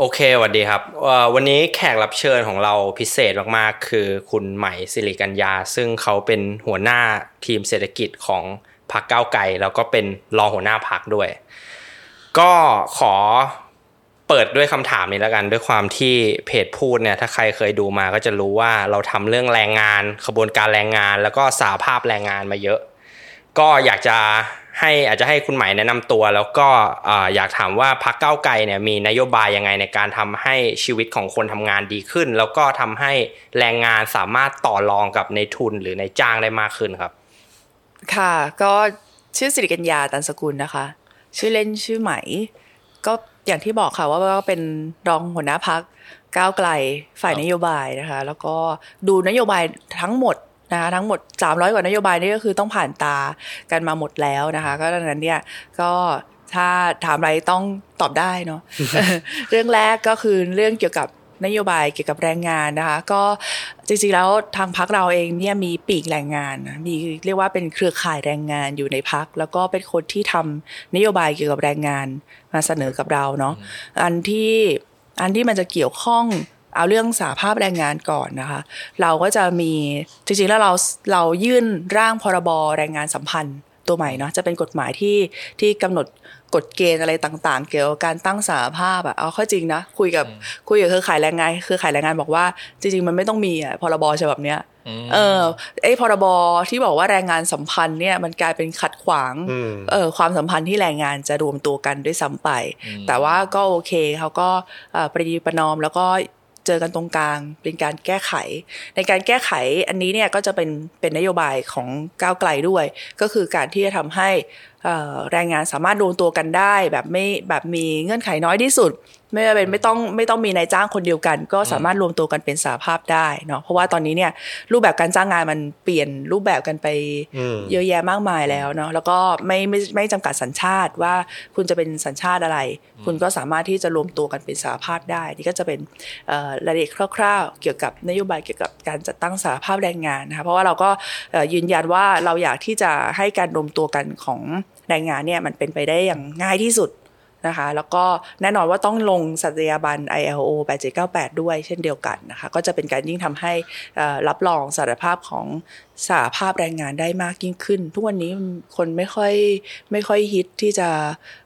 โอเคสวัสดีครับ วันนี้แขกรับเชิญของเราพิเศษมากๆ คือคุณใหม่สิริกัญญา ซึ่งเขาเป็นหัวหน้าทีมเศรษฐกิจของพรรคก้าวไกลแล้วก็เป็นรองหัวหน้าพรรคด้วย ก็ขอเปิดด้วยคำถามนี้แล้วกัน ด้วยความที่เพจพูดเนี่ย ถ้าใครเคยดูมาก็จะรู้ว่าเราทำเรื่องแรงงานขบวนการแรงงาน แล้วก็สาภาพแรงงานมาเยอะ ก็อยากจะ ให้อาจจะให้คุณหมายแนะนำตัว แล้วก็อยากถามว่าพักเก้าไกลเนี่ยมีนโยบายยังไงในการทำให้ชีวิตของคนทำงานดีขึ้น แล้วก็ทำให้แรงงานสามารถต่อรองกับในทุนหรือในจ้างได้มากขึ้นครับ ค่ะ ก็ชื่อสิริกัญญาตันสกุลนะคะ ชื่อเล่นชื่อไหมก็อย่างที่บอกค่ะว่าก็เป็นรองหัวหน้าพักก้าวไกลฝ่ายนโยบายนะคะ แล้วก็ดูนโยบายทั้งหมด นะคะทั้งหมด 300 กว่านโยบายนี่ก็คือต้องผ่านตากันมาหมดแล้วนะคะก็ดังนั้นเนี่ยก็ถ้าถามอะไรต้องตอบได้เนาะเรื่องแรกก็คือเรื่องเกี่ยวกับนโยบายเกี่ยวกับแรงงานนะคะ ก็จริงๆแล้วทางพักเราเองเนี่ยมีปีกแรงงานมีเรียกว่าเป็นเครือข่ายแรงงานอยู่ในพัก แล้วก็เป็นคนที่ทำนโยบายเกี่ยวกับแรงงานมาเสนอกับเราเนาะอันที่อันที่มันจะเกี่ยวข้อง เอาเรื่องสาภาพแรงงานก่อนนะคะ เราก็จะมีจริงๆแล้วเราเรายื่นร่างพรบแรงงานสัมพันธ์ตัวใหม่เนาะจะเป็นกฎหมายที่ที่กำหนดกฎเกณฑ์อะไรต่างๆ เกี่ยวกับการตั้งสาภาพอะเอาข้อจริงนะคุยกับคุยกับเครือข่ายแรงงานเครือข่ายแรงงานบอกว่า จริง ๆ มันไม่ต้องมีอะพรบฉบับเนี้ยเออไอ้พรบที่บอกว่าแรงงานสัมพันธ์เนี่ยมันกลายเป็นขัดขวางเออความสัมพันธ์ที่แรงงานจะรวมตัวกันด้วยซ้ำไป แต่ว่าก็โอเคเขาก็ประดีประนอมแล้วก็ เจอกันตรงกลาง เป็นการแก้ไข ในการแก้ไขอันนี้เนี่ยก็จะเป็นเป็นนโยบายของก้าวไกลด้วย ก็คือการที่จะทำให้แรงงานสามารถรวมตัวกันได้ แบบไม่แบบมีเงื่อนไขน้อยที่สุด ไม่เป็นไม่ต้องไม่ต้องมีนายจ้างคนเดียวกัน ก็สามารถรวมตัวกันเป็นสาภาพได้เนาะเพราะว่าตอนนี้เนี่ยรูปแบบการจ้างงานมันเปลี่ยนรูปแบบกันไปเยอะแยะมากมายแล้วเนาะแล้วก็ไม่ไม่ไม่จำกัดสัญชาติว่าคุณจะเป็นสัญชาติอะไร คุณก็สามารถที่จะรวมตัวกันเป็นสาภาพได้นี่ก็จะเป็นรายละเอียดคร่าว ๆ เกี่ยวกับนโยบายเกี่ยวกับการจัดตั้งสาภาพแรงงานนะคะเพราะว่าเราก็ยืนยันว่าเราอยากที่จะให้การรวมตัวกันของแรงงานเนี่ยมันเป็นไปได้อย่างง่ายที่สุด นะคะ แล้วก็แน่นอนว่าต้องลงสัตยาบัน ILO 8798 ด้วยเช่นเดียวกันนะคะ ก็จะเป็นการยิ่งทำให้รับรองสารภาพของสาภาพแรงงานได้มากยิ่งขึ้น ทุกวันนี้คนไม่ค่อยไม่ค่อยฮิตที่จะ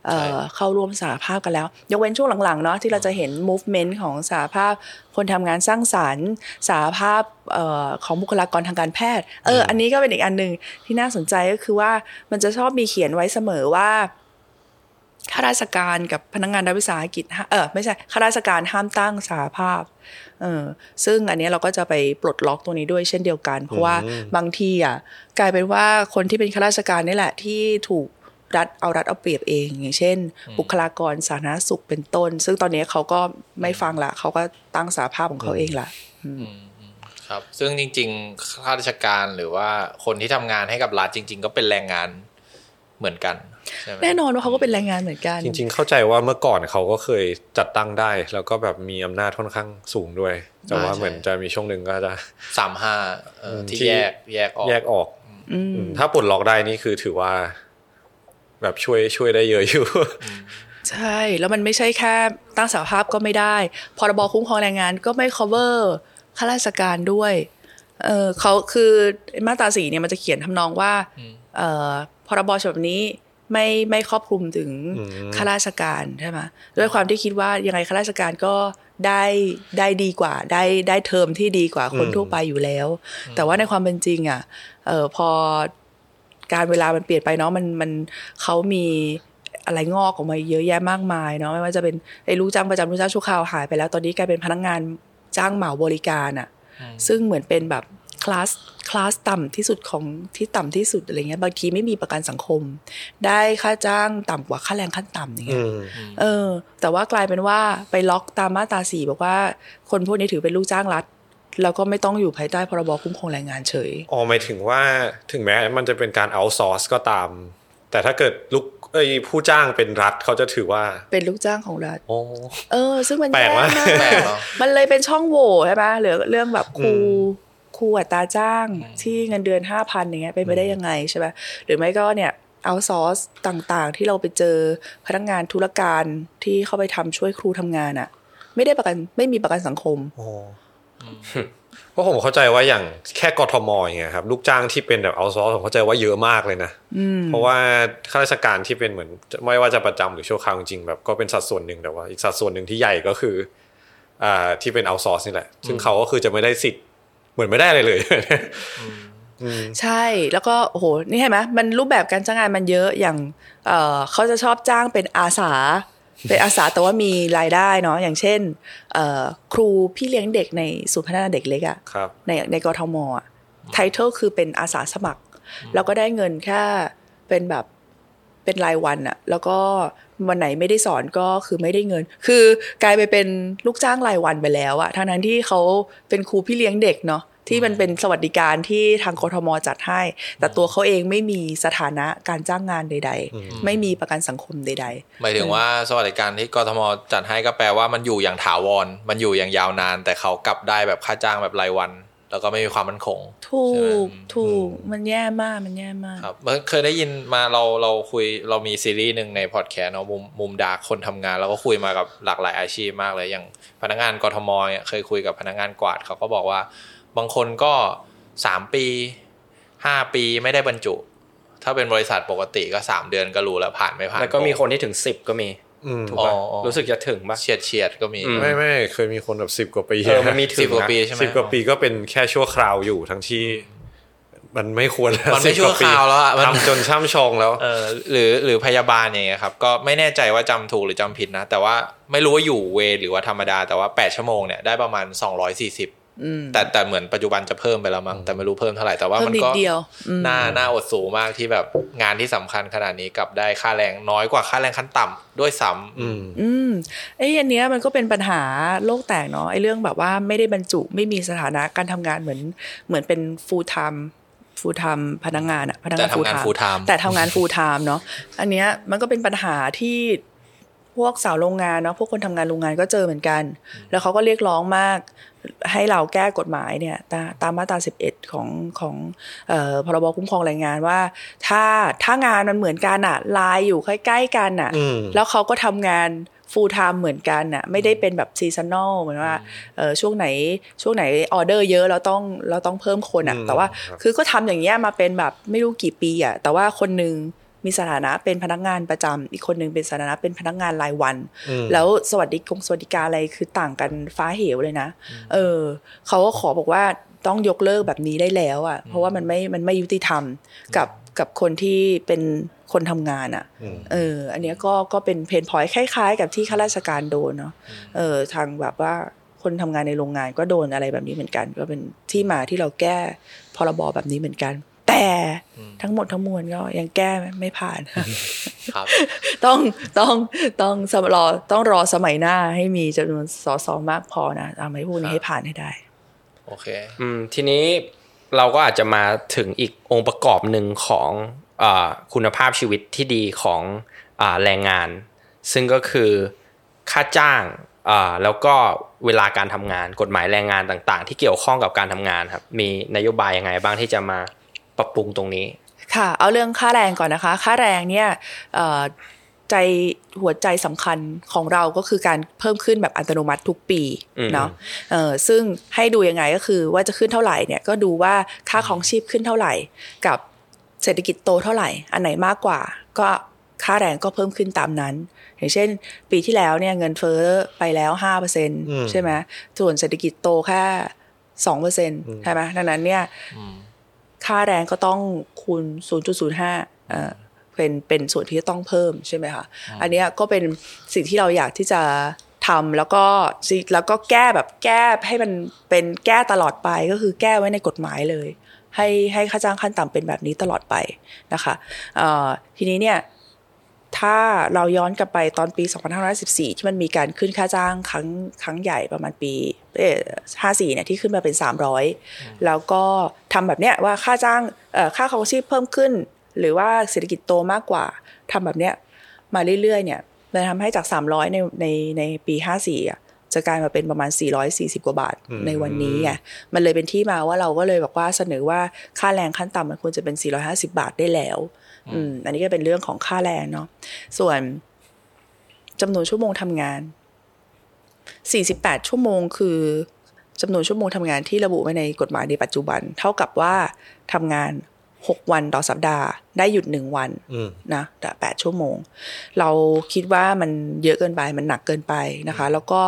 เเข้าร่วมสาภาพกันแล้ว ยกเว้นช่วงหลังๆเนาะที่เราจะเห็น movement ของสาภาพคนทำงานสร้างสารรค์ สาภาพออของบุคลากรทางการแพทย์ เออ อันนี้ก็เป็นอีกอันหนึ่งที่น่าสนใจก็คือว่ามันจะชอบมีเขียนไว้เสมอว่า ข้าราชการกับพนักงานรัฐวิสาหกิจเออไม่ใช่ข้าราชการห้ามตั้งสาภาพเออซึ่งอันนี้เราก็จะไปปลดล็อกตัวนี้ด้วยเช่นเดียวกัน เพราะว่าบางทีอะกลายเป็นว่าคนที่เป็นข้าราชการนี่แหละที่ถูกรัฐเอารัฐเอาเปรียบเอง อย่างเช่น บุคลากรสาธารณสุขเป็นต้น ซึ่งตอนนี้เขาก็ไม่ฟังละเขาก็ตั้งสาภาพของเขาเองละครับ ซึ่งจริง ๆ ข้าราชการหรือว่าคนที่ทำงานให้กับรัฐจริง ๆ ก็เป็นแรงงานเหมือนกัน แน่นอนว่าเขาก็เป็นแรงงานเหมือนกัน จริง ๆ เข้าใจว่าเมื่อก่อนเขาก็เคยจัดตั้งได้ แล้วก็แบบมีอำนาจค่อนข้างสูงด้วย แต่ว่าเหมือนจะมีช่วงหนึ่งก็จะสามห้าที่แยกแยกออกแยกออกถ้าปลดล็อกได้นี่คือถือว่า แบบช่วยช่วยได้เยอะอยู่ใช่ แล้วมันไม่ใช่แค่ตั้งสาภาพก็ไม่ได้ พรบคุ้มครองแรงงานก็ไม่ cover ข้าราชการด้วย เออเขาคือมาตราสีเนี่ยมันจะเขียนทำนองว่า เออพรบฉบับนี้ ไม่ไม่ครอบคลุมถึงข้าราชการใช่ไหมด้วยความที่คิดว่ายังไงข้าราชการก็ได้ได้ดีกว่าได้ได้เทอมที่ดีกว่าคนทั่วไปอยู่แล้ว แต่ว่าในความเป็นจริง อะเออพอการเวลามันเปลี่ยนไปเนาะมันมันเขามีอะไรงอกออกมาเยอะแยะมากมายเนาะไม่ว่าจะเป็นไอ้ลูกจ้างประจำลูกจ้างชั่วคราวหายไปแล้วตอนนี้กลายเป็นพนักงานจ้างเหมาบริการอะ ซึ่งเหมือนเป็นแบบ คลาสคลาสต่ำที่สุดของที่ต่ำที่สุดอะไรเงี้ยบางทีไม่มีประกันสังคม ได้ค่าจ้างต่ำกว่าค่าแรงขั้นต่ำอย่างเงี้ยเออ แต่ว่ากลายเป็นว่าไปล็อกตามมาตราสี่บอกว่าคนพวกนี้ถือเป็นลูกจ้างรัฐแล้วก็ไม่ต้องอยู่ภายใต้พรบคุ้มครองแรงงานเฉยอ๋อหมายถึงว่าถึงแม้มันจะเป็นการเอาซอร์สก็ตาม แต่ถ้าเกิดลูกเอ้ผู้จ้างเป็นรัฐเขาจะถือว่า เป็นลูกจ้างของรัฐเออ ซึ่งมันแย่มากมันเลยเป็นช่องโหว่ใช่ไหมหรือเรื่องแบบครูค รูอัตราจ้างที่เงินเดือนห้าพันอย่างเงี้ยเป็นไปได้ยังไงใช่ไหมหรือไม่ก็เนี่ยเอาซอร์สต่างๆ ที่เราไปเจอพนักงานธุรการที่เข้าไปทำช่วยครูทำงานอะ่ะ ไม่ได้ประกันไม่มีประกันสังคมโอ้เพราะผมเข้าใจว่าอย่างแค่กทมอย่างเงี้ยครับลูกจ้างที่เป็นแบบเอาซอร์ผมเข้าใจว่าเยอะมากเลยนะเพราะว่าข้าราชการที่เป็นเหมือน ไม่ว่าจะประจำหรือชั่วคราวจริงๆแบบก็เป็นสัดส่วนหนึ่งแต่ว่าอีกสัดส่วนหนึ่งที่ใหญ่ก็คือ อ่าที่เป็นเอาซอร์สนี่แหละ ซึ่งเขาก็คือจะไม่ได้สิทธิ์ เหมือนไม่ได้อะไรเลยใช่แล้วก็โอ้โหนี่เห็นไหมมันรูปแบบการจ้างงานมันเยอะอย่างเอ่อเขาจะชอบจ้างเป็นอาสา เป็นอาสาแต่ว่ามีรายได้เนาะอย่างเช่นเอ่อครูพี่เลี้ยงเด็กในศูนย์พัฒนาเด็กเล็กอะครับในในกทมอะไทเทลคือเป็นอาสาสมัคร แล้วก็ได้เงินแค่เป็นแบบเป็นรายวันอะแล้วก็ วันไหนไม่ได้สอนก็คือไม่ได้เงิน คือกลายไปเป็นลูกจ้างรายวันไปแล้วอะทั้งนั้นที่เขาเป็นครูพี่เลี้ยงเด็กเนาะที่มันเป็นสวัสดิการที่ทางกทมจัดให้ แต่ตัวเขาเองไม่มีสถานะการจ้างงานใด ๆ ไม่มีประกันสังคมใดหมายถึงว่าสวัสดิการที่กทมจัดให้ก็แปลว่ามันอยู่อย่างถาวร มันอยู่อย่างยาวนาน แต่เขากลับได้แบบค่าจ้างแบบรายวัน แล้วก็ไม่มีความมั่นคงๆถูใช่ไหมกถูกมันแย่มากมันแย่มากครับเมื่อเคยได้ยินมาเราเราคุยเรามีซีรีส์หนึ่งในพอดแคสต์เนาะมุมมุมดาร์กคนทำงานเราก็คุยมากับหลากหลายอาชีพมากเลยอย่างพนักงานกทมเนี่ยเคยคุยกับพนักงานกวาดเขาก็บอกว่า บางคนก็สามปีห้าปีไม่ได้บรรจุ ถ้าเป็นบริษัทปกติก็สามเดือนก็รู้แล้วผ่านไม่ผ่านแล้วก็มีคนที่ถึงสิบก็มีอืม ถูกอ๋อป่ะอ๋อรู้สึกจะถึงป่ะเฉียดเฉียดๆก็มีอืไม่ไม่เคยมีคนแบบสิบ10กว่าปีเออมันมีถึสิงบกว่านะปีใช่ไหมสิบกว่าปีก็เป็นแค่ชั่วคราวอยู่ทั้งที่มันไม่ควรแล้วมันไม่10กชั่วคราวแล้วอะมันทำจนช่ำชองแล้วเออหรือหรือพยาบาลอย่างเงี้ยครับ ก็ไม่แน่ใจว่าจำถูกหรือจำผิดนะ แต่ว่าไม่รู้ว่าอยู่เวรหรือว่าธรรมดา แต่ว่า 8 ชั่วโมงเนี่ยได้ประมาณ 240อืม แต่แต่เหมือนปัจจุบันจะเพิ่มไปแล้วมั้งแต่ไม่รู้เพิ่มเท่าไหร่แต่ว่าเพิ่มัมนนิดก็เดียวอืมน่าน่าอดสูงมากที่แบบงานที่สำคัญขนาดนี้กลับได้ค่าแรงน้อยกว่าค่าแรงขั้นต่ำด้วยซ้ำอืมอืมไอ้อันเนี้ยมันก็เป็นปัญหาโลกแตกเนาะไอ้เรื่องแบบว่าไม่ได้บรรจุไม่มีสถานะการทำงานเหมือนเหมือนเป็น full time full time พนักงานอะพนักแต่งานทำงาน full time แต่ทำงาน full time เนาะอันเนี้ยมันก็เป็นปัญหาที่ พวกสาวโรงงานเนาะพวกคนทำงานโรงงานก็เจอเหมือนกัน แล้วเขาก็เรียกร้องมาก ให้เราแก้กฎหมายเนี่ยตาตามมาตรา 11 ของของเอ่อพรบคุ้มครองแรงงานว่า ถ้าถ้างานมันเหมือนกันอะลายอยู่ใกล้ๆกันอะอืมแล้วเขาก็ทำงาน full time เหมือนกันน่ะไม่ได้เป็นแบบซีซัน a ลเหมือนว่าเออช่วงไหนช่วงไหนออเดอร์เยอะเราต้องเราต้องเพิ่มคนอะอืมแต่ว่าครับคือก็ทำอย่างเงี้ยมาเป็นแบบไม่รู้กี่ปีอะแต่ว่าคนหนึ่ง มีสถานะเป็นพนักงานประจำอีกคนหนึ่งเป็นสถานะเป็นพนักงานรายวันอืมแล้วสวัสดิกงสวัสดิการอะไรคือต่างกันฟ้าเหวเลยนะ เออเขาก็ขอบอกว่าต้องยกเลิกแบบนี้ได้แล้วอะ เพราะว่ามันไม่มันไม่ยุติธรรมกับกับคนที่เป็นคนทำงานอะอืมเออ อันเนี้ยก็ก็เป็นเพนพอยคล้ายๆ กับที่ข้าราชการโดนเนาะ เออ ทางแบบว่าคนทำงานในโรงงานก็โดนอะไรแบบนี้เหมือนกัน ก็เป็นที่มาที่เราแก้พรบแบบนี้เหมือนกัน แต่ทั้งหมดทั้งมวลก็ยังแก้ไม่ผ่านครับ ต้องต้องต้องสมรอต้องรอสมัยหน้าให้มีจำนวนสสมากพอนะทำให้พวกนี้ให้ผ่านให้ได้ โอเค อืม ทีนี้เราก็อาจจะมาถึงอีกองค์ประกอบหนึ่งของอาคุณภาพชีวิตที่ดีของอาแรงงาน ซึ่งก็คือค่าจ้างอ่าแล้วก็เวลาการทำงานกฎหมายแรงงานต่าง ๆ ที่เกี่ยวข้องกับการทำงานครับ มีนโยบายยังไงบ้างที่จะมา ปรับปรุงตรงนี้ ค่ะ เอาเรื่องค่าแรงก่อนนะคะ ค่าแรงเนี่ยเอ่อใจหัวใจสำคัญของเราก็คือการเพิ่มขึ้นแบบอัตโนมัติทุกปีอืมเนาะเอ่อซึ่งให้ดูยังไงก็คือว่าจะขึ้นเท่าไหร่เนี่ยก็ดูว่าค่าของชีพขึ้นเท่าไหร่ กับเศรษฐกิจโตเท่าไหร่ อันไหนมากกว่า ก็ค่าแรงก็เพิ่มขึ้นตามนั้น อย่างเช่น ปีที่แล้วเนี่ยเงินเฟ้อไปแล้วห้าเปอร์เซ็นใช่ไหมส่วนเศรษฐกิจโตแค่สองเปอร์เซ็นใช่ไหมดังนั้นเนี่ย ค่าแรงก็ต้องคูณ 0.05เอ่อเป็นเป็นส่วนที่จะต้องเพิ่มใช่ไหมคะอันเนี้ยก็เป็นสิ่งที่เราอยากที่จะทำแล้วก็สิแล้วก็แก้แบบแก้ให้มันเป็นแก้ตลอดไปก็คือแก้ไว้ในกฎหมายเลย ให้ให้ค่าจ้างขั้นต่ำเป็นแบบนี้ตลอดไปนะคะเอ่อทีนี้เนี่ย ถ้าเราย้อนกลับไปตอนปี 2514 ที่มันมีการขึ้นค่าจ้างครั้งครั้งใหญ่ประมาณปีเอ่อ54 เนี่ยที่ขึ้นมาเป็น 300 แล้วก็ทำแบบเนี้ยว่าค่าจ้างเอ่อค่าครองชีพเพิ่มขึ้น หรือว่าเศรษฐกิจโตมากกว่าทำแบบเนี้ยมาเรื่อยๆ เนี่ยมันทำให้จาก 300 ในในในปี 54อะจะกลายมาเป็นประมาณ 440 กว่าบาทอืมในวันนี้ไง มันเลยเป็นที่มาว่าเราก็เลยบอกว่าเสนอว่าค่าแรงขั้นต่ำมันควรจะเป็น 450 บาทได้แล้ว อืม อันนี้ก็เป็นเรื่องของค่าแรงเนาะส่วนจำนวนชั่วโมงทำงาน 48 ชั่วโมงคือจำนวนชั่วโมงทำงานที่ระบุไว้ในกฎหมายในปัจจุบัน เท่ากับว่าทำงาน 6 วันต่อสัปดาห์ ได้หยุด1วันอืมนะแต่แปดชั่วโมง เราคิดว่ามันเยอะเกินไปมันหนักเกินไปนะคะ แล้วก็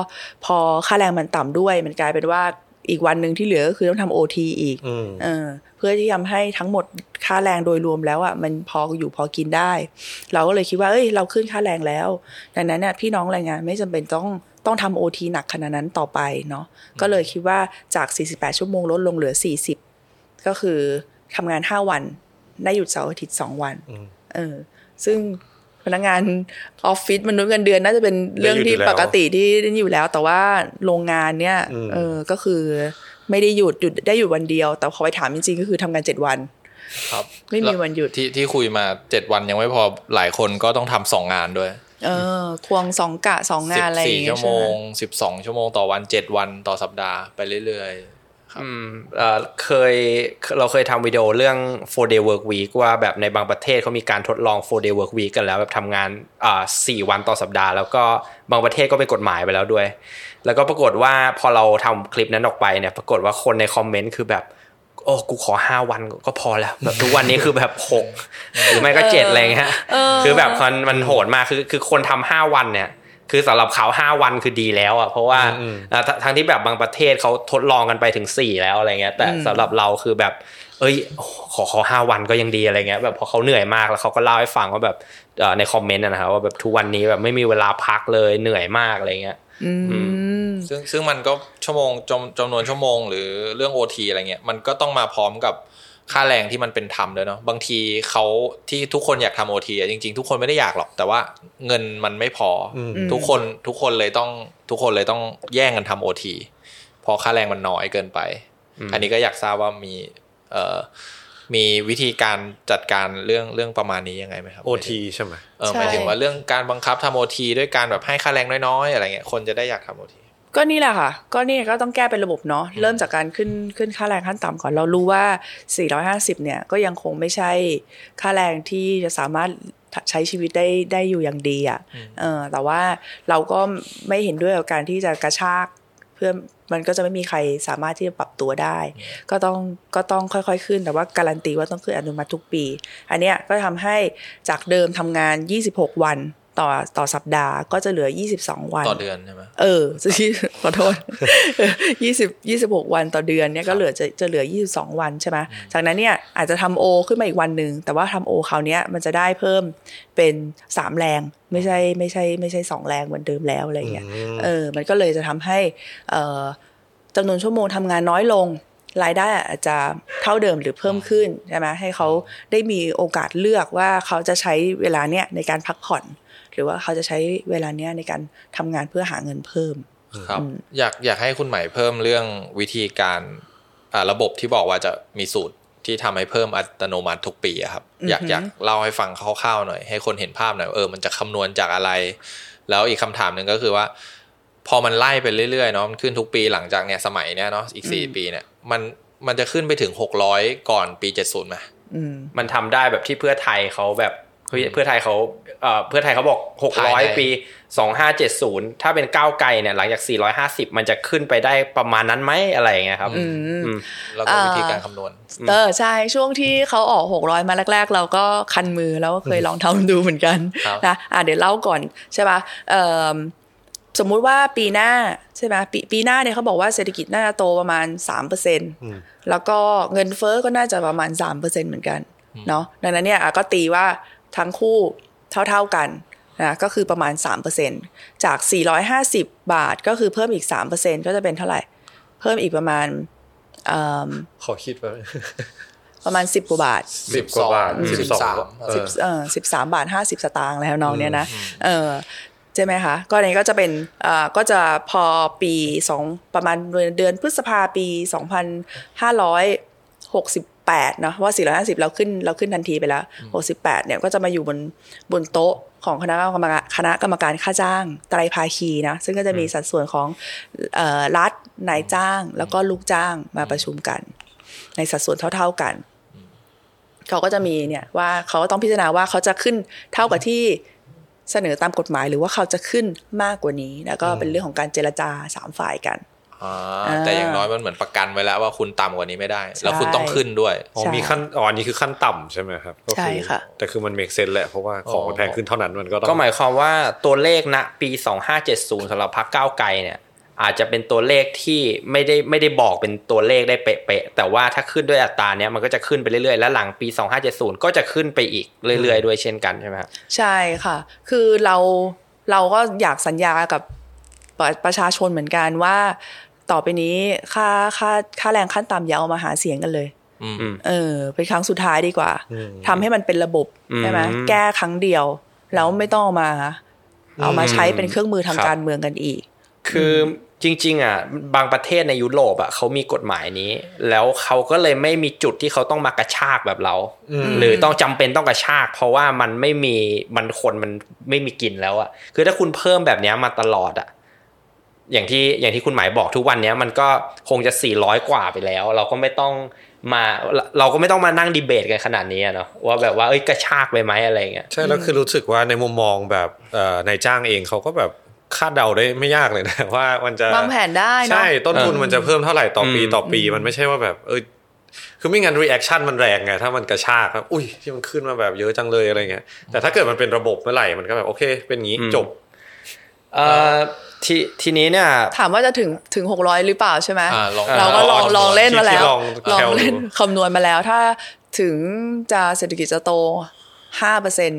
พอค่าแรงมันต่ำด้วย มันกลายเป็นว่า อีกวันหนึ่งที่เหลือก็คือต้องทำโอทีอีกอืมเออเพื่อที่ทำให้ทั้งหมดค่าแรงโดยรวมแล้วอะมันพออยู่พอกินได้ เราก็เลยคิดว่าเอ้ย เราขึ้นค่าแรงแล้ว ดังนั้นเนี่ยพี่น้องแรงงานไม่จำเป็นต้องต้องทำโอทีหนักขนาดนั้นต่อไปเนาะก็เลยคิดว่าจาก 48 ชั่วโมงลดลงเหลือ 40 ก็คือทำงาน 5 วัน ได้หยุดเสาร์อาทิตย์ 2 วันอืมเออซึ่ง พนักงานออฟฟิศมนุษย์เงินเดือนน่าจะเป็นเรื่องที่ได้หยุดอยู่แล้วปกติที่ได้อยู่แล้ว แต่ว่าโรงงานเนี่ยอืมเออก็คือไม่ได้หยุดหยุดได้หยุดวันเดียว แต่พอไปถามจริงๆก็คือทำงานเจ็ดวัน ครับ ไม่มีวันหยุดที่ที่คุยมาเจ็ดวันยังไม่พอหลายคนก็ต้องทำสองงานด้วย เออ ควงสองกะสองงานอะไรอสี่ย่างเงี้ชั่ยวโมใช่ไหงสิบสองชั่วโมงต่อวันเจ็ดวันต่อสัปดาห์ไปเรื่อยครับ อืมเอ่อเคยเราเคยทำวิดีโอเรื่อง four day work week ว่าแบบในบางประเทศเขามีการทดลอง four day work week กันแล้วแบบทำงานอ่าสี่วันต่อสัปดาห์ แล้วก็บางประเทศก็เป็นกฎหมายไปแล้วด้วย แล้วก็ปรากฏว่าพอเราทำคลิปนั้นออกไปเนี่ย ปรากฏว่าคนในคอมเมนต์คือแบบโอ้กูขอห้าวันก็พอแล้วแบบทุกวันนี้คือแบบหกหรือไม่ก็เจ็ดอะไรเงี้ยคือแบบมันมันโหดมากคือคือคนทำห้าวันเนี่ย คือสำหรับเขาห้าวันคือดีแล้วอะเพราะว่าอืมอ่าททั้งที่แบบบางประเทศเขาทดลองกันไปถึงสี่แล้วอะไรเงี้ย แต่สำหรับเราคือแบบ เอ้ยขอขอห้าวันก็ยังดีอะไรเงี้ยแบบพอเขาเหนื่อยมากแล้วเขาก็เล่าให้ฟังว่าแบบเอ่อในคอมเมนต์นะนะครับว่าแบบทุกวันนี้แบบไม่มีเวลาพักเลยเหนื่อยมากอะไรเงี้ยอืมๆซึ่งซึ่งมันก็ชั่วโมงจำจำนวนชั่วโมง หรือเรื่องโอทีอะไรเงี้ยมันก็ต้องมาพร้อมกับ ค่าแรงที่มันเป็นธรรมด้วยเนาะบางทีเขาที่ทุกคนอยากทำโอทีจริง ๆ ทุกคนไม่ได้อยากหรอก แต่ว่าเงินมันไม่พออมทุกคนทุกคนเลยต้องทุกคนเลยต้องแย่งกันทำโอทีพอค่าแรงมันน้อยเกินไป อันนี้ก็อยากทราบว่ามีเอ่อมีวิธีการจัดการเรื่องเรื่องประมาณนี้ยังไงไหมครับโอทีใช่ไหมเออใช่หมายถึงว่าเรื่องการบังคับทำโอทีด้วยการแบบให้ค่าแรงน้อยๆอะไรเงี้ยคนจะได้อยากทำโอที ก็นี่แหละค่ะ ก็นี่ก็ต้องแก้เป็นระบบเนาะเริ่มจากการขึ้นขึ้นค่าแรงขั้นต่ำก่อนเรารู้ว่า 450 เนี่ยก็ยังคงไม่ใช่ค่าแรงที่จะสามารถใช้ชีวิตได้ได้อยู่อย่างดีอะ่ะเออแต่ว่าเราก็ไม่เห็นด้วยกับการที่จะกระชากเพื่อมันก็จะไม่มีใครสามารถที่จะปรับตัวได้ ก็ต้องก็ต้องค่อยๆขึ้นแต่ว่าการันตีว่าต้องขึ้นอนุมัติทุกปี อันเนี้ยก็ทำให้จากเดิมทำงาน 26 วัน ต่อต่อสัปดาห์ก็จะเหลือ 22 วัน ต่อเดือนใช่ไหมเออจะที่ขอโทษยี่สิบยี่สิบหกวันต่อเดือนเนี่ยก็เหลือจะจะเหลือยี่สิบสองวันใช่ไหมจากนั้นเนี่ยอาจจะทำโอขึ้นมาอีกวันหนึ่งแต่ว่าทำโอคราวเนี้ยมันจะได้เพิ่มเป็นสามแรงไม่ใช่ไม่ใช่ไม่ใช่สองแรงเหมือนเดิมแล้วอะไรเงี้ยเออมันก็เลยจะทำให้เอ่อจำนวนชั่วโมงทำงานน้อยลงรายได้อาจจะเท่าเดิมหรือเพิ่มขึ้นใช่ไหมให้เขาได้มีโอกาสเลือกว่าเขาจะใช้เวลาเนี้ยในการพักผ่อน หรือว่าเขาจะใช้เวลาเนี้ยในการทำงานเพื่อหาเงินเพิ่มครับอยากอยากให้คุณใหม่เพิ่มเรื่องวิธีการอ่าระบบที่บอกว่าจะมีสูตรที่ทำให้เพิ่มอัตโนมัติทุกปีอะครับ อยากอยากเล่าให้ฟังคร่าวๆหน่อย ให้คนเห็นภาพหน่อยเออมันจะคำนวณจากอะไร แล้วอีกคำถามหนึ่งก็คือว่า พอมันไล่ไปเรื่อยๆเนาะมันขึ้นทุกปีหลังจากเนี่ยสมัยเนี้ยเนาะอีกสี่ปีเนี่ยมันมันจะขึ้นไปถึงหกร้อยก่อนปีเจ็ดศูนย์ไหมอืมมันทำได้แบบที่เพื่อไทยเขาแบบ เฮ้ยเพื่อไทยเขาเอ่อเพื่อไทยเขาบอกภายใน600 ปี 2570 ถ้าเป็นก้าวไกลเนี่ยหลังจาก 450 มันจะขึ้นไปได้ประมาณนั้นไหมอะไรอย่างเงี้ยครับอืมแล้วก็วิธีการคำนวณเออใช่ช่วงที่เขาออกหกร้อยมาแรก ๆ เราก็คันมือแล้วก็เคยลองทำดูเหมือนกันครับนะอะเดี๋ยวเล่าก่อนใช่ปะเอ่อสมมุติว่าปีหน้าใช่ไหมปีปีหน้าเนี่ยเขาบอกว่าเศรษฐกิจน่าจะโตประมาณสามเปอร์เซ็นต์แล้วก็เงินเฟ้อก็น่าจะประมาณสามเปอร์เซ็นต์เหมือนกันเนาะดังนั้นเนี่ยอะก็ตีว่า ทั้งคู่เท่าๆกันนะก็คือประมาณ 3%จาก 450 บาทก็คือเพิ่มอีก 3%ก็จะเป็นเท่าไหร่ เพิ่มอีกประมาณเอิ่มขอคิดไปประมาณ 10กว่าบาทสิบกว่าบาทสิสิบบสสอองงเอสิบอเออสิบสามบาทห้าสิบสตางค์แล้วน้องเนี่ยนะเออใช่ไหมคะก็อันนี้ก็จะเป็นอ่าก็จะพอปีสองประมาณเดือนพฤษภาปีสอ งพันห้าร้อยหกสิบแปดเนาะว่าสี่ร้อยห้าสิบเราขึ้นเราขึ้นทันทีไปแล้วหกสิบแปดเนี่ยก็จะมาอยู่บนบนโต๊ะของคณะกรรมการคณะกรรมการค่าจ้างไตรภาคีนะซึ่งก็จะมีสัดส่วนของเอ่อรัฐนายจ้าง แล้วก็ลูกจ้างมาประชุมกัน ในสัดส่วนเท่า ๆกันเขาก็จะมีเนี่ยว่าเขาก็ต้องพิจารณาว่าเขาจะขึ้นเท่ากับที่เสนอตามกฎหมาย หรือว่าเขาจะขึ้นมากกว่านี้ แล้วก็เป็นเรื่องของการเจรจาสามฝ่ายกันอ่าอ่า แต่อย่างน้อยมันเหมือนประกันไว้แล้วว่าคุณต่ำกว่านี้ไม่ได้ แล้วคุณใช่ต้องขึ้นด้วยอ๋อใช่มีขั้นอ๋ออันนี้คือขั้นต่ำใช่ไหมครับก็อใช่ค่ะแต่คือมันเมกเซนแหละเพราะว่าของมันแพงขึ้นเท่านั้นมันก็ต้องก็หมายความว่าตัวเลขณปี 2570สำหรับพรรคก้าวไกลเนี่ยอาจจะเป็นตัวเลขที่ไม่ได้ไม่ได้บอกเป็นตัวเลขได้เป๊ะๆแต่ว่าถ้าขึ้นด้วยอัตราเนี้ยมันก็จะขึ้นไปเรื่อยๆ และหลังปี 2570 ก็จะขึ้นไปอีกเรื่อยๆ ด้วยเช่นกันใช่ไหมครับใช่ค่ะ คือเราเราก็อยากสัญญากับประประชาชนเหมือนกันว่า ต่อไปนี้ค่าค่าค่าแรงขั้นต่ำอย่าเอามาหาเสียงกันเลยอืมอืมเออเป็นครั้งสุดท้ายดีกว่าทำให้มันเป็นระบบอืมใช่ไหมแก้ครั้งเดียว แล้วไม่ต้องเอามา เอามาใช้เป็นเครื่องมือทางครับการเมืองกันอีก คือจริง ๆ อะ บางประเทศในยุโรปอะเขามีกฎหมายนี้ แล้วเขาก็เลยไม่มีจุดที่เขาต้องมากระชากแบบเรา หรือต้องจำเป็นต้องกระชาก เพราะว่ามันไม่มีมันคนมันไม่มีกินแล้วอะคือถ้าคุณเพิ่มแบบเนี้ยมาตลอดอะ อย่างที่อย่างที่คุณหมายบอกทุกวันเนี้ยมันก็คงจะ 400 กว่าไปแล้ว เราก็ไม่ต้องมาเราก็ไม่ต้องมานั่งดีเบตกันขนาดนี้อะเนาะว่าแบบว่าเอ้ยกระชากไปไหมอะไรเงี้ยใช่แล้วคือรู้สึกว่าในมุมมองแบบเอ่อนายจ้างเองเขาก็แบบคาดเดาได้ไม่ยากเลยนะว่ามันจะวางแผนได้เนอะใช่ต้นทุนเออมันจะเพิ่มเท่าไหร่ต่อปีอืมต่อปี มันไม่ใช่ว่าแบบเออคือไม่งั้น reaction มันแรงไงถ้ามันกระชากครับอุ้ยที่มันขึ้นมาแบบเยอะจังเลยอะไรเงี้ยแต่ถ้าเกิดมันเป็นระบบเมื่อไหร่มันก็แบบโอเค เป็นงี้จบเอ่อ ทีทีนี้เนี่ย ถามว่าจะถึงถึงหกร้อยหรือเปล่าใช่ไหมอ่าลองเราก็ลองลองลองเล่นมาแล้วที่ลองลอง cal ดูเล่นคำนวณมาแล้ว ถ้าถึงจะเศรษฐกิจจะโตห้าเปอร์เซ็น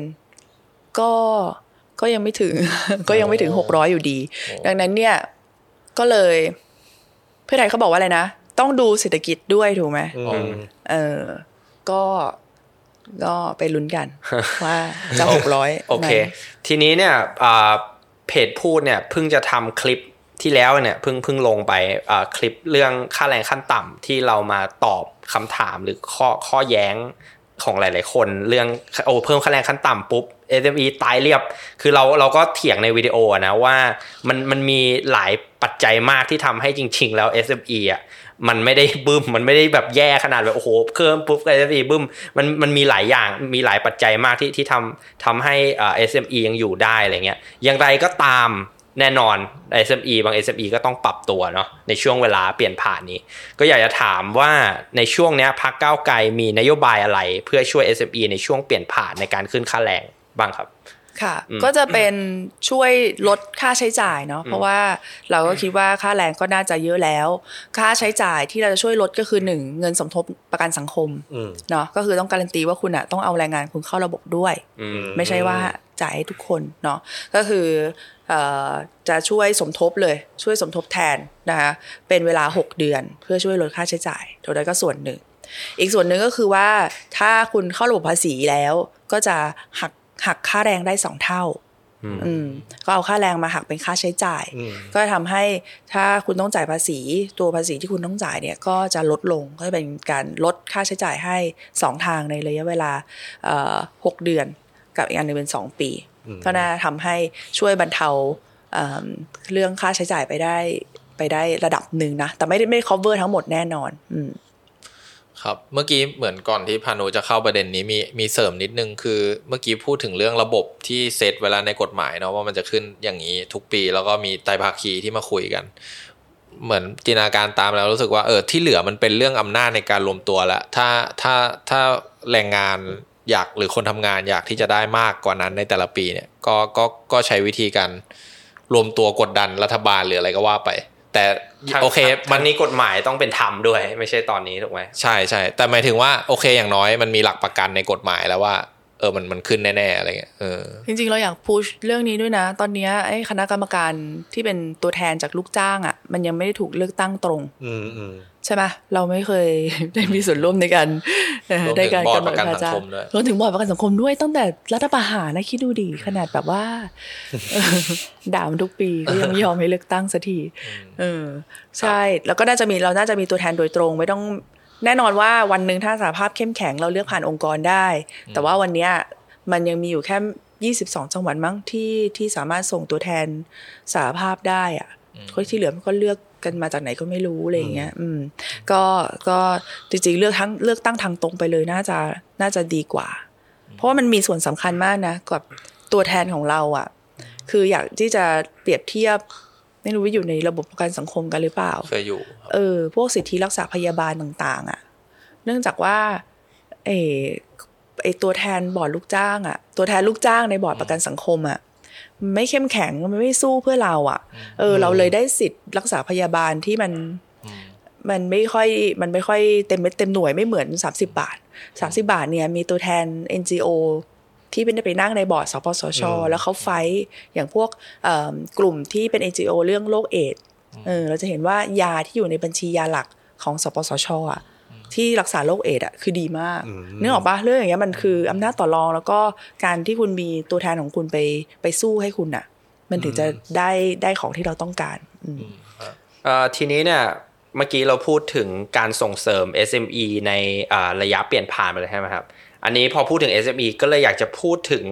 ก็ก็ยังไม่ถึง ก็ยังไม่ถึงหกร้อยอยู่ดี ดังนั้นเนี่ยก็เลย เพื่อไทยเขาบอกว่าอะไรนะ ต้องดูเศรษฐกิจด้วยถูกไหมอืมเออ ก็ก็ไปลุ้นกัน ว่าจะหกร้อยโอเค ทีนี้เนี่ยอ่า เพจพูดเนี่ยเพิ่งจะทำคลิปที่แล้วเนี่ยเพิ่งเพิ่งลงไปคลิปเรื่องค่าแรงขั้นต่ำที่เรามาตอบคำถามหรือข้อข้อแย้งของหลาย ๆ คนเรื่องโอ้เพิ่มค่าแรงขั้นต่ำปุ๊บ SME ตายเรียบ คือเราเราก็เถียงในวิดีโอนะว่ามันมันมีหลายปัจจัยมากที่ทำให้จริง ๆ แล้ว SME อะ มันไม่ได้บึ้มมันไม่ได้แบบแย่ขนาดแบบโอ้โหเพิ่มปุ๊บ SME บึ้มมันมันมีหลายอย่างมีหลายปัจจัยมากที่ที่ทำทำให้เอ่า SME ยังอยู่ได้อะไรเงี้ยอย่างไรก็ตามแน่นอน SME บาง SME ก็ต้องปรับตัวเนาะในช่วงเวลาเปลี่ยนผ่านนี้ ก็อยากจะถามว่าในช่วงนี้พักเก้าไกลมีนโยบายอะไร เพื่อช่วย SME ในช่วงเปลี่ยนผ่านในการขึ้นค่าแรงบ้างครับ ค่ะ ก็จะเป็นช่วยลดค่าใช้จ่ายเนาะเพราะว่าเราก็คิดว่าค่าแรงก็น่าจะเยอะแล้ว ค่าใช้จ่ายที่เราจะช่วยลดก็คือหนึ่งเงินสมทบประกันสังคมอืมเนาะก็คือต้องการันตีว่าคุณอะต้องเอาแรงงานคุณเข้าระบบด้วยอืมไม่ใช่ว่าจ่ายให้ทุกคนเนาะก็คือเอ่อจะช่วยสมทบเลยช่วยสมทบแทนนะคะเป็นเวลา 6 เดือนเพื่อช่วยลดค่าใช้จ่ายตัวนั้นก็ส่วนหนึ่ง อีกส่วนหนึ่งก็คือว่าถ้าคุณเข้าระบบภาษีแล้วก็จะหัก หักค่าแรงได้สองเท่าอืมก็เอาค่าแรงมาหักเป็นค่าใช้จ่ายอืมก็จะทำให้ถ้าคุณต้องจ่ายภาษี ตัวภาษีที่คุณต้องจ่ายเนี่ยก็จะลดลงก็จะเป็นการลดค่าใช้จ่ายให้สองทางในระยะเวลาเอ่อหกเดือน กับอีกอันหนึงเป็นสองปี ก็น่าทำให้ช่วยบรรเทาเอิ่มเรื่องค่าใช้จ่ายไปได้ไปได้ระดับหนึ่งนะ แต่ไม่ได้ไม่ cover ทั้งหมดแน่นอน อืม ครับเมื่อกี้เหมือนก่อนที่พานุจะเข้าประเด็นนี้มีมีเสริมนิดนึงคือเมื่อกี้พูดถึงเรื่องระบบที่เซตเวลาในกฎหมายเนาะว่ามันจะขึ้นอย่างนี้ทุกปี แล้วก็มีไตรภาคีที่มาคุยกัน เหมือนจินตนาการตามแล้วรู้สึกว่าเออที่เหลือมันเป็นเรื่องอำนาจในการรวมตัวล้วถ้าถ้าถ้าแรงงานอยากหรือคนทำงานอยากที่จะได้มากกว่านั้นในแต่ละปีเนี่ยก็ก็ก็ใช้วิธีการรวมตัวกดดันรัฐบาลหรืออะไรก็ว่าไป แต่ทางโอเคทามังนนี้กฎหมายต้องเป็นธรรมด้วย ไม่ใช่ตอนนี้ถูกไหมใช่ใช่แต่หมายถึงว่าโอเคอย่างน้อยมันมีหลักประกันในกฎหมายแล้วว่าเออมันมันขึ้นแน่ๆอะไรเงี้ยเออจริงๆเราอยากพุชเรื่องนี้ด้วยนะ ตอนเนี้ยไอ้คณะกรรมการที่เป็นตัวแทนจากลูกจ้างอะ่ะ มันยังไม่ได้ถูกเลือกตั้งตรง อืมอืม ใช่ไหมเราไม่เคยได้มีส่วนร่วมในการเอ่อรวมถึงในการบอร์ดกำหนดประกันค่าสังจ้างคมด้วยรวมถึงบอร์ดประกันสังคมด้วยตั้งแต่รัฐประหารนะคิดดูดีขนาดแบบว่าด่ามันทุกปีก็ยังไม่ยอมให้เลือกตั้งสักทีเออ ใช่ แล้วก็น่าจะมีเราน่าจะมีตัวแทนโดยตรงไม่ต้องแน่นอนว่าวันหนึ่งถ้าสหภาพเข้มแข็งเราเลือกผ่านองค์กรได้ แต่ว่าวันเนี้ยมันยังมีอยู่แค่ 22 จังหวัดมั้งที่ที่สามารถส่งตัวแทนสหภาพได้อะคนที่เหลือมันก็เลือก กันมาจากไหนก็ไม่รู้อะไรอย่างเงี้ย อืม ก็ก็จริงๆเลือกทั้งเลือกตั้งทางตรงไปเลยน่าจะน่าจะดีกว่า เพราะว่ามันมีส่วนสำคัญมากนะกับตัวแทนของเราอะ คืออยากที่จะเปรียบเทียบไม่รู้ว่าอยู่ในระบบประกันสังคมกันหรือเปล่าเคยอยู่ครับเออ พวกสิทธิรักษาพยาบาลต่าง ๆ อะ เนื่องจากว่า เออไอตัวแทนบอร์ดลูกจ้าง อะ ตัวแทนลูกจ้างในบอร์ดประกันสังคมอะมัน ไม่เข้มแข็งมันไม่สู้เพื่อเราอะ เออ เราเลยได้สิทธิ์รักษาพยาบาลที่มันมันไม่ค่อยมันไม่ค่อยเต็มเม็ดเต็มหน่วยไม่เหมือน 30 บาท 30 บาทเนี่ยมีตัวแทน NGO ที่เป็นไปนั่งในบอร์ดสปสช แล้วเขา fight อย่างพวกเอิ่มกลุ่มที่เป็น NGO เรื่องโรคเอดส์เออเราจะเห็นว่ายาที่อยู่ในบัญชียาหลักของสปสชอะ ที่รักษาโรคเอดส์อะคือดีมากนึกออกปะเรื่องอย่างเงี้ยมันคืออำนาจต่อรองแล้วก็การที่คุณมีตัวแทนของคุณไปไปสู้ให้คุณอะมันถึงจะได้ได้ของที่เราต้องการอืมเอ่อทีนี้เนี่ยเมื่อกี้เราพูดถึงการส่งเสริม SME ในอ่าระยะเปลี่ยนผ่านไปเลยใช่ไหมครับ อันนี้พอพูดถึง SME ก็เลยอยากจะพูดถึง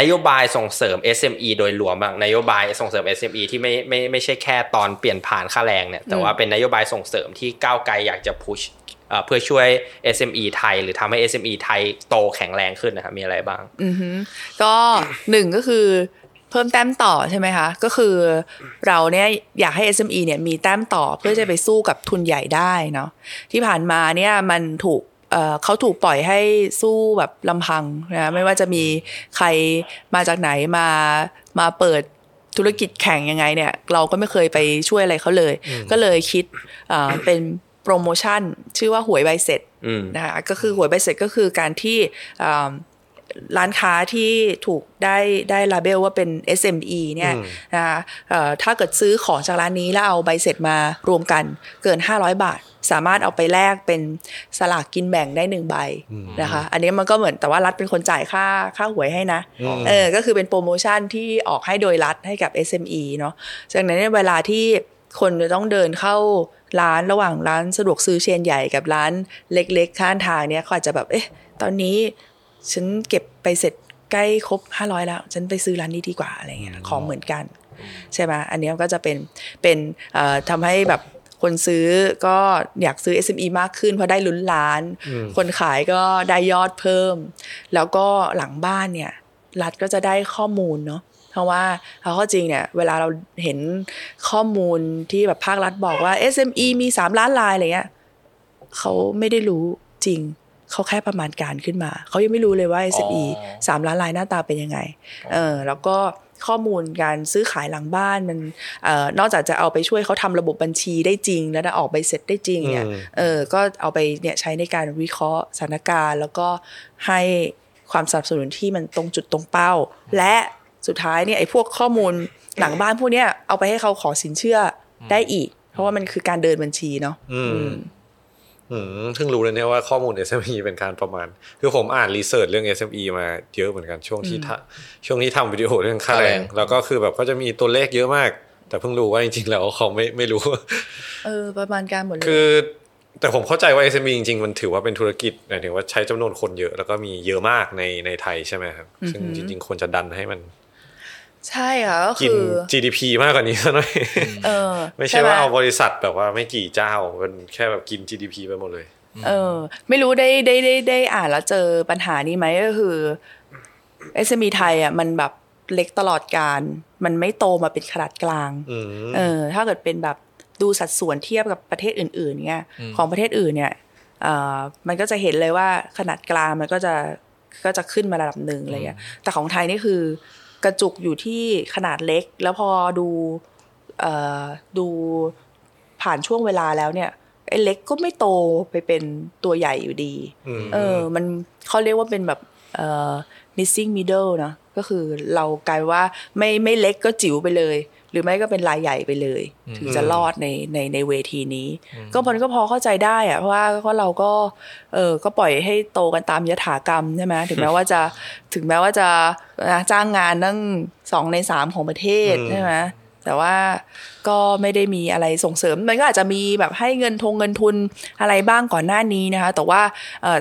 นโยบายส่งเสริม SME โดยรวมบ้างนโยบายส่งเสริม SME ที่ไม่ไม่ไม่ใช่แค่ตอนเปลี่ยนผ่านค่าแรงเนี่ยแต่ว่าเป็นนโยบายส่งเสริมที่ก้าวไกลอยากจะพุช เพื่อช่วย SME ไทย หรือทำให้ SME ไทยโตแข็งแรงขึ้นนะครับมีอะไรบ้างอือฮึก็หนึ่งก็คือเพิ่มแต้มต่อใช่ไหมคะก็คือเราเนี่ยอยากให้ SME เนี่ยมีแต้มต่อเพื่อจะไปสู้กับทุนใหญ่ได้เนาะที่ผ่านมาเนี่ยมันถูกเอ่อเขาถูกปล่อยให้สู้แบบลำพังนะไม่ว่าจะมีใครมาจากไหนมามาเปิดธุรกิจแข่งยังไงเนี่ย เราก็ไม่เคยไปช่วยอะไรเขาเลย ก็เลยคิดเอ่อเป็น โปรโมชั่น ชื่อว่าหวยใบเสร็จอืมนะคะก็คือหวยใบเสร็จก็คือการที่อ่าร้านค้าที่ถูกได้ได้ลาเบลว่าเป็น SME เนี่ยนะคะเอ่อถ้าเกิดซื้อของจากร้านนี้แล้วเอาใบเสร็จมารวมกันเกิน 500 บาท สามารถเอาไปแลกเป็นสลากกินแบ่งได้หนึ่งใบนะคะ อันนี้มันก็เหมือนแต่ว่ารัฐเป็นคนจ่ายค่าค่าหวยให้นะเออก็คือเป็นโปรโมชั่นที่ออกให้โดยรัฐให้กับ SME เนาะจากนั้นเนี่ยเวลาที่คนจะต้องเดินเข้า ร้านระหว่างร้านสะดวกซื้อเชนใหญ่กับร้านเล็กๆ ข้างทางเนี่ยเขาอาจจะแบบเอ๊ะตอนนี้ฉันเก็บไปเสร็จใกล้ครบ500แล้ว ฉันไปซื้อร้านนี้ดีกว่าอะไรเงี้ยของเหมือนกัน ใช่ไหมอันนี้ก็จะเป็นเป็นเอ่อทำให้แบบคนซื้อก็อยากซื้อ SME มากขึ้นเพราะได้ลุ้นล้าน คนขายก็ได้ยอดเพิ่ม แล้วก็หลังบ้านเนี่ย รัฐก็จะได้ข้อมูลเนาะ เพราะว่าเอาเข้อจริงเนี่ยเวลาเราเห็นข้อมูลที่แบบภาครัฐบอกว่า SME มี 3 ล้านลายอะไรเงี้ยเขาไม่ได้รู้จริงเขาแค่ประมาณการขึ้นมา เขายังไม่รู้เลยว่า SME อ๋อสามล้านลายหน้าตาเป็นยังไง เออ แล้วก็ข้อมูลการซื้อขายหลังบ้านมันเอ่อนอกจากจะเอาไปช่วยเขาทำระบบบัญชีได้จริง แล้วออกใบเสร็จได้จริงเนี่ยอืมเออ ก็เอาไปเนี่ยใช้ในการวิเคราะห์สถานการณ์ แล้วก็ให้ความสนับสนุนที่มันตรงจุดตรงเป้า และ สุดท้ายเนี่ยไอ้พวกข้อมูลหลังบ้านพวกเนี้ยเอาไปให้เขาขอสินเชื่อได้อีก เพราะว่ามันคือการเดินบัญชีเนาะอืมอืมเพิ่งรู้เลยเนี่ยว่าข้อมูล SME เป็นการประมาณ คือผมอ่านรีเสิร์ชเรื่อง SME มาเยอะเหมือนกันช่วงที่ทำช่วงที่ทำวิดีโอเรื่องค่าแรง แล้วก็คือแบบก็จะมีตัวเลขเยอะมาก แต่เพิ่งรู้ว่าจริงๆแล้วเขาไม่ไม่รู้ เออประมาณการหมดเลยคือ แต่ผมเข้าใจว่า SME จริงๆ มันถือว่าเป็นธุรกิจหมายถึงว่าใช้จำนวนคนเยอะ แล้วก็มีเยอะมากในในไทยใช่ไหมครับซึ่งจริง ๆควรจะดันให้มัน ใช่ค่ะก็กินคือ GDP มากกว่านี้ซะหน่อยเออไม่ใช่ว่าหเอาบริษัทแบบว่าไม่กี่เจ้ามันแค่แบบกิน GDP ไปหมดเลย เออ ไม่รู้ได้ได้ได้ได้อ่านแล้วเจอปัญหานี้ไหมก็คือ SME ไทยอะมันแบบเล็กตลอดการ มันไม่โตมาเป็นขนาดกลางอืมเออ ถ้าเกิดเป็นแบบดูสัดส่วนเทียบกับประเทศอื่น ๆ เนี่ย ของประเทศอื่นเนี่ยเอ่อมันก็จะเห็นเลยว่าขนาดกลางมันก็จะก็จะขึ้นมาระดับหนึ่งอะไรเงี้ยแต่ของไทยนี่คือ กระจุกอยู่ที่ขนาดเล็ก แล้วพอดูเอ่อดูผ่านช่วงเวลาแล้วเนี่ยไอ้เล็กก็ไม่โตไปเป็นตัวใหญ่อยู่ดีอืมเออ มันเขาเรียกว่าเป็นแบบเอ่อ missing middle เนอะก็คือเรากลายว่าไม่ไม่เล็กก็จิ๋วไปเลย หรือไม่ก็เป็นรายใหญ่ไปเลย ถึงจะรอดในในในเวทีนี้ ก็มันก็พอเข้าใจได้อะเพราะว่าเพราะเราก็เออก็ปล่อยให้โตกันตามยถากรรมใช่ไหมถึงแม้ว่าจะถึงแม้ว่าจะอะจ้างงานตั้งสองในสามของประเทศอืมใช่ไหมแต่ว่าก็ไม่ได้มีอะไรส่งเสริม มันก็อาจจะมีแบบให้เงินทงเงินทุนอะไรบ้างก่อนหน้านี้นะคะ แต่ว่าเออ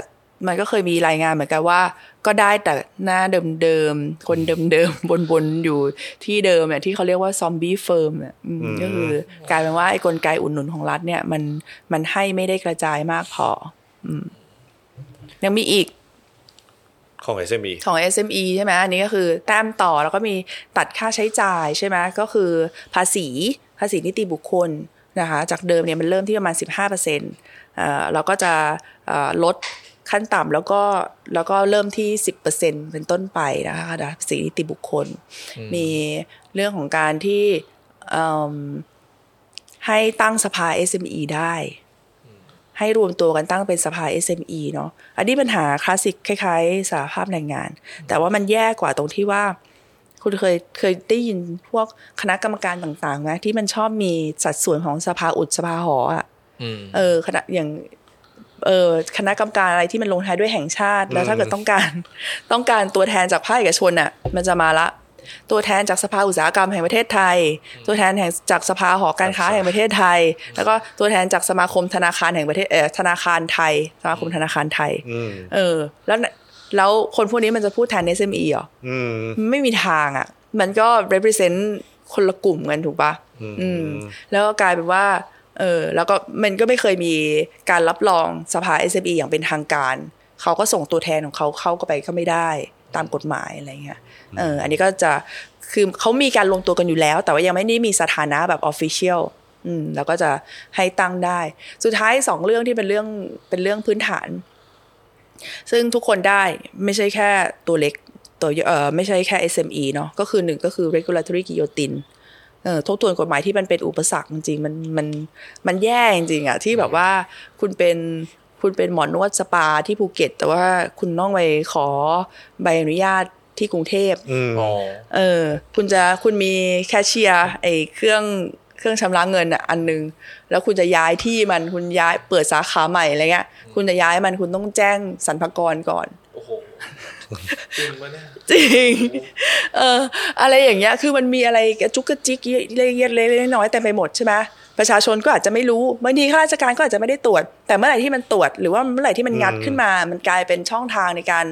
มันก็เคยมีรายงานเหมือนกันว่า ก็ได้แต่หน้าเดิมๆ คนเดิมๆวนๆ อยู่ที่เดิมเนี่ยที่เขาเรียกว่า zombie firm เนี่ยอืมก็คือกลายเป็นว่าไอ้กลไกอุดหนุนของรัฐเนี่ยมันมันให้ไม่ได้กระจายมากพออืมยังมีอีกของ SME ของ SME ใช่ไหมอันนี้ก็คือแต้มต่อแล้วก็มีตัดค่าใช้จ่ายใช่ไหมก็คือภาษีภาษีนิติบุคคลนะคะจากเดิมเนี่ยมันเริ่มที่ประมาณ 15%เอ่อเราก็จะเอ่อลด ขั้นต่ำแล้วก็แล้วก็เริ่มที่ 10%เป็นต้นไปนะคะภาษีนิติบุคคล มีเรื่องของการที่เอิ่มให้ตั้งสภา SME ได้ ให้รวมตัวกันตั้งเป็นสภา SME เนาะอันนี้ปัญหาคลาสสิกคล้ายๆสาภาพแรงงาน แต่ว่ามันแย่กว่าตรงที่ว่าคุณเคยเคยได้ยินพวกคณะกรรมการต่างๆไหมที่มันชอบมีสัดส่วนของสภาอุดสภาหออะอืมเออคณะอย่างเออ คณะกรรมการอะไรที่มันลงท้ายด้วยแห่งชาติ แล้วถ้าเกิดต้องการต้องการตัวแทนจากภาคเอกชนอะ มันจะมาละ ตัวแทนจากสภาอุตสาหกรรมแห่งประเทศไทย ตัวแทนแห่งจากสภาหอการค้าแห่งประเทศไทย แล้วก็ตัวแทนจากสมาคมธนาคารแห่งประเทศเออธนาคารไทย สมาคมธนาคารไทยอืมเออ แล้วแล้วคนพวกนี้มันจะพูดแทน SME เหรออืมไม่มีทางอะ มันก็ represent คนละกลุ่มกันถูกปะอืม แล้วก็กลายเป็นว่า เออแล้วก็มันก็ไม่เคยมีการรับรองสภา SME อย่างเป็นทางการ เขาก็ส่งตัวแทนของเขาเข้าก็ไปก็ไม่ได้ตามกฎหมายอะไรเงี้ยเอออันนี้ก็จะคือเขามีการลงตัวกันอยู่แล้ว แต่ว่ายังไม่ได้มีสถานะแบบ official อืมแล้วก็จะให้ตั้งได้ สุดท้ายสองเรื่องที่เป็นเรื่องเป็นเรื่องพื้นฐาน ซึ่งทุกคนได้ไม่ใช่แค่ตัวเล็กตัวเออไม่ใช่แค่ SME เนาะก็คือหนึ่งก็คือ regulatory guillotine เออทบทวนกฎหมายที่มันเป็นอุปสรรคจริงๆมันมันมันแย่จริงๆอะที่แบบว่าคุณเป็นคุณเป็นหมอนวดสปาที่ภูเก็ต แต่ว่าคุณต้องไปขอใบอนุญาตที่กรุงเทพอืมอ๋อเออ คุณจะคุณมีแคชเชียร์ไอ้เครื่องเครื่องชำระเงินอะอันหนึง แล้วคุณจะย้ายที่มันคุณย้ายเปิดสาขาใหม่อะไรเงี้ย คุณจะย้ายมันคุณต้องแจ้งสรรพากรก่อนโอ้โห จริงปะเนี่ยจริงเอออะไรอย่างเงี้ยคือมันมีอะไรกระจุกกระจิกเล็กๆเล็กๆน้อยๆเต็มไปหมดใช่ไหมประชาชนก็อาจจะไม่รู้บางทีข้าราชการก็อาจจะไม่ได้ตรวจ แต่เมื่อไหร่ที่มันตรวจ หรือว่าเมื่อไหร่ที่มันงัดขึ้นมา มันกลายเป็นช่องทางในการ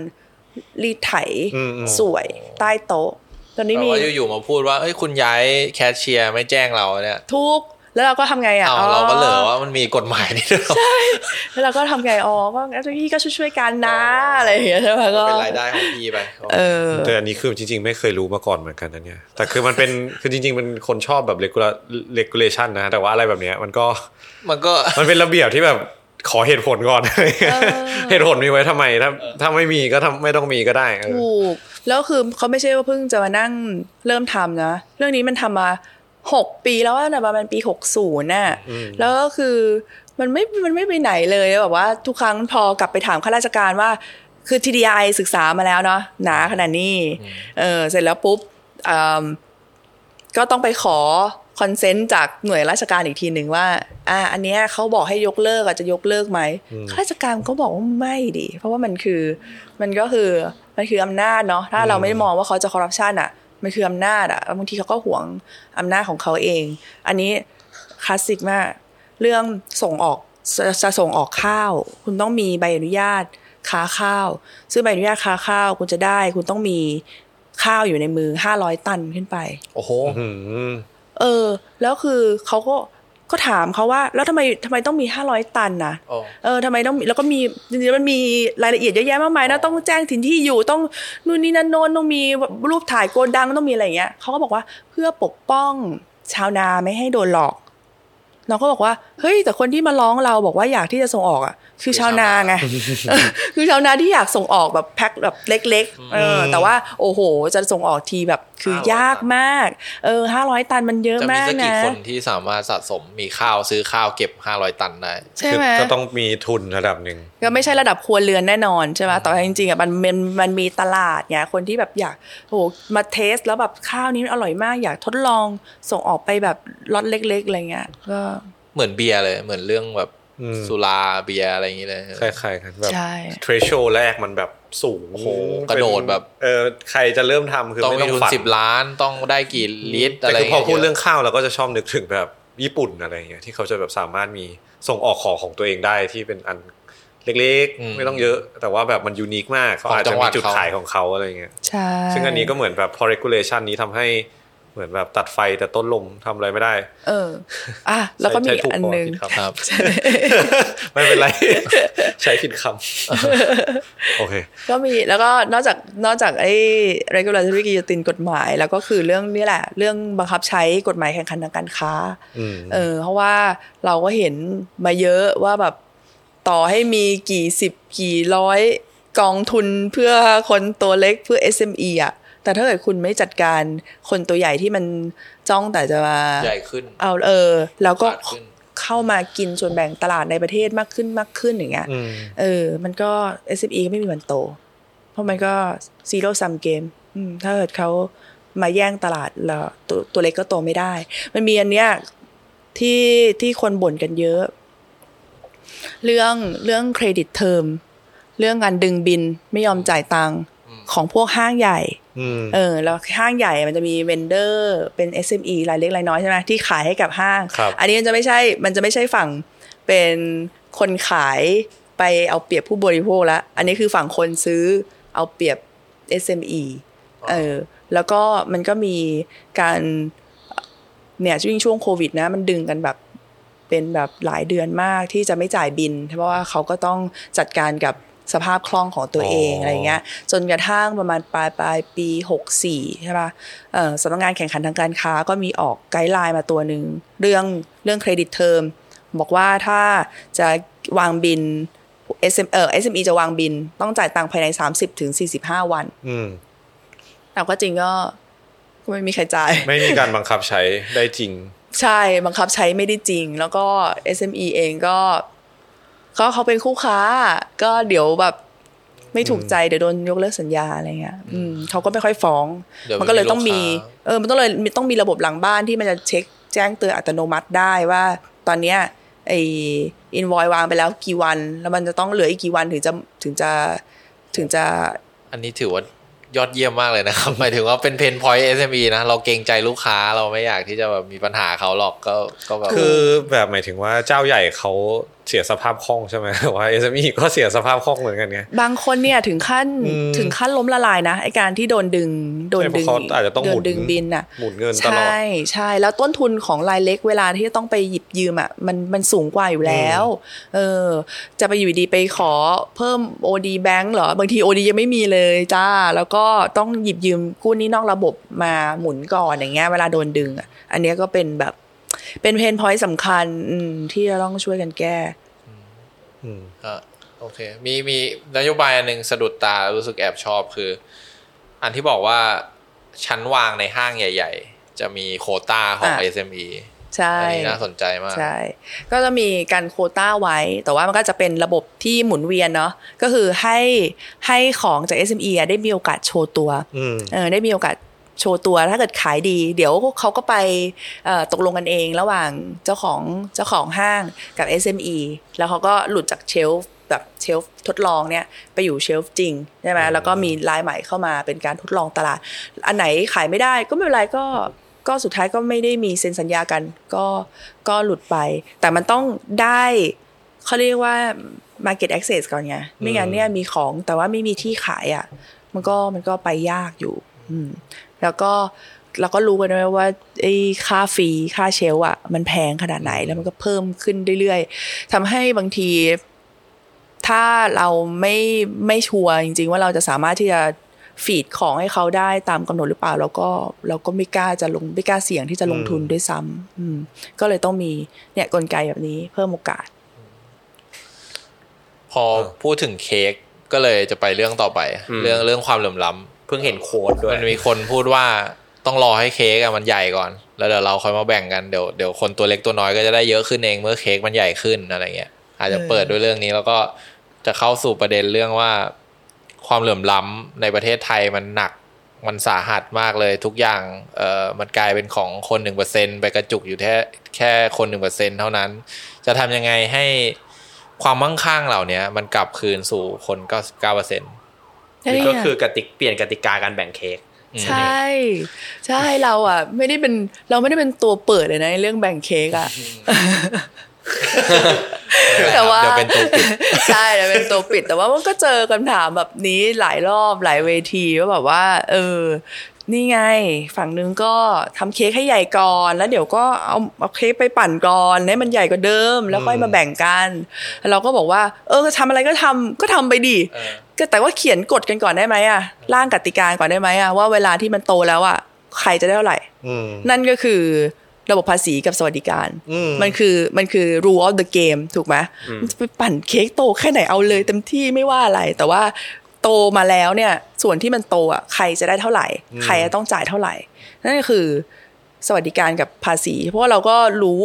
รีดไถอืมอืมสวยใต้โต๊ะตอนนี้แต่มีว่าอยู่ๆมาพูดว่าเอ้ยคุณย้ายแคชเชียร์ไม่แจ้งเราเนี่ยทุก แล้วเราก็ทำไงอะเอาเราก็เหลอว่ามันมีกฎหมายนี่ด้วยเหรอแล้วเราก็ทำไงอ๋อก็งั้นพี่ก็ช่วยๆกันนะอะไรอย่างเงี้ยใช่ไหมก็เป็นรายได้ของพี่ไปเออแต่อันนี้คือจริง ๆ ไม่เคยรู้มาก่อนเหมือนกันนะเนี่ยแต่คือมันเป็นคือจริงๆเป็นคนชอบแบบ regula- regulation นะแต่ว่าอะไรแบบเนี้ยมันก็มันก็มันเป็นระเบียบที่แบบขอเหตุผลก่อนเหตุผลมีไว้ทำไมถ้าถ้าไม่มีก็ทำไม่ต้องมีก็ได้เออถูกแล้วคือเขาไม่ใช่ว่าเพิ่งจะมานั่งเริ่มทำนะ เรื่องนี้มันทำมา หกปีแล้วว่าประมาณปีหกศูนย์น่ะแล้วก็คือมันไม่มันไม่ไปไหนเลยแบบว่า ทุกครั้งพอกลับไปถามข้าราชการว่า คือ TDI ศึกษามาแล้วเนาะหนาขนาดนี้เออเสร็จแล้วปุ๊บอืมก็ต้องไปขอคอนเซนต์จากหน่วยราชการอีกทีหนึ่งว่า อ่า อันเนี้ยเขาบอกให้ยกเลิกอาจจะยกเลิกไหมข้าราชการก็บอกว่าไม่ดิเพราะว่ามันคือ มันก็คือมันคืออำนาจเนาะถ้าเราไม่ได้มองว่าเขาจะคอร์รัปชันอะ มันคืออำนาจอะแล้วบางทีเขาก็หวงอำนาจของเขาเอง อันนี้คลาสสิกมาก เรื่องส่งออกจะจะส่งออกข้าว คุณต้องมีใบอนุญาตค้าข้าว ซึ่งใบอนุญาตค้าข้าว คุณจะได้ คุณต้องมีข้าวอยู่ในมือห้าร้อยตันขึ้นไป โอ้โหอืมเออ แล้วคือเขาก็ ก็ถามเขาว่าแล้วทำไมทำไมต้องมีห้าร้อยตันนะอ๋อเออทำไมต้องมีแล้วก็มีจริงๆมันมีรายละเอียดเยอะแยะมากมายนะต้องแจ้งถิ่นที่อยู่ต้องนู่นนี่นั่นโน้นต้องมีรูปถ่ายโกดังต้องมีอะไรอย่างเงี้ยเขาก็บอกว่าเพื่อปกป้องชาวนาไม่ให้โดนหลอกเราก็บอกว่าเฮ้ยแต่คนที่มาร้องเราบอกว่าอยากที่จะส่งออกอะ คือชาวนาไงเออคือชาวนาที่อยากส่งออกแบบแพ็คแบบเล็กๆเออแต่ว่าโอ้โห จะส่งออกทีแบบคือยากมาก เออห้าร้อยตันมันเยอะจะมีมากสักกี่นะคนที่สามารถสะสมมีข้าวซื้อข้าวเก็บ500ตันได้ใช่คือไหมก็ต้องมีทุนระดับหนึ่งก็ไม่ใช่ระดับครัวเรือนแน่นอนใช่ไหมแต่ว่าจริงๆอะมันมันมันมีตลาดเนี่ยคนที่แบบอยากโอ้โหมา taste แล้วแบบข้าวนี้มันอร่อยมากอยากทดลองส่งออกไปแบบล็อตเล็ก ๆ อะไรเงี้ยก็เหมือนเบียร์เลยเหมือนเรื่องแบบอืม สุราเบียร์อะไรอย่างนี้เลยคล้ายๆกันแบบใช่ threshold แรกมันแบบสูงโอ้โหกระโดดแบบเออใครจะเริ่มทำคือต้องไม่มีต้องทุนฝันสิบล้านต้องได้กี่ลิตรแต่อะไรคือพอพูดย่ายเรื่องข้าวเราก็จะชอบนึกถึงแบบญี่ปุ่นอะไรอย่างเงี้ยที่เขาจะแบบสามารถมีส่งออกของของตัวเองได้ที่เป็นอันเล็กๆ ไม่ต้องเยอะ แต่ว่าแบบมันยูนิคมากเขาอาจจะมีจุดขายของเขาอะไรอย่างเงี้ยใช่ซึ่งอันนี้ก็เหมือนแบบพอ regulation นี้ทำให้ เหมือนแบบตัดไฟแต่ต้นลมทำอะไรไม่ได้ เออ อะแล้วก็มีใช้ถูกอันพอหนึงผิดคครับำไม่เป็นไร ใช้ผิดคำโอเค ก็มีแล้วก็นอกจากนอกจากไอ้ regulatory guillotine กฎหมาย แล้วก็คือเรื่องนี่แหละ เรื่องบังคับใช้กฎหมายแข่งขันทางการค้าอืมเออ เพราะว่าเราก็เห็นมาเยอะว่าแบบต่อให้มีกี่สิบกี่ร้อยกองทุนเพื่อคนตัวเล็กเพื่อ SME อะ แต่ถ้าเกิดคุณไม่จัดการคนตัวใหญ่ที่มันจ้องแต่จะมาใหญ่ขึ้น เอาเออ แล้วก็ขาดขึ้นเข้ามากินส่วนแบ่งตลาดในประเทศมากขึ้นมากขึ้นอย่างเงี้ยอืมเออ มันก็ SME ก็ไม่มีวันโต เพราะมันก็ zero sum game อืมถ้าเกิดเขามาแย่งตลาดแล้วตัวตัวเล็กก็โตไม่ได้ มันมีอันเนี้ยที่ที่คนบ่นกันเยอะ เรื่องเรื่องเครดิตเทอมเรื่องการดึงบินไม่ยอมจ่ายตังค์ ของพวกห้างใหญ่อืมเออแล้วห้างใหญ่มันจะมีเวนเดอร์เป็น SME รายเล็กรายน้อยใช่ไหมที่ขายให้กับห้างครับอันนี้มันจะไม่ใช่มันจะไม่ใช่ฝั่งเป็นคนขายไปเอาเปรียบผู้บริโภคแล้วอันนี้คือฝั่งคนซื้อเอาเปรียบ SME เออแล้วก็มันก็มีการเนี่ยช่วงช่วงโควิดนะ มันดึงกันแบบเป็นแบบหลายเดือนมากที่จะไม่จ่ายบิน เพราะว่าเขาก็ต้องจัดการกับ สภาพคล่องของตัวเองอ๋อออะไรเงี้ยจนกระทั่งประมาณปลายปลายปี 64ใช่ปะเอ่อสำนักงานแข่งขันทางการค้าก็มีออกไกด์ไลน์มาตัวหนึ่งเรื่องเรื่องเครดิตเทอมบอกว่าถ้าจะวางบิน SM เอ่อ SME จะวางบิน ต้องจ่ายตังค์ภายใน 30ถึง45 วันอืมแต่ก็จริงก็ก็ไม่มีใครจ่าย ไม่มีการบังคับใช้ได้จริง ใช่บังคับใช้ไม่ได้จริง แล้วก็ SME เองก็ ก็เขาเป็นคู่ค้า ก็เดี๋ยวแบบไม่ถูกใจเดี๋ยวโดนยกเลิกสัญญาอะไรเงี้ยอืมเขาก็ไม่ค่อยฟ้องเดี๋ยวมันก็เลยต้องมีมีลูกค้าเออ มันต้องเลยมีต้องมีระบบหลังบ้านที่มันจะเช็คแจ้งเตือนอัตโนมัติได้ว่า ตอนเนี้ยไออินวอยวางไปแล้วกี่วัน แล้วมันจะต้องเหลืออีกกี่วันถึงจะถึงจะถึงจะ อันนี้ถือว่ายอดเยี่ยมมากเลยนะครับหมายถึงว่าเป็นเพนพอยต์ SME นะเราเกรงใจลูกค้าเราไม่อยากที่จะแบบมีปัญหาเขาหรอกก็ก็แบบคือแบบหมายถึงว่าเจ้าใหญ่เขา เสียสภาพคล่องใช่ไหมว่า SME ก็เสียสภาพคล่องเหมือนกันไงบางคนเนี่ยถึงขั้นอืมถึงขั้นล้มละลายนะไอการที่โดนดึงโดนใช่เพดึราะงเขาอาจจะต้องโดหมุนนดึงบินอะหมุนเงินตลอดใช่ใช่แล้วต้นทุนของรายเล็กเวลาที่จะต้องไปหยิบยืมอะมันมันสูงกว่าอยู่แล้วเออจะไปอยู่ดีไปขอเพิ่ม OD Bank เหรอบางที OD ยังไม่มีเลยจ้า แล้วก็ต้องหยิบยืมกู้หนี้นอกระบบมาหมุนก่อนอย่างเงี้ยเวลาโดนดึงอะอันเนี้ยก็เป็นแบบ เป็นเพนพอยต์สำคัญอืมที่จะต้องช่วยกันแก้อืมอะโอเค มีมีนโยบายอันหนึ่งสะดุดตารู้สึกแอบชอบคือ อันที่บอกว่าชั้นวางในห้างใหญ่ ๆ จะมีโควต้าของอะ SME ใช่อันนี้น่าสนใจมากใช่ก็จะมีการโควต้าไว้ แต่ว่ามันก็จะเป็นระบบที่หมุนเวียนเนาะก็คือให้ให้ของจาก SME อะได้มีโอกาสโชว์ตัวอืมเออได้มีโอกาส โชว์ตัวถ้าเกิดขายดี เดี๋ยวเขาก็ไปเอ่อตกลงกันเองระหว่างเจ้าของเจ้าของห้างกับ SME แล้วเขาก็หลุดจากเชลฟ์แบบเชลฟ์ทดลองเนี่ยไปอยู่เชลฟ์จริงใช่ไหมแล้วก็มีลายใหม่เข้ามาเป็นการทดลองตลาด อันไหนขายไม่ได้ก็ไม่เป็นไรก็ก็สุดท้ายก็ไม่ได้มีเซ็นสัญญากันก็ก็หลุดไป แต่มันต้องได้เขาเรียกว่า market access ก่อนไงไม่งั้นเนี่ยมีของแต่ว่าไม่มีที่ขายอะมันก็มันก็ไปยากอยู่อืม แล้วก็เราก็รู้กันด้วยว่าไอ้ค่าฟรีค่าเชลฟ์อะมันแพงขนาดไหนแล้วมันก็เพิ่มขึ้นเรื่อยๆทำให้บางที ถ้าเราไม่ไม่ชัวร์จริง ๆ ว่าเราจะสามารถที่จะฟีดของให้เขาได้ตามกำหนดหรือเปล่าเราก็เราก็ไม่กล้าจะลงไม่กล้าเสี่ยงที่จะลงทุนด้วยซ้ำอืม ก็เลยต้องมีเนี่ยกลไกแบบนี้ เพิ่มโอกาส พอพูดถึงเค้กก็เลยจะไปเรื่องต่อไปอืมเรื่องเรื่องความเหลื่อมล้ำ เพิ่งเห็นโค้ดด้วยมันมีคนพูดว่าต้องรอให้เค้กอะมันใหญ่ก่อน แล้วเดี๋ยวเราค่อยมาแบ่งกันเดี๋ยวเดี๋ยวคนตัวเล็กตัวน้อยก็จะได้เยอะขึ้นเองเมื่อเค้กมันใหญ่ขึ้นอะไรเงี้ยอาจจะเปิดด้วยเรื่องนี้แล้วก็จะเข้าสู่ประเด็นเรื่องว่า ความเหลื่อมล้ำในประเทศไทยมันหนักมันสาหัสมากเลยทุกอย่างเอ่อมันกลายเป็นของคนหนึ่งเปอร์เซ็นไปกระจุกอยู่แค่แค่คนหนึ่งเปอร์เซ็นเท่านั้น จะทำยังไงให้ความมั่งคั่งเหล่านี้มันกลับคืนสู่คนเก้าสิบเก้าเปอร์เซ็นต์ นี่ก็คือกติกเปลี่ยนกติกาการแบ่งเค้กใช่ ใช่เราอะ ไม่ได้เป็นเราไม่ได้เป็นตัวเปิดเลยนะในเรื่องแบ่งเค้กอะแต่ว่าเดี๋ยวเป็นตัวปิดใช่เดี๋ยวเป็นตัวปิดแต่ว่ามันก็เจอคำถามแบบนี้หลายรอบหลายเวทีว่าแบบว่า เออ นี่ไง ฝั่งนึงก็ทำเค้กให้ใหญ่ก่อน แล้วเดี๋ยวก็เอาเอาเค้กไปปั่นก่อนให้มันใหญ่กว่าเดิม แล้วค่อยมาแบ่งกันแล้วเราก็บอกว่า เออทำอะไรก็ทำก็ทำไปดิเออก็แต่ว่าเขียนกฎกันก่อนได้ไหมอะร่างกติกาก่อนได้ไหมอะว่าเวลาที่มันโตแล้วอะใครจะได้เท่าไหร่อืมนั่นก็คือระบบภาษีกับสวัสดิการอืมมันคือมันคือ rule of the game ถูกไหมจะไปปั่นเค้กโตแค่ไหนเอาเลยเต็มที่ไม่ว่าอะไร แต่ว่า โตมาแล้วเนี่ย ส่วนที่มันโตอะใครจะได้เท่าไหร่ ใครจะต้องจ่ายเท่าไหร่ นั่นก็คือ สวัสดิการกับภาษี เพราะว่าเราก็รู้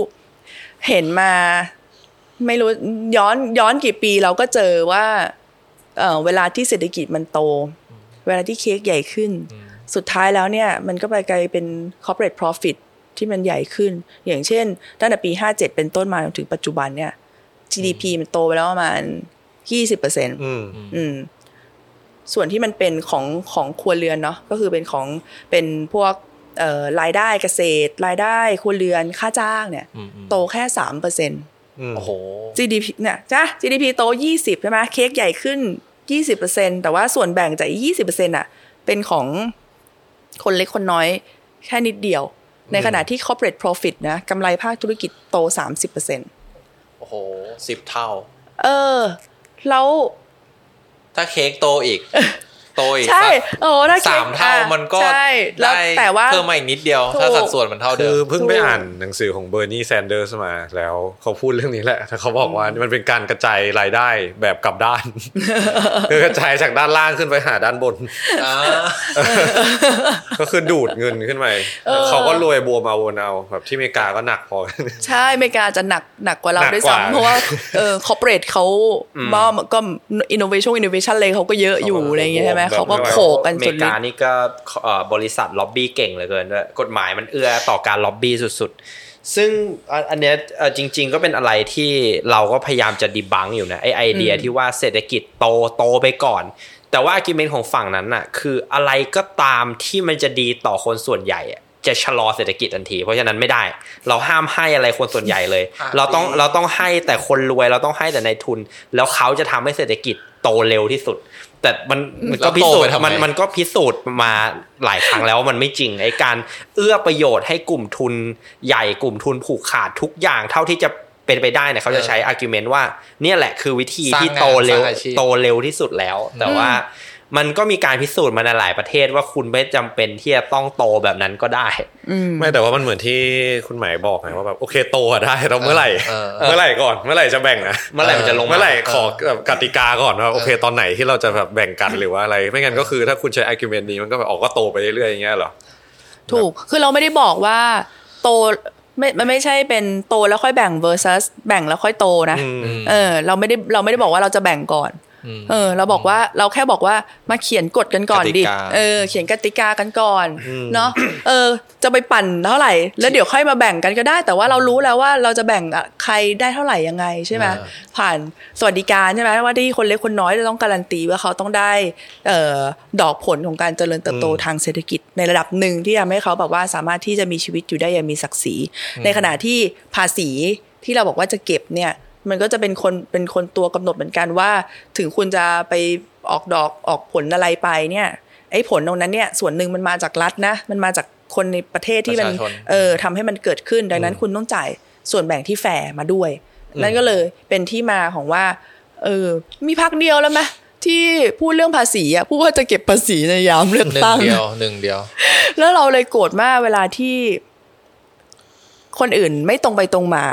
เห็นมาไม่รู้ย้อนย้อนกี่ปีเราก็เจอว่าเอ่อเวลาที่เศรษฐกิจมันโต เวลาที่เค้กใหญ่ขึ้น สุดท้ายแล้วเนี่ย มันก็ไปกลายเป็น corporate profit ที่มันใหญ่ขึ้น อย่างเช่น ตั้งแต่ปี 57 เป็นต้นมาจนถึงปัจจุบันเนี่ย GDP มันโตไปแล้วประมาณ20%เปอร์เซ็นต์อืมอืม ส่วนที่มันเป็นของของครัวเรือนเนาะก็คือเป็นของเป็นพวกเอ่อรายได้เกษตร รายได้ครัวเรือนค่าจ้างเนี่ยอืมอืมโตแค่สามเปอร์เซ็นต์อืมโอ้โห GDP เนี่ยจ้ะ GDP โต20ใช่ไหมเค้กใหญ่ขึ้น20%แต่ว่าส่วนแบ่งจาก20%อะ เป็นของคนเล็กคนน้อยแค่นิดเดียว ในขณะที่ corporate profit นะกำไรภาคธุรกิจโต30%โอ้โหสิบเท่า เออ แล้ว ถ้าเค้กโตอีก โตอีกใช่สักโอ้ถ้าค้สามเท่าอะมันก็ใช่แล้วได้แต่ว่าเพิ่มมาอีกนิดเดียว ถ้าถูกสัดส่วนมันเท่าเดิคือมเพิ่งไปถูกอ่านหนังสือของเบอร์นีแซนเดอร์สมา แล้วเขาพูดเรื่องนี้แหละแต่เขาบอกว่ามันเป็นการกระจายรายได้แบบกลับด้านคือกระจายจากด้านล่างขึ้นไปหาด้านบนอ่าก็คือดูดเงินขึ้นไปแล้วเขาก็รวยบวมเอาวนเอาแบบที่อเมริกาก็หนักพอใช่อเมริกาจะหนักหนักกว่าเราหนักด้วยกว่าซ้ำเพราะว่าเออ corporate เขาบ้าก็ innovation innovation เลยเขาก็เยอะอยู่อะไรอย่างเงี้ยใช่ไหมเขาก็โขกกันอเมจนริกานี่ก็เอ่อบริษัทล็อบบี้เก่งเหลือเกินด้วยกฎหมายมันเอื้อต่อการล็อบบี้สุดๆ ซึ่งอันอันเนี้ยเอ่อจริง ๆ ก็เป็นอะไรที่เราก็พยายามจะ debunk อยู่นะไอไอเดียที่ว่าเศรษฐกิจโตโตไปก่อน แต่ว่า argument ของฝั่งนั้นน่ะ คืออะไรก็ตามที่มันจะดีต่อคนส่วนใหญ่อะจะชะลอเศรษฐกิจทันทีเพราะฉะนั้นไม่ได้ เราห้ามให้อะไรคนส่วนใหญ่เลยอะเราต้องดีเราต้องให้แต่คนรวยเราต้องให้แต่ในทุน แล้วเขาจะทำให้เศรษฐกิจโตเร็วที่สุด แต่มันมันก็แล้วพิโตสูจไปน์ทำไมมันมันก็พิสูจน์มาหลายครั้งแล้วว่ามันไม่จริงไอ้การเอื้อประโยชน์ให้กลุ่มทุนใหญ่กลุ่มทุนผูกขาดทุกอย่างเท่าที่จะเป็นไปได้เนี่ยเขาจะใช้ argument ว่า เนี่ยแหละคือวิธีสร้างที่งานโตเร็วสร้างอาชีพโตเร็วที่สุดแล้ว แต่ว่า มันก็มีการพิสูจน์มาในหลายประเทศว่าคุณไม่จำเป็นที่จะต้องโตแบบนั้นก็ได้ไม่แต่ว่ามันเหมือนที่คุณหมายบอกไงว่าแบบโอเคโตอะได้เราเมื่อไหร่เออเมื่อไหร่ก่อนเมื่อไหร่จะแบ่งนะเมื่อไหร่มันจะลงมาเมื่อไหร่ขอแบบกติกาก่อนว่าโอเคตอนไหนที่เราจะแบบแบ่งกันหรือว่าอะไร ไม่งั้นก็คือถ้าคุณใช้ argument นี้มันก็แบบออกก็โตไปเรื่อยๆอย่างเงี้ยเหรอถูกคือเราไม่ได้บอกว่าโตไม่มันไม่ใช่เป็นโตแล้วค่อยแบ่ง versus แบ่งแล้วค่อยโตนะอืมเออ เราไม่ได้เราไม่ได้บอกว่าเราจะแบ่งก่อน เออ เราบอกว่าเราแค่บอกว่ามาเขียนกฎกันก่อนดิกติกาเออ เขียนกติกากันก่อนเนาะเออ จะไปปั่นเท่าไหร่ แล้วเดี๋ยวค่อยมาแบ่งกันก็ได้ แต่ว่าเรารู้แล้วว่าเราจะแบ่งอะใครได้เท่าไหร่ยังไงใช่ไหมผ่านสวัสดิการใช่ไหมว่าที่คนเล็กคนน้อยจะต้องการันตีว่าเขาต้องได้เอ่อดอกผลของการเจริญเติบโตทางเศรษฐกิจในระดับหนึ่งที่ทำให้เขาแบบว่าสามารถที่จะมีชีวิตอยู่ได้อย่างมีศักดิ์ศรี ในขณะที่ภาษีที่เราบอกว่าจะเก็บเนี่ย มันก็จะเป็นคนเป็นคนตัวกำหนดเหมือนกันว่า ถึงคุณจะไปออกดอกออกผลอะไรไปเนี่ยไอ้ผลตรงนั้นเนี่ยส่วนหนึ่งมันมาจากรัฐนะ มันมาจากคนในประเทศที่มันประชาชนเออทำให้มันเกิดขึ้น ดังนั้นคุณต้องจ่ายส่วนแบ่งที่แฟร์มาด้วย นั่นก็เลยเป็นที่มาของว่า เออ มีพักเดียวแล้วไหมที่พูดเรื่องภาษีอะพูดว่าจะเก็บภาษีในยามเลือกหนึ่งตั้งเดียวหนึ่งเดียว แล้วเราเลยโกรธมากเวลาที่ คนอื่นไม่ตรงไปตรงมา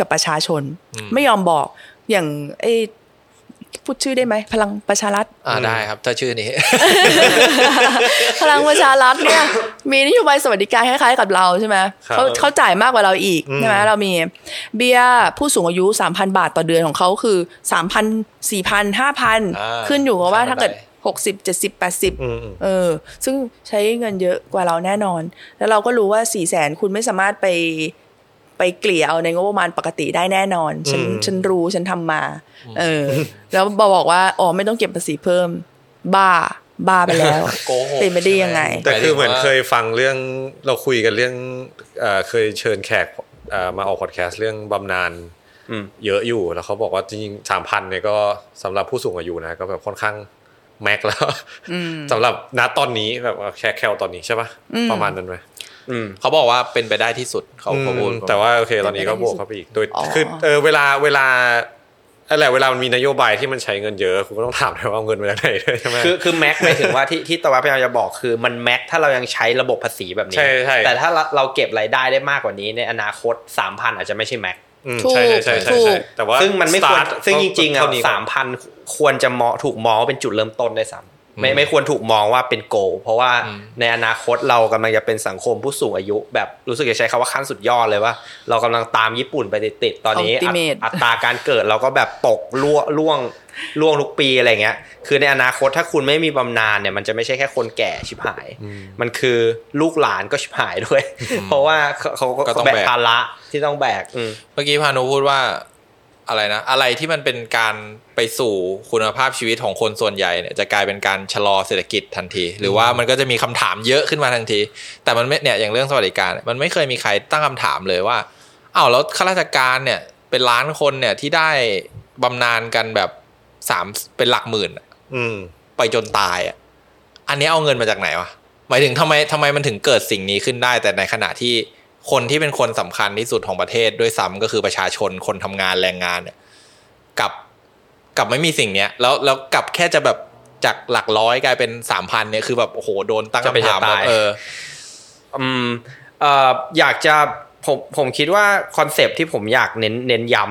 กับประชาชน ไม่ยอมบอกอย่างไอ้พูดชื่อได้ไหมพลังประชารัฐอ่าได้ครับ ถ้าชื่อนี้ พลังประชารัฐเนี่ย มีนโยบายสวัสดิการคล้ายๆกับเราใช่ไหมครับเขาเขาจ่ายมากกว่าเราอีกอืมใช่ไหมเรามีเบี้ยผู้สูงอายุสามพันบาทต่อเดือนของเขาคือสามพันสี่พันห้าพันอ่าขึ้นอยู่กับว่าขั้นถ้าเกิดบันไดหกสิบเจ็ดสิบแปดสิบอืมอืมเออ ซึ่งใช้เงินเยอะกว่าเราแน่นอน แล้วเราก็รู้ว่าสี่แสนคุณไม่สามารถไป ไปเกลี่ยเอาในงบประมาณปกติได้แน่นอน ฉันอืมฉันรู้ฉันทำมา เออ แล้วบอกว่าอ๋อไม่ต้องเก็บภาษีเพิ่ม บ้าบ้าไปแล้วโกหกเป็นไปได้ยังไง แต่คือเหมือนหมายถึงว่าเคยฟังเรื่องเราคุยกันเรื่องเอ่อเคยเชิญแขกเอ่อมาออกพอดแคสต์เรื่องบำนาญอืมเยอะอยู่แล้วเขาบอกว่าจริงๆสามพันเนี่ยก็สำหรับผู้สูงอายุนะก็แบบค่อนข้างแม็กแล้วสำหรับณตอนนี้แบบว่าแค่แคลตอนนี้ใช่ปะประมาณนั้นไหมอืม เขาบอกว่าเป็นไปได้ที่สุดเขาเขาพูดอืมแต่ว่าโอเค ตอนนี้ก็บวกเข้าไปอีกโดยอ๋อคือเออเวลาเวลาอะไรเวลามันมีนโยบายที่มันใช้เงินเยอะคุณก็ต้องถามด้วยว่าเอาเงินมาจากไหนด้วยใช่ไหมคือคือแม็กหมายถึงว่าที่ที่ตะวันพยายามจะบอกคือมันแม็กถ้าเรายังใช้ระบบภาษีแบบนี้ใช่ใช่แต่ถ้าเราเราเก็บรายได้ได้มากกว่านี้ในอนาคตสามพันอาจจะไม่ใช่แม็กอืมถูกใช่ใช่ใช่ถูใช่กแต่ว่าซึ่งมันไม่ควร start ซึ่งจริงๆอะเท่นี้ก่อนสามพันควรจะมองถูกมองว่าเป็นจุดเริ่มต้นได้วยซ้ำ ไม่ไม่ควรถูกมองว่าเป็นโก เพราะว่าในอนาคตเรากำลังจะเป็นสังคมผู้สูงอายุ แบบรู้สึกจะใช้คำว่าขั้นสุดยอดเลยว่า เรากำลังตามญี่ปุ่นไปติดๆตอนนี้ อัต Ultimate อัตราการเกิดเราก็แบบตกล่วล่วงล่วงทุกปีอะไรเงี้ย คือในอนาคตถ้าคุณไม่มีบำนาญเนี่ยมันจะไม่ใช่แค่คนแก่ชิบหาย มันคือลูกหลานก็ชิบหายด้วย เพราะว่าเขาเขาก็ต้องแบกแบกภาระที่ต้องแบกอืมเมื่อกี้พานุพูดว่า อะไรนะ อะไรที่มันเป็นการไปสู่คุณภาพชีวิตของคนส่วนใหญ่เนี่ยจะกลายเป็นการชะลอเศรษฐกิจทันที หรือว่ามันก็จะมีคำถามเยอะขึ้นมาทันที แต่มันไม่เนี่ยอย่างเรื่องสวัสดิการเนี่ยมันไม่เคยมีใครตั้งคำถามเลยว่าอ้าวแล้วข้าราชการเนี่ยเป็นล้านคนเนี่ยที่ได้บำนาญกันแบบสามเป็นหลักหมื่นอะอืม ไปจนตายอะอันนี้เอาเงินมาจากไหนวะหมายถึงทำไมทำไมมันถึงเกิดสิ่งนี้ขึ้นได้ แต่ในขณะที่ คนที่เป็นคนสำคัญที่สุดของประเทศด้วยซ้ำก็คือประชาชนคนทำงานแรงงานเนี่ยกลับกลับไม่มีสิ่งเนี้ย แล้วแล้วกลับแค่จะแบบจากหลักร้อยกลายเป็นสามพันเนี่ยคือแบบโอ้โหโดนตั้งจะเป็นคำถามจะว่าตายเอออืมเอ่ออยากจะผมผมคิดว่า concept ที่ผมอยากเน้นเน้นย้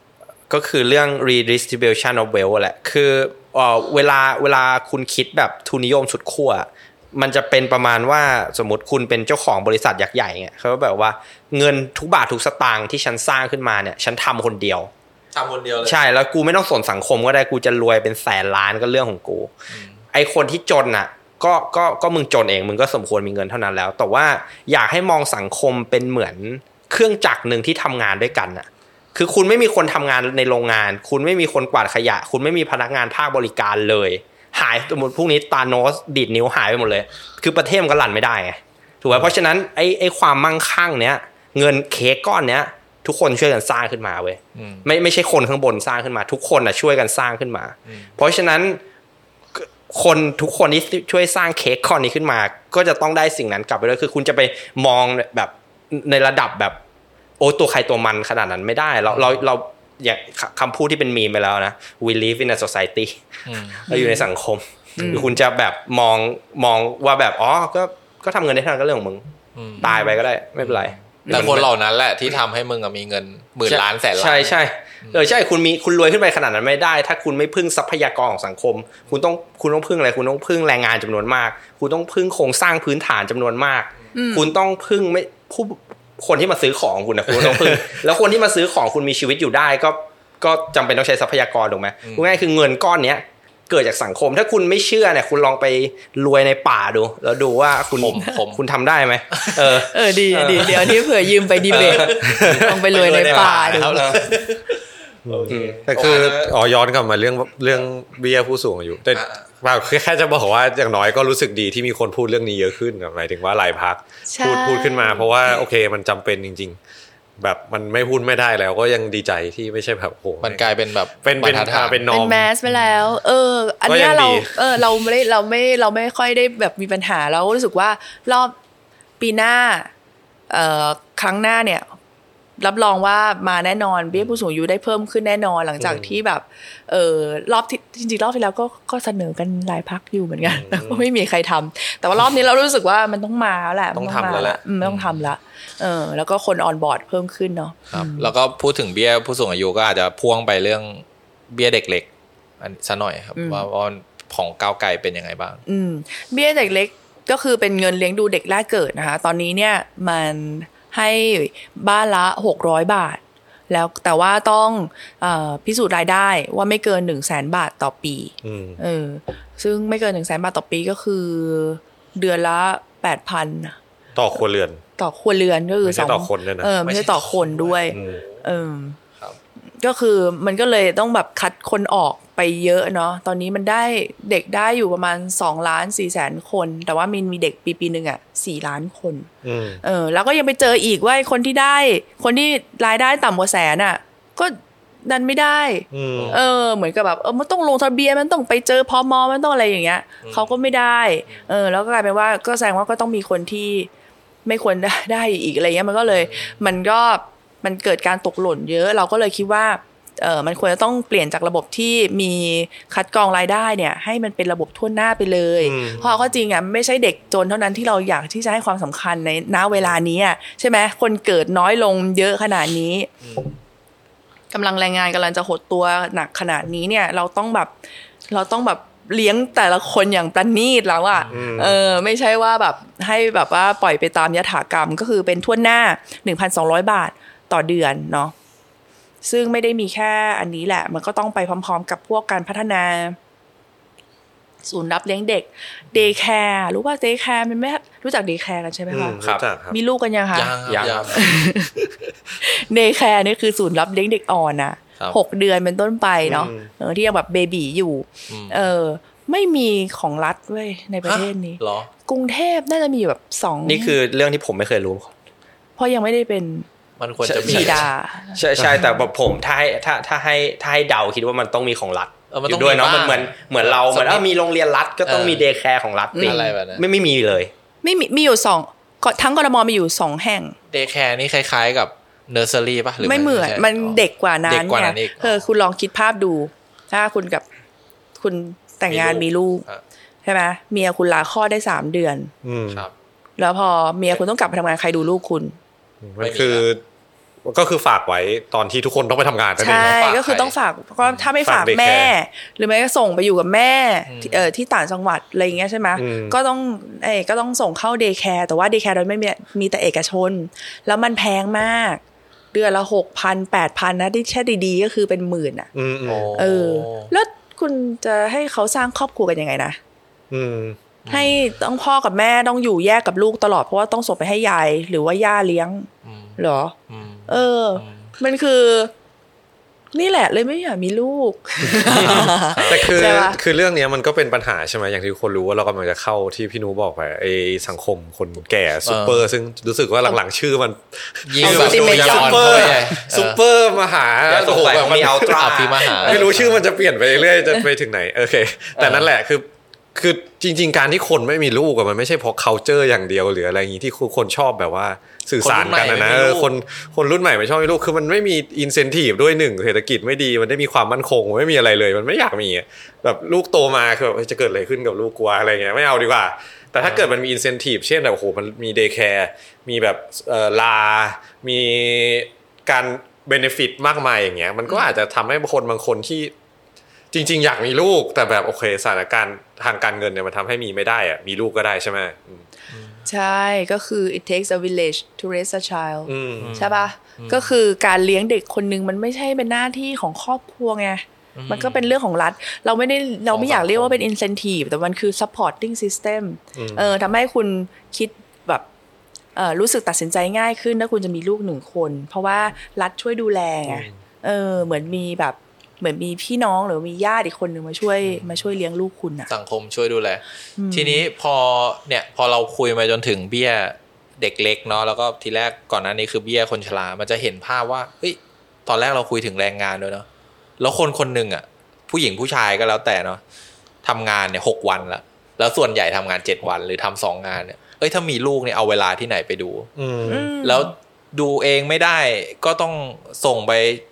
ำก็คือเรื่อง redistribution of wealth แหละ คือเอ่อเวลาเวลาคุณคิดแบบทุนนิยมสุดขั้ว มันจะเป็นประมาณว่าสมมติคุณเป็นเจ้าของบริษัทยักษ์ใหญ่เงี้ยเขาก็แบบว่าเงินทุกบาททุกสตางค์ที่ฉันสร้างขึ้นมาเนี่ย ฉันทำคนเดียวทำคนเดียวเลยใช่แล้วกูไม่ต้องสนสังคมก็ได้กูจะรวยเป็นแสนล้านก็เรื่องของกู ไอคนที่จนอะก็ก็ก็มึงจนเองมึงก็สมควรมีเงินเท่านั้นแล้ว แต่ว่าอยากให้มองสังคมเป็นเหมือนเครื่องจักรหนึ่งที่ทำงานด้วยกันอะคือคุณไม่มีคนทำงานในโรงงาน คุณไม่มีคนกวาดขยะ คุณไม่มีพนักงานภาคบริการเลย หายสมมติพรุ่งนี้ตาโนสดีดนิ้วหายไปหมดเลย คือประเทศมันก็หลั่นไม่ได้ไงถูกไหมเพราะฉะนั้นไอไอความมั่งคั่งเนี้ยเงินเค้กก้อนเนี้ยทุกคนช่วยกันสร้างขึ้นมาเว้ยอืมไม่ไม่ใช่คนข้างบนสร้างขึ้นมา ทุกคนอะช่วยกันสร้างขึ้นมา เพราะฉะนั้นคนทุกคนที่ช่วยสร้างเค้กก้อนนี้ขึ้นมา ก็จะต้องได้สิ่งนั้นกลับไปด้วยคือคุณจะไปมองแบบในระดับแบบ โอ้ตัวใครตัวมันขนาดนั้นไม่ได้ เราเราเรา อย่างคำพูดที่เป็นมีมไปแล้วนะ we live in a society อืมเราอยู่ในสังคมคือคุณจะแบบมองมองว่าแบบอ๋อก็ก็ทำเงินได้เท่านั้นก็เรื่องของมึงอืมตายไปก็ได้ไม่เป็นไรแต่คนเหล่านั้นแหละที่ทำให้มึงอะมีเงินหมื่นล้านแสนล้านใช่ใช่เออใช่คุณมีคุณรวยขึ้นไปขนาดนั้นไม่ได้ ถ้าคุณไม่พึ่งทรัพยากรของสังคม คุณต้องคุณต้องพึ่งอะไรคุณต้องพึ่งแรงงานจำนวนมาก คุณต้องพึ่งโครงสร้างพื้นฐานจำนวนมาก คุณต้องพึ่งไม่ผู้ คนที่มาซื้อของคุณนะคุณต้องพึ่งแล้วคนที่มาซื้อของคุณมีชีวิตอยู่ได้ก็ก็จำเป็นต้องใช้ทรัพยากรถูกไหมพูดง่ายๆคือเงินก้อนเนี้ยเกิดจากสังคม ถ้าคุณไม่เชื่อเนี่ยคุณลองไปรวยในป่าดู แล้วดูว่าคุณผมผมคุณทำได้ไหมเออเออดีดีเดี๋ยวนี้เผื่อยืมไปดีเบตลองไปรวยในป่าดู โอเคแต่คือโอเคอ๋อย้อนกลับมาเรื่องเรื่องเบี้ยผู้สูงอายุแต่อ่าเปล่าคือแค่จะบอกว่าอย่างน้อยก็รู้สึกดีที่มีคนพูดเรื่องนี้เยอะขึ้นหมายถึงว่าหลายพักใช่พูดพูดขึ้นมา เพราะว่าโอเคมันจำเป็นจริง ๆ แบบมันไม่พูดไม่ได้แล้วก็ยังดีใจที่ไม่ใช่แบบโอ้โหมันกลายเป็นแบบเป็นเป็นบรรทัดฐานเป็นนอเป็นมแมสไปแล้ว เออ อันเนี้ก็ยัยงเราดีเออเราไม่ได้เราไม่เราไม่ค่อยได้แบบมีปัญหาเรารู้สึกว่ารอบปีหน้า เอ่อครั้งหน้าเนี่ย รับรองว่ามาแน่นอนเบี้ยผู้สูงอายุได้เพิ่มขึ้นแน่นอนหลังจากที่แบบ เออรอบที่จริงๆรอบที่แล้วก็ก็เสนอกันหลายพักอยู่เหมือนกันแต่ก็ไม่มีใครทำแต่ว่ารอบนี้เรารู้สึกว่ามันต้องมาแล้วแหละต้องมันทำแล้วแหละอืมต้องทำละเออ แล้วก็คนออนบอร์ดเพิ่มขึ้นเนาะครับ แล้วก็พูดถึงเบี้ยผู้สูงอายุก็อาจจะพ่วงไปเรื่องเบี้ยเด็กเล็กอันซะหน่อยครับว่าว่าของก้าวไกลเป็นยังไงบ้าง อืม เบี้ยเด็กเล็กก็คือเป็นเงินเลี้ยงดูเด็กแรกเกิดนะคะ ตอนนี้เนี่ยมัน ให้บ้านละหกร้อยบาท แล้วแต่ว่าต้องเออพิสูจน์รายได้ว่าไม่เกินหนึ่งแสนบาทต่อปีอืมเออซึ่งไม่เกินหนึ่งแสนบาทต่อปีก็คือ เดือนละแปดพันต่อครัวเรือน ต่อครัวเรือนก็คือไม่ใช่สองต่อคนด้วยนะเออไม่ใช่ต่อคนด้วยอืมเออครับ ก็คือมันก็เลยต้องแบบคัดคนออกไปเยอะเนาะตอนนี้มันได้เด็กได้อยู่ประมาณ2ล้าน4แสนคน แต่ว่ามินมีเด็กปีปีหนึ่งอะ4ล้านคนอืมเออ แล้วก็ยังไปเจออีกว่าคนที่ได้ คนที่รายได้ต่ำกว่าแสนอะก็ดันไม่ได้อืมเออ เหมือนกับแบบเออมันต้องลงทะเบียนมันต้องไปเจอพอมมันต้องอะไรอย่างเงี้ยเขาก็ไม่ได้ เออ แล้วก็กลายเป็นว่าก็แสดงว่าก็ต้องมีคนที่ไม่ควรได้ได้อีกอะไรเงี้ยมันก็เลย มันก็ มันเกิดการตกหล่นเยอะ เราก็เลยคิดว่าเออมันควรจะต้องเปลี่ยนจากระบบที่มีคัดกรองรายได้เนี่ยให้มันเป็นระบบทั่วหน้าไปเลยอืมเพราะก็จริงอะไม่ใช่เด็กจนเท่านั้นที่เราอยากที่จะให้ความสำคัญในณเวลานี้อะใช่ไหมคนเกิดน้อยลงเยอะขนาดนี้กำลังแรงงานกำลังจะหดตัวหนักขนาดนี้เนี่ย เราต้องแบบเราต้องแบบเลี้ยงแต่ละคนอย่างประณีตแล้วอะ่ะเออไม่ใช่ว่าแบบให้แบบว่าปล่อยไปตามยถากรรมก็คือเป็นทั่วหน้า 1,200 บาท ต่อเดือนเนาะซึ่งไม่ได้มีแค่อันนี้แหละ มันก็ต้องไปพร้อม ๆ กับพวกการพัฒนา ศูนย์รับเลี้ยงเด็ก daycare รู้ว่า daycare มันไม่รู้จัก daycare กันใช่ไหมคะอืมครับรู้จักครับมีลูกกันยังคะยังยังยัง daycare นี่คือศูนย์รับเลี้ยงเด็กอ่อนอะครับหกเดือนเป็นต้นไปเนาะอืมเออที่ยังแบบ baby อยู่อืมเออไม่มีของรัฐเว้ยในประเทศนี้เหรอกรุงเทพน่าจะมีแบบสองนี่คือเรื่องที่ผมไม่เคยรู้ เพราะยังไม่ได้เป็น มันควรจะมีบิดาใช่ใช่แต่แบบผมถ้าให้ถ้าถ้าให้ถ้าให้เดาคิดว่ามันต้องมีของรัฐเออมันต้องอยู่ด้วยเนาะมีมันบ้างเหมือนเหมือนเราเหมือนสำหรับว่ามีโรงเรียนรัฐก็ต้องเออมี daycare ของรัฐติดอะไรแบบนั้นไม่ไม่มีเลย ไม่มีมีอยู่สองก็ทั้งกรมมีอยู่สองแห่ง daycare นี่คล้าย ๆ กับเนอร์เซอรี่ป่ะหรือไม่เหมือนใช่มันเด็กกว่านั้นเด็กกว่านั้นไงอีกเออคุณลองคิดภาพดู ถ้าคุณกับคุณแต่งงานมีมีลูลูกอะใช่ไหมเมียคุณลาคลอดได้สามเดือน อืมครับแล้วพอเมียคุณต้องกลับไปทำงานใครดูลูกคุณ มันคือก็คือฝากไว้ตอนที่ทุกคนต้องไปทำงานนั่นเองใช่ฝากก็คือใครต้องฝากก็ถ้าไม่ฝากฝาก daycare หรือไม่ก็ส่งไปอยู่กับแม่ที่เออที่ต่างจังหวัดอะไรอย่างเงี้ยใช่ไหมอืมก็ต้องเอ้ยก็ต้องส่งเข้า daycare แต่ว่า daycare เราไม่มีมีแต่เอกชน แล้วมันแพงมาก เดือนละหกพันแปดพันนะที่แบบดีๆ ก็คือเป็นหมื่นอะอืมอืมเออ แล้วคุณจะให้เขาสร้างครอบครัวกันยังไงนะอืม ให้ต้องพ่อกับแม่ต้องอยู่แยกกับลูกตลอดเพราะว่าต้องส่งไปให้ยายหรือว่าย่าเลี้ยงอืมเหรออืมเออ มันคือ นี่แหละเลยไม่อยากมีลูก แต่คือใช่ปะคือเรื่องเนี้ยมันก็เป็นปัญหาใช่ไหมอย่างที่ทุกคนรู้ว่าเรากำลังจะเข้าที่พี่นูบอกไปไอสังคมคนแก่ซูเปอร์ซึ่งรู้สึกว่าหลังๆชื่อมันยิ่งเอาแบบซิดูเมนต์ย้อนซูเปอเข้าร์ไปใหญ่ซูเปอร์มหาเดี๋ยวสงสัยโอ้โหเขามีอัลตร้าอภิมหาไม่รู้ชื่อมันจะเปลี่ยนไปเรื่อยๆจะไปถึงไหนโอเค แต่นั่นแหละคือ คือจริง ๆ การที่คนไม่มีลูกอะมันไม่ใช่เพราะ culture อย่างเดียวหรืออะไรอย่างนี้ที่คนชอบแบบว่าสื่อสารกันนะนะคนรุ่นใหม่ไม่มีเออลูกคนคนรุ่นใหม่ไม่ชอบมีลูกคือมันไม่มี incentive ด้วยหนึ่งเศรษฐกิจไม่ดีมันได้มีความมั่นคงไม่มีอะไรเลย มันไม่อยากมีอะแบบลูกโตมาคือแบบเฮ้ยจะเกิดอะไรขึ้นกับลูกกลัวอะไรเงี้ยไม่เอาดีกว่า แต่ถ้าเกิดมันมี incentive เช่นแบบโอ้โหมันมี day care มีแบบเอ่อลา มีการ benefit มากมายอย่างเงี้ยมันก็อาจจะทำให้คนบางคนที่ จริง ๆ อยากมีลูกแต่แบบโอเคสถานการณ์ทางการเงินเนี่ยมันทำให้มีไม่ได้อะมีลูกก็ได้ใช่ไหมอืมใช่ก็คือ it takes a village to raise a child อืมใช่ปะก็คือการเลี้ยงเด็กคนนึงมันไม่ใช่เป็นหน้าที่ของครอบครัวไงมันก็เป็นเรื่องของรัฐ เราไม่ได้เราไม่อยากเรียกว่าเป็น incentive แต่มันคือ supporting system เออทำให้คุณคิดแบบเออรู้สึกตัดสินใจง่ายขึ้นถ้าคุณจะมีลูกหนึ่งคน เพราะว่ารัฐช่วยดูแลไงเออเหมือนมีแบบ เหมือนมีพี่น้องหรือมีญาติอีกคนหนึ่งมาช่วยมาช่วยเลี้ยงลูกคุณอะสังคมช่วยดูแล ทีนี้พอเนี่ยพอเราคุยมาจนถึงเบี้ยเด็กเล็กเนาะแล้วก็ทีแรกก่อนหน้านี้คือเบี้ยคนชรา มันจะเห็นภาพว่าเฮ้ยตอนแรกเราคุยถึงแรงงานด้วยเนาะแล้วคนคนหนึ่งอะผู้หญิงผู้ชายก็แล้วแต่เนาะทำงานเนี่ยหกวันละแล้วส่วนใหญ่ทำงานเจ็ดวันหรือทำสองงานเนี่ยเอ้ยถ้ามีลูกเนี่ยเอาเวลาที่ไหนไปดู อืมแล้วดูเองไม่ได้ก็ต้องส่งไปเอ่อ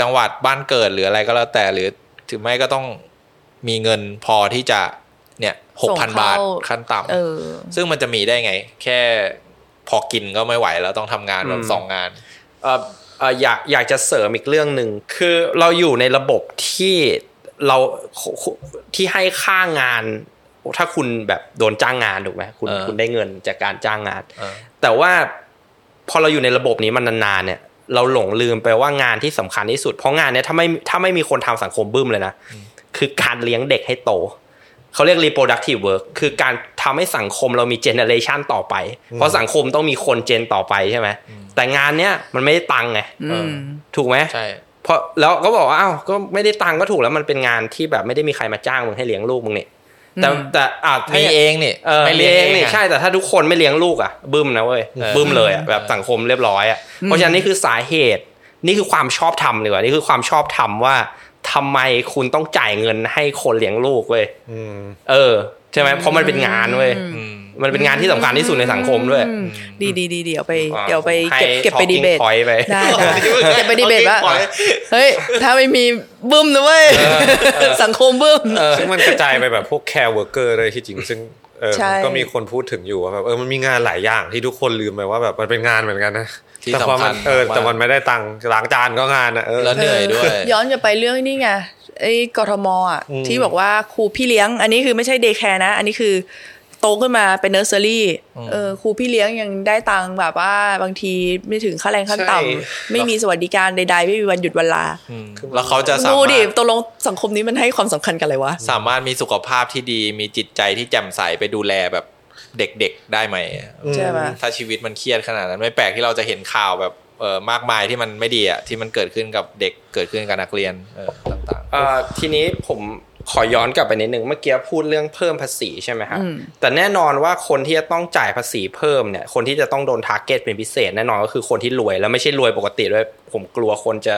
จังหวัดบ้านเกิดหรืออะไรก็แล้วแต่หรือถึงไม่ก็ต้องมีเงินพอที่จะเนี่ยหกส่งพันเข้าบาทขั้นต่เออำซึ่งมันจะมีได้ไง แค่พอกินก็ไม่ไหวแล้วต้องทำงานแบบอืมสองงานเอ่อเอ่ออยากอยากจะเสริมอีกเรื่องหนึ่งคือเราอยู่ในระบบที่เราที่ให้ค่างานถ้าคุณแบบโดนจ้างงานถูกไหมคุณเออคุณได้เงินจากการจ้างงานเออแต่ว่าพอเราอยู่ในระบบนี้มันนานๆเนี่ย เราหลงลืมไปว่างานที่สำคัญที่สุด เพราะงานเนี้ยถ้าไม่ถ้าไม่มีคนทำสังคมบึ้มเลยนะ คือการเลี้ยงเด็กให้โตเขาเรียก reproductive work คือการทำให้สังคมเรามี generation ต่อไป เพราะสังคมต้องมีคนเจนต่อไปใช่ไหมแต่งานเนี้ยมันไม่ได้ตังค์ไงอืมถูกไหมใช่เพราะแล้วก็บอกว่าอ้าวก็ไม่ได้ตังค์ก็ถูกแล้วมันเป็นงานที่แบบไม่ได้มีใครมาจ้างมึงให้เลี้ยงลูกมึงเนี่ย แต่แต่อ่าถ้ามีเองนี่เออไม่เลี้เลี้ยยงงเองนี่อะใช่แต่ถ้าทุกคนไม่เลี้ยงลูกอะบึ้มนะเว้ยเออบึ้มเลยอะแบบสังคมเรียบร้อยอะเพราะฉะนั้นนี่คือสาเหตุนี่คือความชอบธรรมดีกว่านี่คือความชอบธรรมว่า ทำไมคุณต้องจ่ายเงินให้คนเลี้ยงลูกเว้ยอืมเออใช่ไหมเพราะมันเป็นงานเว้ยอืมมันเป็นงานที่สำคัญที่สุดในสังคมด้วยอืมดีดีดีเดี๋ยวไปอ่าเดี๋ยวไปให้เก็บเก็บไป talking ดีเบต point ไปได้ได้เก็บไปดีเบตว่า Talking point เฮ้ยถ้าไม่มีบึ้มนะเว้ยสังคมบึ้มซึ่งมันกระจายไปแบบพวก care worker เลยที่จริงซึ่งเออใช่ก็มีคนพูดถึงอยู่ว่าแบบเออมันมีงานหลายอย่างที่ทุกคนลืมไปว่าแบบมันเป็นงานเหมือนกันนะ ที่แต่พอสำคัมัญนเออมากแต่มันไม่ได้ตังค์ล้างจานก็งานอะเออ แล้วเหนื่อยด้วย ย้อนกลับไปเรื่องนี่ไงไอ้กทมอะที่บอกว่าครูพี่เลี้ยง อันนี้คือไม่ใช่ daycare นะ อันนี้คือโตขึ้นมาเป็นเนอร์เซอรี่เออครูพี่เลี้ยงยังได้ตังค์แบบว่าบางทีไม่ถึงค่าแรงขั้นต่ำใช่ไม่มีสวัสดิการใดๆ ไม่มีวันหยุดวันลาอืมแล้วเขาจะสามารถดูดิตกลงสังคมนี้มันให้ความสำคัญกันอะไรวะ สามารถมีสุขภาพที่ดี มีจิตใจที่แจ่มใสไปดูแลแบบ เด็กๆได้ไหมใช่ไหมถ้าชีวิตมันเครียดขนาดนั้นไม่แปลกที่เราจะเห็นข่าวแบบเออมากมายที่มันไม่ดีอะที่มันเกิดขึ้นกับเด็กเกิดขึ้นกับนักเรียนเออต่างเอ่อทีนี้ผมขอย้อนกลับไปนิดนึงเมื่อกี้พูดเรื่องเพิ่มภาษีใช่ไหมฮะอืมแต่แน่นอนว่าคนที่จะต้องจ่ายภาษีเพิ่มเนี่ยคนที่จะต้องโดน target เป็นพิเศษแน่นอนก็คือคนที่รวยแล้วไม่ใช่รวยปกติด้วยผมกลัวคนจะ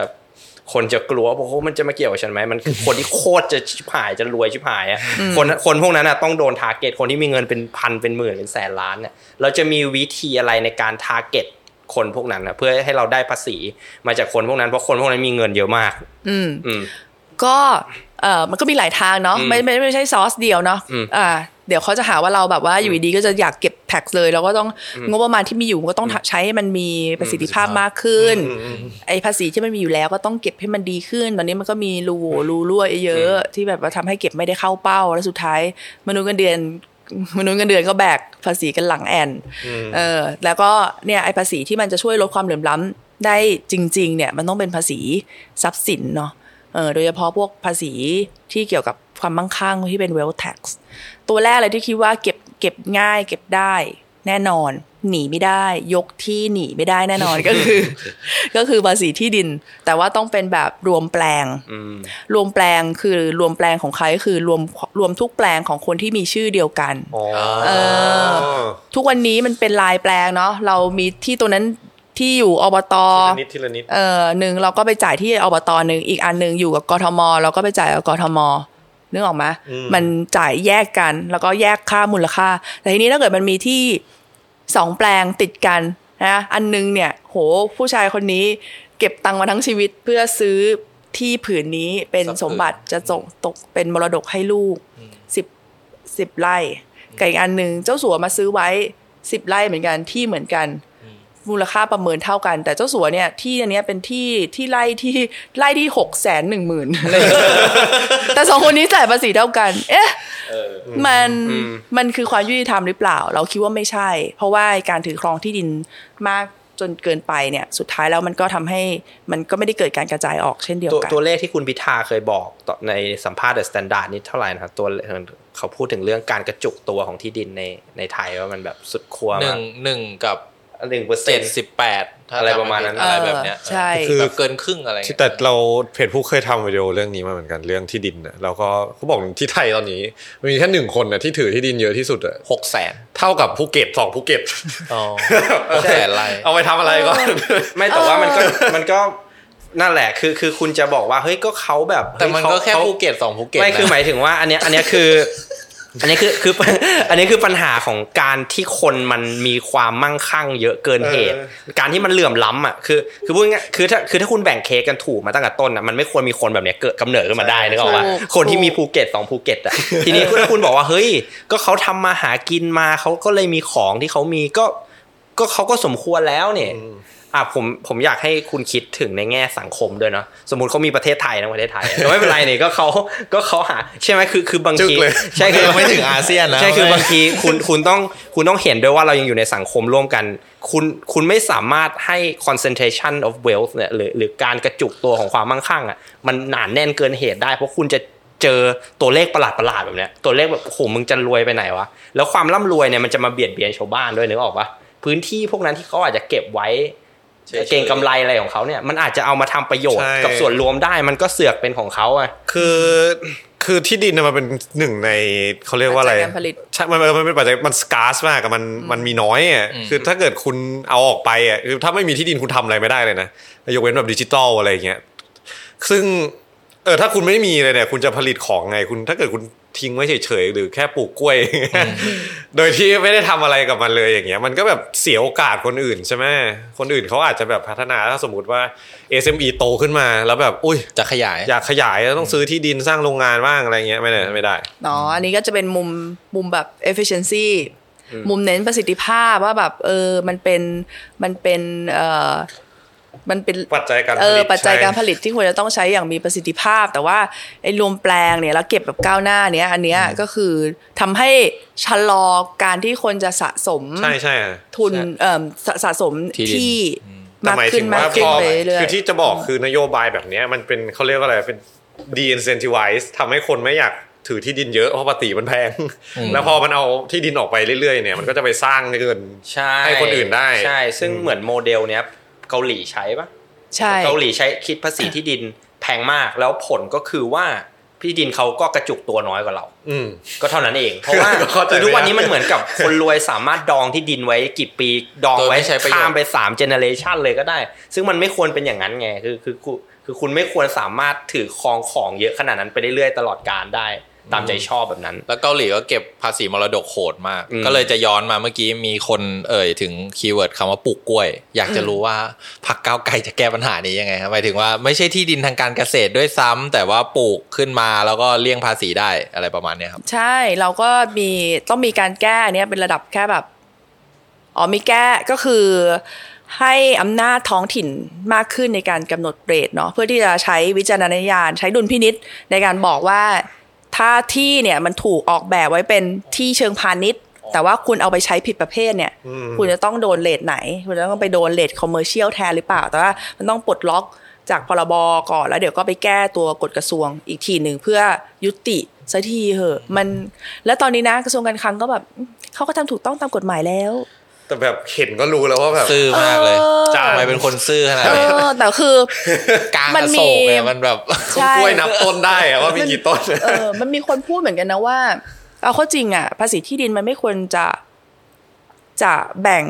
คนจะกลัวบอกว่ามันจะมาเกี่ยวกับฉันไหมมันคือคนที่โคตรจะชิบหายจะรวยชิบหายอะคนคนพวกนั้นอะต้องโดน target คนที่มีเงินเป็นพันเป็นหมื่นเป็นแสนล้านเนี่ยเราจะมีวิธีอะไรในการ target คนพวกนั้นนะเพื่อให้เราได้ภาษีมาจากคนพวกนั้นเพราะคนพวกนั้นมีเงินเยอะมาก อืมอืมก็เออมันก็มีหลายทางเนาะอืมไม่ไม่ไม่ใช่ซอสเดียวเนาะอืมอ่าเดี๋ยวเขาจะหาว่าเราแบบว่าอยู่ดีๆก็จะอยากเก็บ tax เลยเราก็ต้องงบประมาณที่มีอยู่ก็ต้องใช้ให้มันมีประสิทธิภาพมากขึ้น ไอ้ภาษีที่มันมีอยู่แล้วก็ต้องเก็บให้มันดีขึ้น ตอนนี้มันก็มีรูโหว่รูรั่วเยอะ ที่แบบว่าทำให้เก็บไม่ได้เข้าเป้า แล้วสุดท้าย มนุษย์เงินเดือนมนุษย์เงินเดือนก็แบกภาษีกันหลังแอนเออแล้วก็เนี่ยไอ้ภาษีที่มันจะช่วยลดความเหลื่อมล้ำได้จริง ๆ เนี่ยมันต้องเป็นภาษีทรัพย์สินเนาะเออโดยเฉพาะพวกภาษีที่เกี่ยวกับความมั่งคั่งที่เป็น wealth tax ตัวแรกเลยที่คิดว่าเก็บ เก็บง่ายเก็บได้แน่นอน หนีไม่ได้ ยกที่หนีไม่ได้แน่นอนก็คือ ก็คือภาษีที่ดิน แต่ว่าต้องเป็นแบบรวมแปลงอืมรวมแปลงคือรวมแปลงของใครก็คือรวมรวมทุกแปลงของคนที่มีชื่อเดียวกันอ๋อเออทุกวันนี้มันเป็นลายแปลงเนาะเรามีที่ตัวนั้นที่อยู่อบตทีละนิดทีละนิดเออหนึ่งเราก็ไปจ่ายที่อบตหนึ่งอีกอันหนึ่งอยู่กับกทม เราก็ไปจ่ายกับกทม นึกออกไหมมันจ่ายแยกกัน แล้วก็แยกค่ามูลค่า แต่ทีนี้ถ้าเกิดมันมีที่สองแปลงติดกันนะอันหนึงเนี่ย โหผู้ชายคนนี้ เก็บตังค์มาทั้งชีวิตเพื่อซื้อที่ผืนนี้เป็นสมบัติจะส่งตกเป็นมรดกให้ลูกสิบสิบไร่กับอีกอันหนึ่งเจ้าสัวมาซื้อไว้สิบไร่เหมือนกันที่เหมือนกัน มูลค่าประเมินเท่ากัน แต่เจ้าสัวเนี่ยที่อันเนี้ยเป็นที่ที่ไร่ที่ไร่ที่หกแสนหนึ่งหมื่นอะไรอย่างเงี้ยแต่สองคนนี้จ่ายภาษีเท่ากัน เอ๊ะมันอืมมันคือความยุติธรรมหรือเปล่า เราคิดว่าไม่ใช่ เพราะว่าการถือครองที่ดินมากจนเกินไปเนี่ยสุดท้ายแล้วมันก็ทำให้มันก็ไม่ได้เกิดการกระจายออกเช่นเดียวตัวกัน ตัวเลขที่คุณพิธาเคยบอกต่อในสัมภาษณ์ The Standard นี่เท่าไหร่นะครับตัวเขาพูดถึงเรื่องการกระจุกตัวของที่ดินในในไทยว่ามันแบบสุดขั้วๆมากหนึ่งหนึ่งกับ หนึ่งเปอร์เซ็เจ็นดสิบแปดอะไรประมาณนั้นอะไรแบบเนี้ยเออใช่คือแบบเกินครึ่งอะไรที่เงี้ยแต่เราเพจผู้เคยทำวิดีโอเรื่องนี้มาเหมือนกันเรื่องที่ดินน่ะแล้วก็เขาบอกที่ไทยตอนนี้มันมีแค่หนึ่งคนน่ะที่ถือที่ดินเยอะที่สุดอะหกแสนเท่ากับภูเก็ตสองภูเก็ตอ๋อหกแสนไร่เอาไปทำอะไรก่อนไม่แต่ว่ามันก็มันก็นั่นแหละคือคือคุณจะบอกว่าเฮ้ยก็เขาแบบแต่มันเฮ้ยก็เขาแค่เขาภูเก็ตสองภูเก็ตไม่คือนะหมายถึงว่าอันเนี้ยอันเนี้ยคือ อันนี้คือคืออันนี้คือปัญหาของการที่คนมันมีความมั่งคั่ง เยอะเกินเหตุ การที่มันเหลื่อมล้ำอะคือคือพูดง่ายๆคือถ้าคือถ้าคุณแบ่งเค้กกันถูกมาตั้งแต่ต้นอะมันไม่ควรมีคนแบบเนี้ยเกิดกำเนิดขึ้นมาได้นึกออกปะถูกคนที่มีถูกภูเก็ตสองภูเก็ตอะทีนี้คุณคุณบอกว่าเฮ้ย ก็เขาทำมาหากินมาเขาก็เลยมีของที่เขามีก็ ก็เขาก็สมควรแล้วเนี่ย อะผมผมอยากให้คุณคิดถึงในแง่สังคมด้วยเนาะสมมติเขามีประเทศไทยนะประเทศไทยแต่ไม่เป็นไรนี่ก็เขาก็เขาหาใช่ไหมคือคือบางจึ๊ทีกเลยใช่คือยังไม่ถึงอาเซียนนะใช่คือบางทีคุณคุณต้องคุณต้องเห็นด้วยว่าเรายังอยู่ในสังคมร่วมกัน คุณคุณไม่สามารถให้ concentration of wealth เนี่ยหรือหรือการกระจุกตัวของความมั่งคั่งอะมันหนาแน่นเกินเหตุได้ เพราะคุณจะเจอตัวเลขประหลาดประหลาดๆแบบเนี้ยตัวเลขแบบโอ้โหมึงจะรวยไปไหนวะแล้วความร่ำรวยเนี่ยมันจะมาเบียดเบียนชาวบ้านด้วยนึกออกปะพื้นที่พวกนั้นที่เขาอาจจะเก็บไว้ เฉยๆเก่งกำไรอะไรของเขาเนี่ยมันอาจจะเอามาทำประโยชน์ใช่กับส่วนรวมได้ มันก็เสือกเป็นของเขาอะคือคคือที่ดินน่ะมันเป็นหนึ่งในเขาเรียกว่าอะไรปัจจัยการผลิตใช่มันมันมันเป็นปัจจัยมันสกาสมากอะมันมันมีน้อยอะคือถ้าเกิดคุณเอาออกไปอะคือถ้าไม่มีที่ดินคุณทำอะไรไม่ได้เลยนะยกเว้นแบบดิจิตอลอะไรอย่างเงี้ยซึ่งเออถ้าคุณไม่มีเลยเนี่ย คุณจะผลิตของไง คุณถ้าเกิดคุณ ทิ้งไว้เฉยๆหรือแค่ปลูกกล้วย โดยที่ไม่ได้ทำอะไรกับมันเลยอย่างเงี้ย มันก็แบบเสียโอกาสคนอื่นใช่ไหมคนอื่นเขาอาจจะแบบพัฒนาถ้าสมมติว่า SME โตขึ้นมาแล้วแบบอุ้ยจะขยายอยากขยายแล้วต้องซื้อที่ดินสร้างโรงงานบ้างอะไรเงี้ยไม่ได้ไม่ได้เนาะอันนี้ก็จะเป็นมุมมุมแบบ efficiency มุมเน้นประสิทธิภาพว่าแบบเออมันเป็นมันเป็นเออ มันเป็นปัจจัยการผลิตเออปัจจัยการผใช่ลิตที่ควรจะต้องใช้อย่างมีประสิทธิภาพ แต่ว่าไอ้รวมแปลงเนี่ยแล้วเก็บแบบก้าวหน้าเนี้ยอันเนี้ยก็คือทำให้ชะลอการที่คนจะสะสมใช่ใช่อะทุนเอ่อสะสะสมที่ดินที่แต่มากหมายขึ้ถึนงมากว่าขึ้พนอไปเรื่อยคือที่จะบอกคือนโยบายแบบเนี้ยมันเป็นเขาเรียกว่าอะไรเป็น de-incentivize ทำให้คนไม่อยากถือที่ดินเยอะเพราะปกติมันแพง แล้วพอมันเอาที่ดินออกไปเรื่อยๆเนี่ยมันก็จะไปสร้างเงินใช่ให้คนอื่นได้ใช่ ซึ่งเหมือนโมเดลเนี้ย เกาหลีใช้ปะใช่เกาหลีใช้คิดภาษีที่ดินแพงมากแล้วผลก็คือว่าที่ดินเขาก็กระจุกตัวน้อยกว่าเรา อืมก็เท่านั้นเอง เพราะว่าเข้าใจคือทุกวันนี้ไม่ได้มันเหมือนกับคนรวยสามารถดองที่ดินไว้กี่ปีดองโดยไว้ไม่ใช้ประโยชน์ข้ามไปสาม generation เลยก็ได้ ซึ่งมันไม่ควรเป็นอย่างนั้นไงคือคือคือคือคุณไม่ควรสามารถถือครองของเยอะขนาดนั้นไปเรื่อยๆตลอดกาลได้ ตามใจชอบแบบนั้น แล้วเกาหลีก็เก็บภาษีมรดกโหดมากอืมก็เลยจะย้อนมาเมื่อกี้มีคนเอ่ยถึง keyword คำว่าปลูกกล้วย อยากจะรู้ว่าพรรคก้าวไกลจะแก้ปัญหานี้ยังไงครับหมายถึงว่าไม่ใช่ที่ดินทางการเกษตรด้วยซ้ำแต่ว่าปลูกขึ้นมาแล้วก็เลี่ยงภาษีได้อะไรประมาณเนี้ยครับ ใช่เราก็มีต้องมีการแก้อันเนี้ยเป็นระดับแค่แบบอ๋อมีแก้ก็คือให้อำนาจท้องถิ่นมากขึ้นในการกำหนด rate เนาะเพื่อที่จะใช้วิจารณญาณใช้ดุลพินิจในการบอกว่า ถ้าที่เนี่ยมันถูกออกแบบไว้เป็นที่เชิงพาณิชย์ แต่ว่าคุณเอาไปใช้ผิดประเภทเนี่ย คุณจะต้องโดนเลทไหน คุณจะต้องไปโดนเลทคอมเมอร์เชียลแทนหรือเปล่า แต่ว่ามันต้องปลดล็อกจากพรบก่อนแล้วเดี๋ยวก็ไปแก้ตัวกฎกระทรวงอีกทีหนึ่งเพื่อยุติสักทีเหอะมัน แล้วตอนนี้นะกระทรวงการคลังก็แบบอืมเขาก็ทำถูกต้องตามกฎหมายแล้ว แต่แบบเห็นก็รู้แล้วว่าแบบซื่อมากเลยเออจ้าทำไมเป็นคนซื่อขนาดเอนี้อแต่คือกลางมันอมีโศกเนี่ยมันแบบใช่กล้วยนับต้นได้อะว่ามีกี่ต้นเออมันมีคนพูดเหมือนกันนะว่า เอาเข้าจริงอะ ภาษีที่ดินมันไม่ควรจะจะแบ่ง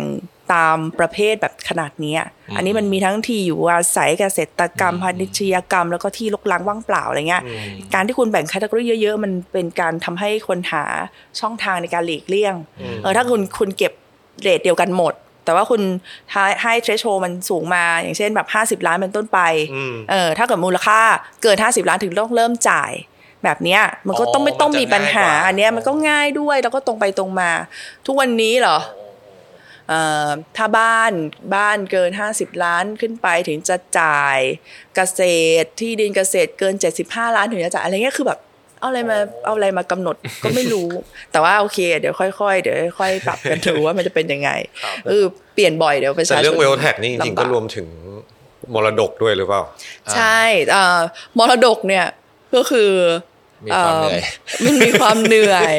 ตามประเภทแบบขนาดเนี้ยอันนี้มันมีทั้งที่อยู่อาศัยเกษตรกรรมพาณิชยกรรม แล้วก็ที่ลกล้างว่างเปล่าอะไรเงี้ย การที่คุณแบ่งแคตตากรีเยอะๆ มันเป็นการทำให้คนหาช่องทางในการหลีกเลี่ยง เออถ้าคุณคุณเก็บ rate เดียวกันหมด แต่ว่าคุณให้ให้ threshold มันสูงมา อย่างเช่นแบบห้าสิบล้านเป็นต้นไปอืมเออถ้าเกิดมูลค่าเกิน 50 ล้านถึงต้องเริ่มจ่ายแบบเนี้ยมันก็ต้องอ๋อไม่ต้องมันจะมีปัญหาง่ายกว่าอันเนี้ยมันก็ง่ายด้วยแล้วก็ตรงไปตรงมา ทุกวันนี้เหรอเอ่อถ้าบ้านบ้านเกิน 50 ล้านขึ้นไปถึงจะจ่ายเกษตรที่ดินเกษตรเกิน 75 ล้านถึงจะจ่ายอะไรเงี้ยคือแบบ เอาอะไรมาเอาอะไรมากำหนดก็ไม่รู้ แต่ว่าโอเค เดี๋ยวค่อยๆเดี๋ยวค่อยๆปรับกันดูว่ามันจะเป็นยังไงเออเปลี่ยนบ่อยเดี๋ยวประชาชนแต่เรื่องเวลแท็กนี่จริงๆลำบาก็รวมถึงมรดกด้วยหรือเปล่า ใช่เอ่อมรดกเนี่ยก็คือมีความเหนื่อยมันมีความเหนื่อย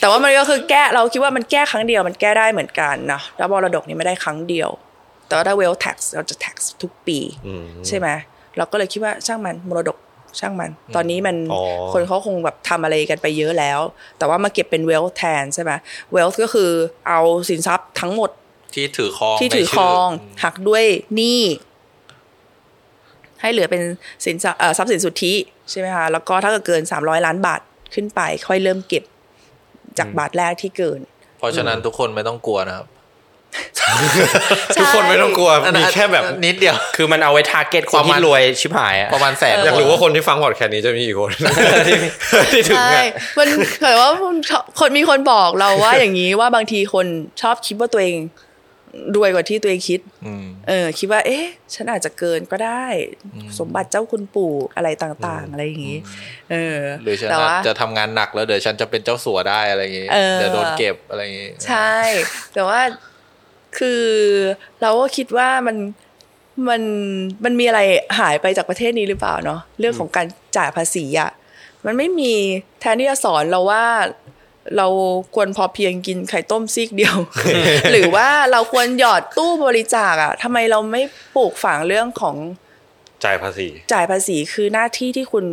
แต่ว่ามันก็คือแก้เราคิดว่ามันแก้ครั้งเดียวมันแก้ได้เหมือนกันนะแล้วมรดกนี่ไม่ได้ครั้งเดียว แต่ว่าถ้าเวลแท็กเราจะ tax ทุกปีอืมใช่ไหมเราก็เลยคิดว่าช่างมันมรดก ช่างมัน ตอนนี้มันอ๋อคนเขาคงแบบทำอะไรกันไปเยอะแล้ว แต่ว่ามาเก็บเป็นเวลแทนใช่ไหมเวลก็คือเอาสินทรัพย์ทั้งหมดที่ถือครองที่ถือในคชื่รองหักด้วยหนี้ให้เหลือเป็นสินทรัพย์เอ่อทรัพย์สินสุทธิใช่ไหมคะแล้วก็ถ้าเกิดเกิน300ล้านบาทขึ้นไป ค่อยเริ่มเก็บจากบาทแรกที่เกิน เพราะฉะนั้นทุกคนไม่ต้องกลัวนะครับ ทุกคนไม่ต้องกลัวมีแค่แบบนิดเดียว คือมันเอาไว้ทาร์เก็ตคปนระมาที่ณรวยชิบหายอะประมาณแสนอยากคนรู้ว่าคนที่ฟังพอดแคสต์นี้จะมีกี่คนที่ถึงใช่อะมันแต่ว่าคนมีคนบอกเราว่าอย่างนี้ว่าบางทีคนชอบคิดว่าตัวเองรวยกว่าที่ตัวเองคิดอืมเออ คิดว่า เอ๊ะ ฉันอาจจะเกินก็ได้ สมบัติเจ้าคุณปู่อะไรต่าง ๆ อะไรอย่างนี้เออหรือฉันแต่ว่าจะทำงานหนักแล้วเดี๋ยวฉันจะเป็นเจ้าสัวได้อะไรอย่างงี้เออเดี๋ยวโดนเก็บอะไรอย่างงี้ใช่ แต่ว่า คือเราก็คิดว่ามันมันมันมีอะไรหายไปจากประเทศนี้หรือเปล่าเนาะเรื่องของการจ่ายภาษีอะ่ะมันไม่มีแทนที่จะสอนเราว่าเราควรพอเพียงกินไข่ต้มซีกเดียว หรือว่าเราควรหยอดตู้บริจาคอะ่ะทำไมเราไม่ปลูกฝังเรื่องของจ่ายภาษี จ่ายภาษีคือหน้าที่ที่คุณ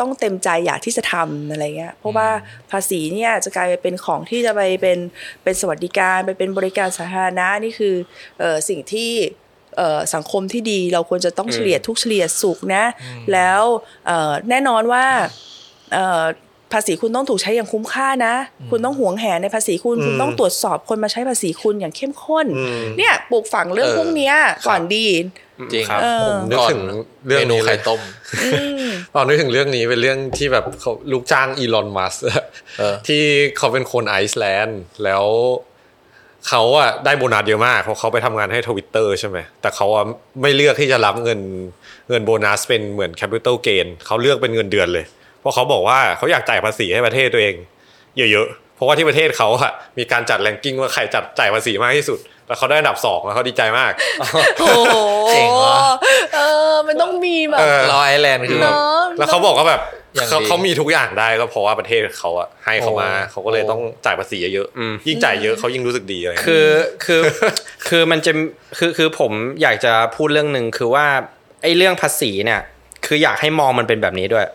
ต้องเต็มใจอยากที่จะทำอะไรเงี้ยเพราะว่าภาษีเนี่ยจะกลายไปเป็นของที่จะไปเป็นเป็นสวัสดิการไปเป็นบริการสาธารณะนี่คือเออสิ่งที่เอ่อสังคมที่ดีเราควรจะต้องเฉลี่ยทุกเฉลี่ยสุขนะ แล้วเอ่อแน่นอนว่าเอ่อ ภาษีคุณต้องถูกใช้อย่างคุ้มค่านะ คุณต้องหวงแหนในภาษีคุณ คุณต้องตรวจสอบคนมาใช้ภาษีคุณอย่างเข้มข้น เนี่ยปลูกฝังเรื่องเออพวกเนี้ยก่อนดีจริงครับเออผมนึกถึงเรื่องเมนูนี้เลไข่ยต้มตอนนึกถึงเรื่องนี้เป็นเรื่องที่แบบเขาลูกจ้าง Elon Musk เออที่เขาเป็นคนไอซ์แลนด์แล้วเขาอะได้โบนัสเยอะมากเพราะเขาไปทำงานให้ทวิตเตอร์ใช่ไหมแต่เขาอะไม่เลือกที่จะรับเงินเงินโบนัสเป็นเหมือน capital gain เขาเลือกเป็นเงินเดือนเลยเพ ราะเขาบอกว่าเขาอยากจ่ายภาษีให้ประเทศตัวเอง เยอะๆเพราะว่าที่ประเทศเขาอะมีการจัด ranking ว่าใครจัดจ่ายภาษีมากที่สุด แล้วเขาได้อันดับสองแล้วเขาดีใจมากโอ้โหเจ๋งว่ะเออมันต้องมีแบบเออเราไอซ์แลนด์คือแบบเนาะแล้วเขาบอกว่าแบบอย่างเขาดีเขามีทุกอย่างได้ก็เพราะว่าประเทศเขาอะให้เขามาโอ้เขาก็เลยต้องจ่ายภาษีเยอะอืมๆยิ่งจ่ายเยอะเขายิ่งรู้สึกดีอะไรอย่างเงี้ยคือคือคือมันจะคือคือผมอยากจะพูดเรื่องหนึ่งคือว่าไอ้เรื่องภาษีเนี่ย คืออยากให้มองมันเป็นแบบนี้ด้วย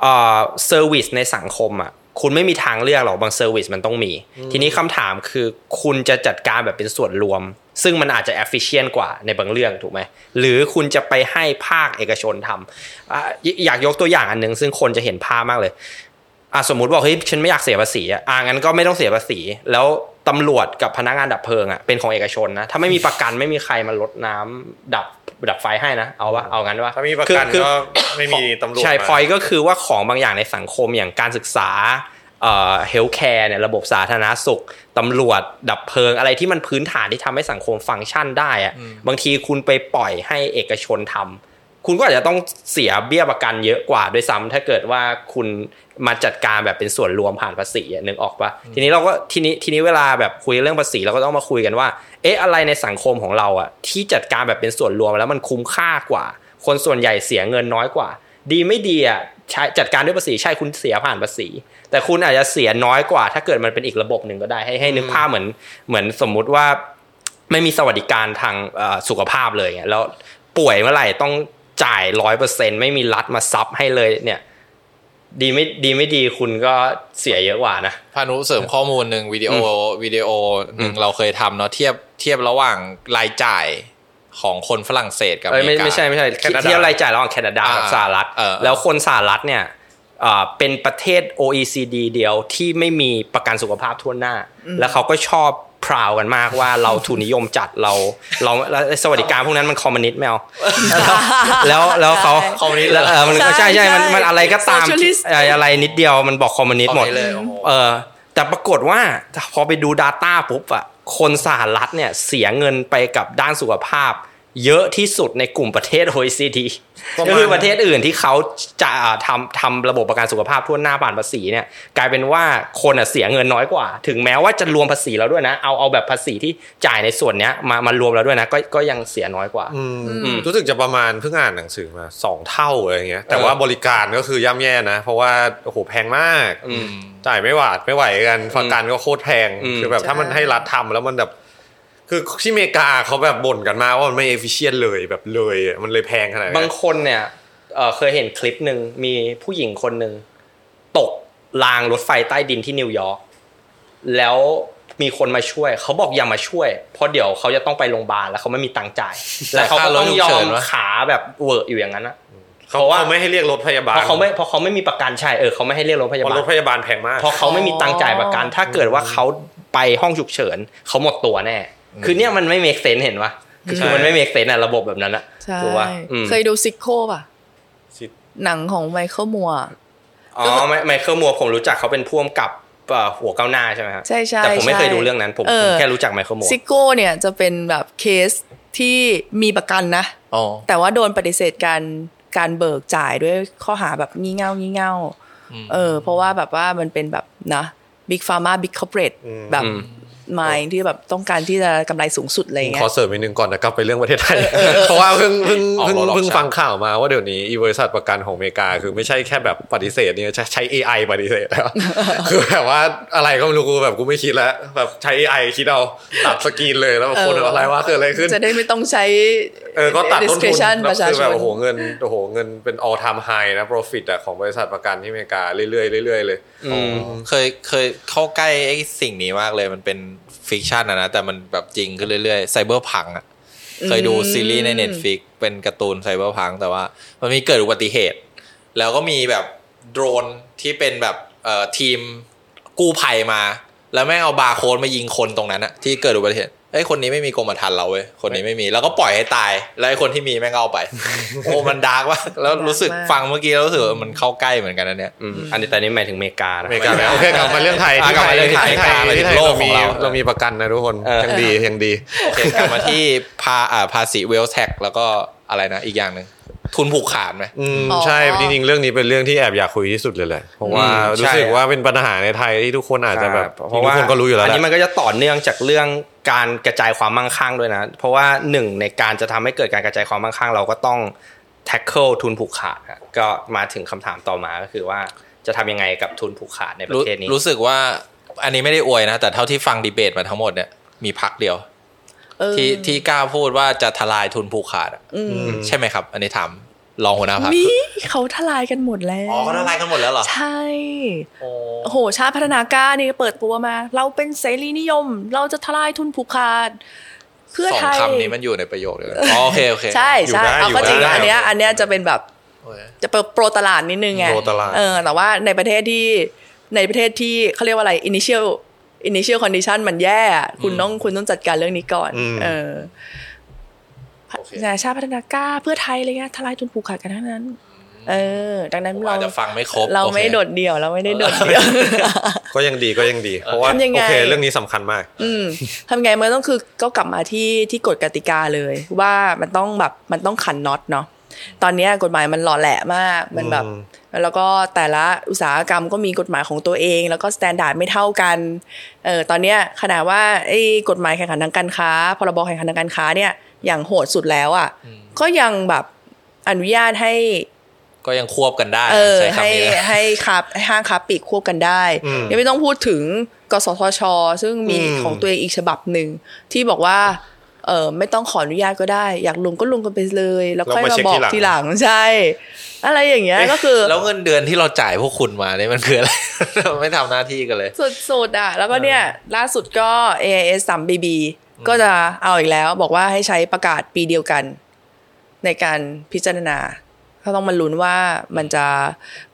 เอ่อ service ในสังคมอะคุณไม่มีทางเลือกหรอกบาง service มันต้องมี ทีนี้คำถามคือคุณจะจัดการแบบเป็นส่วนรวม ซึ่งมันอาจจะ efficient กว่าในบางเรื่องถูกไหมหรือคุณจะไปให้ภาคเอกชนทำอะอยอยากยกตัวอย่างอันหนึ่งซึ่งคนจะเห็นภาพมากเลยอะสมมุติบอกเฮ้ยฉันไม่อยากเสียภาษีอะอะงั้นก็ไม่ต้องเสียภาษี แล้วตำรวจกับพนักงานดับเพลิงอะเป็นของเอกชนนะถ้าไม่มีประกันไม่มีใครมาลดน้ำดับ ดับไฟให้นะเอาวะเอางั้นวะถ้ามีประกันคือก็คือไม่มีตำรวจใช่มาพอยก็คือว่าของบางอย่างในสังคมอย่างการศึกษาเอ่อเฮลท์แคร์เนี่ยระบบสาธารณสุขตำรวจดับเพลิงอะไรที่มันพื้นฐานที่ทำให้สังคมฟังก์ชันได้อะบางทีคุณไปปล่อยให้เอกชนทำคุณก็อาจจะต้องเสียเบี้ยประกันเยอะกว่าด้วยซ้ำถ้าเกิดว่าคุณ มาจัดการแบบเป็นส่วนรวมผ่านภาษีอะนึกออกปะทีนี้เราก็ทีนี้ทีนี้เวลาแบบคุยเรื่องภาษีเราก็ต้องมาคุยกันว่า เอ๊ะอะไรในสังคมของเราอะที่จัดการแบบเป็นส่วนรวมแล้วมันคุ้มค่ากว่า คนส่วนใหญ่เสียเงินน้อยกว่า ดีไม่ดีอะใช้จัดการด้วยภาษีใช่คุณเสียผ่านภาษี แต่คุณอาจจะเสียน้อยกว่า ถ้าเกิดมันเป็นอีกระบบหนึ่งก็ได้ให้ให้นึกภาพเหมือนเหมือนสมมุติว่าไม่มีสวัสดิการทางเอ่อสุขภาพเลยเงี้ยแล้วป่วยเมื่อไหร่ต้องจ่ายร้อยเปอร์เซ็นไม่มีรัฐมาซับให้เลยเนี่ย ดีไม่ดีไม่ดีคุณก็เสียเยอะกว่านะพานุเสริมข้อมูลหนึ่งวิดีโอวิดีโอหนึ่งเราเคยทำเนาะเทียบเทียบระหว่างรายจ่ายของคนฝรั่งเศสกับอเอ้ยเมริกาเอ้ยไม่ไม่ใช่ไม่ใช่แคนาดาเทียบรายจ่ายระหว่างแคนาดาอ่ากับสหรัฐเออแล้วคนสหรัฐเนี่ยเอ่อเป็นประเทศ OECD เดียวที่ไม่มีประกันสุขภาพถ้วนหน้า แล้วเขาก็ชอบ proud กันมากว่าเราทุนนิยมจัดเราเราแล้วสวัสดิการพวกนั้นมันคอมมิวนิสต์ไม่เอาแล้วแล้วเขาคอมมิวนิสต์แล้วเออมันใช่ใช่ใช่มันใช่มันอะไรก็ตาม Socialist เอ่ออะไรนิดเดียวมันบอกคอมมิวนิสต์หมดคอมมิวนิสต์เลยโอ้โหเออแต่ปรากฏว่าพอไปดู Data ปุ๊บอะคนสหรัฐเนี่ยเสียเงินไปกับด้านสุขภาพ เยอะที่สุดในกลุ่มประเทศ OECD ประมาณก็คือประเทศอื่นที่เขาจะทำทำระบบประกันสุขภาพทั่วหน้าผ่านภาษีเนี่ยกลายเป็นว่าคนอะเสียเงินน้อยกว่า ถึงแม้ว่าจะรวมภาษีแล้วด้วยนะ เอาเอาแบบภาษีที่จ่ายในส่วนเนี้ยมามารวมแล้วด้วยนะ ก็ก็ยังเสียน้อยกว่าอืมรู้สึกจะประมาณเพิ่งอ่านหนังสือมาสองเท่าอะไรเงี้ย แต่ว่าบริการก็คือย่ำแย่นะ เพราะว่าโอ้โหแพงมากอืมจ่ายไม่หวาดไม่ไหวกันประกันก็โคตรแพงอืมคือแบบถ้ามันให้รัฐทำแล้วมันแบบ คือที่อเมริกาเขาแบบบ่นกันมากว่ามันไม่ efficient เลยแบบเลยอะมันเลยแพงขนาดนั้นบางคนเนี่ยเอ่อเคยเห็นคลิปหนึ่งมีผู้หญิงคนหนึ่งตกรางรถไฟใต้ดินที่นิวยอร์กแล้วมีคนมาช่วย เขาบอกอย่ามาช่วย เพราะเดี๋ยวเขาจะต้องไปโรงพยาบาลแล้วเขาไม่มีตังค์จ่าย แล้วเขาก็ต้องยอมขาแบบเหวอะอยู่อย่างนั้นนะเขาเพราะว่าเขาไม่ให้เรียกรถพยาบาลเพราะเขาไม่เพราะเขาไม่มีประกันใช่เออเขาไม่ให้เรียกรถพยาเพราะบาลรถพยาบาลแพงมากเพราะเขาไม่มีตังค์จ่ายประกัน ถ้าเกิดว่าเขาไปห้องฉุกเฉินเขาหมดตัวแน่ คือเนี่ยมันไม่ make sense เห็นปะคือคือมันไม่ make sense อะระบบแบบนั้นอะใช่ถูกปะอืมเคยดู Sicko ป่ะหนังของไมเคิลมัวร์อ๋อไมไมเคิลมัวร์ผมรู้จักเขาเป็นพ่วงกับเอ่อหัวก้าวหน้าใช่ไหมครับใช่ใช่แต่ผมไม่เคยใช่ดูเรื่องนั้นผมเออผมแค่รู้จักไมเคิลมัวร์ Sicko้เนี่ยจะเป็นแบบเคสที่มีประกันนะอ๋อแต่ว่าโดนปฏิเสธการการเบิกจ่ายด้วยข้อหาแบบงี่เง่างี่เง่าเออเพราะว่าแบบว่ามันเป็นแบบนะ Big Pharma Big Corporate แบบ มายที่แบบต้องการที่จะกำไรสูงสุดอะไรขเงี้อยเเสริมอีกหนึ่งก่อนนะกลับไปเรื่องประเทศไทย เพราะว่าเพิ่งเพิ่งออกเพิ่งรถออกเพิ่งชาติฟังข่าวมาว่าเดี๋ยวนี้อีบริษัทประกันของอเมริกา คือไม่ใช่แค่แบบปฏิเสธเนี่ยใช้ใช้ AI ปฏิเสธแล้วคือแบบว่าอะไรก็ไม่รู้กูแบบกูไม่คิดแล้วแบบใช้ AI คิดเอาตัดสกรีนเลยแล้วแบบคนเอออะไรวะเกิดอะไรขึ้น จะได้ไม่ต้องใช้เออก็ตัดต้นทุน discretion แล้วประชาชนคือแบบโอ้โหเงินโอ้โหเงินเป็น all time high นะ profit อะของบริษัทประกันที่อเมริกาเรื่อยๆเรื่อยๆเลยอืมเคยเคยเข้าใกล้ไอ้สิ่งนี้มากเลยมันเป็น fiction นะนะแต่มันแบบจริงขึ้นเรื่อยๆ Cyberpunk อะเคยดูซีรีส์ใน Netflix เป็นการ์ตูน Cyberpunk แต่ว่า มันมีเกิดอุบัติเหตุ แล้วก็มีแบบโดรนที่เป็นแบบเอ่อทีมกู้ภัยมา แล้วแม่งเอาบาร์โค้ดมายิงคนตรงนั้นอะที่เกิดอุบัติเหตุ ไอ้คนนี้ไม่มีกรมธรรม์เราเว้ยคนนี้ไม่มีแล้วก็ปล่อยให้ตาย แล้วไอ้คนที่มีแม่งเอาไปโอ้มัน dark ว่ะแล้วรู้สึกดาร์กมากฟังเมื่อกี้แล้วรู้สึกว่ามันเข้าใกล้เหมือนกันนะเนี่ยอืมอันนี้แต่นี่หมายถึงอเมริกานะอเมริกาแล้วโอเคกลับมาเรื่องไทยอะที่กลับไทมายเรื่องที่ไทไทยยไทยที่ไทยโลกเราขอมีงเราเรามีประกันนะทุกคนเออยังดียังดีโอเคกลับมาที่พาอ่าภาษี wealth tax แล้วก็อะไรนะอีกอย่างหนึ่ง ทุนผูกขาดไหมอืมอ๋อ ใช่จริงๆเรื่องนี้เป็นเรื่องที่แอบอยากคุยที่สุดเลยแหละเพราะว่าอืมรู้สึกใช่ ว่าเป็นปัญหาในไทยที่ทุกคนอาจจะแบบเพราะว่าทุกคนก็รู้อยู่แล้วอันแหนี้มันละก็จะต่อเนื่องจากเรื่องการกระจายความมั่งคั่งด้วยนะ เพราะว่าหนึ่งในการจะทำให้เกิดการกระจายความมั่งคั่งเราก็ต้อง tackle ทุนผูกขาดอะก็มาถึงคำถามต่อมาก็คือว่าจะทำยังไงกับทุนผูกขาดในประรู้เทศนี้ รู้สึกว่าอันนี้ไม่ได้อวยนะ แต่เท่าที่ฟังดีเบตมาทั้งหมดเนี่ยมีพักเดียวเออ ที่ที่กล้าพูดว่าจะทลายทุนผูกขาดอะอืมใช่ไหมครับ อันนี้ถามรองหัวหน้าพักมีเขาทลายกันหมดแล้วอ๋อเขาทลายกันหมดแล้วเหรอ ใช่โอ้โอ้โห ชาติพัฒนากล้านี่เปิดตัวมา เราเป็นเสรีนิยม เราจะทลายทุนผูกขาด เพื่อสองไทยคำนี้มันอยู่ในประโยคเดียวกันอ๋อโอเคโอเคใช่ใช่อยู่ได้เอาก็จริงอยู่ได้อันเนี้ยอันเนี้ยจะเป็นแบบโอเคจะเป็นโปรตลาดนิดนึงไงโปรตลาดเออแต่ว่าในประเทศที่ในประเทศที่เขาเรียกว่าอะไร initial initial condition มันแย่อะคุณต้องคุณต้องจัดการเรื่องนี้ก่อนอืมเออโอเคชาติพัฒนากล้าเพื่อไทยอะไรเงี้ยทลายทุนผูกขาดกันทั้งนั้น เออ ดังนั้นผมเราอาจจะฟังไม่ครบ เราโอคไม่โดดเดี่ยวเราไม่ได้โดดเดี่ยว ก็ยังดีก็ยังดี เพราะว่าทำยังไงโอเคเรื่องนี้สำคัญมาก อืมทำไงมันต้องคือก็กลับมาที่ที่กฎกติกาเลย ว่ามันต้องแบบมันต้องขันน็อตเนาะ ตอนเนี้ยกฎหมายมันหล่อแหละมากมันแบบอืมแล้วก็แต่ละอุตสาหกรรมก็มีกฎหมายของตัวเอง แล้วก็ standard ไม่เท่ากันเออตอนเนี้ยขนาดว่าไอ้กฎหมายแข่งขันทางการค้า พรบแข่งขันทางการค้าเนี่ยอย่างโหดสุดแล้วอะก็ยังแบบอนุญาตให้ก็ยังควบกันได้เออใช้ให้คำนี้นะให้ค้าให้ห้างค้าปลีกควบกันได้อืมยังไม่ต้องพูดถึงกสทช ซึ่งมีอืมของตัวเองอีกฉบับหนึ่งที่บอกว่า เออไม่ต้องขออนุญาตก็ได้ อยากลงก็ลงกันไปเลย แล้วค่อยแล้วมามาเช็คบอกทีหลังทีหลังใช่ อะไรอย่างเงี้ยก็คือ แล้วเงินเดือนที่เราจ่ายพวกคุณมาเนี่ยมันคืออะไรเราไม่ทำหน้าที่กันเลย สุดๆอะ แล้วก็เนี่ย ล่าสุดก็ AIS 3 BB ก็จะเอาอีกแล้ว บอกว่าให้ใช้ประกาศปีเดียวกัน ในการพิจารณา ก็ต้องมาลุ้นว่ามันจะ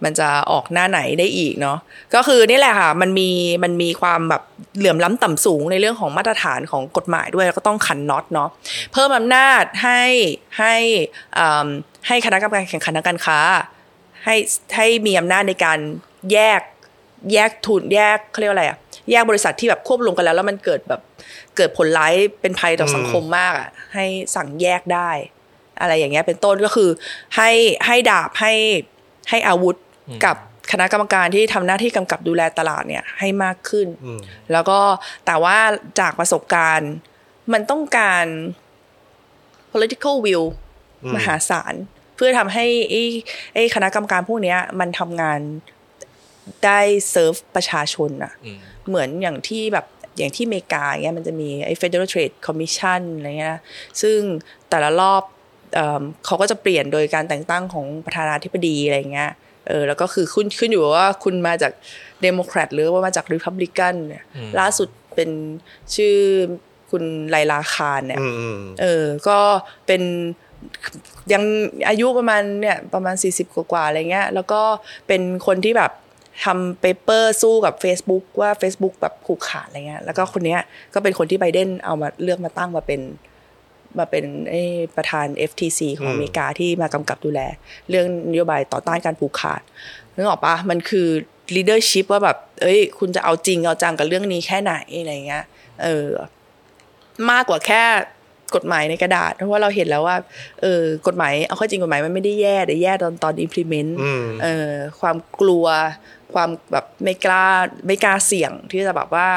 มันจะออกหน้าไหนได้อีกเนาะก็คือนี่แหละค่ะมันมีมันมีความแบบเหลื่อมล้ำต่ำสูงในเรื่องของมาตรฐานของกฎหมายด้วยแล้วก็ต้องขันน็อตเนาะเพิ่มอำนาจให้ให้อ่าให้คณะกรรมการแข่งขันทางการค้า ให้ให้มีอำนาจในการแยกแยกทุนแยกเขาเรียกว่าอะไรอะแยกบริษัทที่แบบควบรวมกันแล้ว แล้วมันเกิดแบบเกิดผลร้ายเป็นภัยต่อสังคมมากอะให้สั่งแยกได้ อะไรอย่างเงี้ยเป็นต้นก็คือ ให้ให้ดาบให้ให้อาวุธกับคณะกรรมการที่ทำหน้าที่กำกับดูแลตลาดเนี่ยให้มากขึ้นอืมแล้วก็แต่ว่าจากประสบการณ์มันต้องการ political will อืมมหาศาล เพื่อทำให้ไอ้ไอ้คณะกรรมการพวกเนี้ยมันทำงานได้เซิร์ฟประชาชนอะอืมเหมือนอย่างที่แบบอย่างที่อเมริกาอย่างเงี้ยมันจะมีไอ้ Federal Trade Commission อะไรเงี้ยนะซึ่งแต่ละรอบ เอิ่มเขาก็จะเปลี่ยนโดยการแต่งตั้งของประธานาธิบดีอะไรเงี้ยเออแล้วก็คือขึ้นขึ้นอยู่ว่าคุณมาจากเดโมแครตหรือว่ามาจากริพับลิกันเนี่ยอืมล่าสุดเป็นชื่อคุณลินา ข่านเนี่ยอืมอืมเออก็เป็นยังอายุประมาณเนี่ยประมาณ 40 กว่าๆอะไรเงี้ยแล้วก็เป็นคนที่แบบทำ paper สู้กับ Facebook ว่า Facebook แบบผูกขาดอะไรเงี้ยแล้วก็คนเนี้ยก็เป็นคนที่ไบเดนเอามาเลือกมาตั้งมาเป็น มาเป็นไอ้ประธาน FTC ของอืมอเมริกาที่มากำกับดูแล เรื่องนโยบายต่อต้านการผูกขาดนึกออกปะมันคือ leadership ว่าแบบ เอ้ย คุณจะเอาจริงเอาจังกับเรื่องนี้แค่ไหนอะไรเงี้ย เออ มากกว่าแค่กฎหมายในกระดาษ เพราะว่าเราเห็นแล้วว่า เออกฎหมายเอาเข้อจริงกฎหมายมันไม่ได้แย่แต่แย่ตอนตอน implement อืมเออความกลัว ความแบบไม่กล้าไม่กล้าเสี่ยงที่จะแบบว่า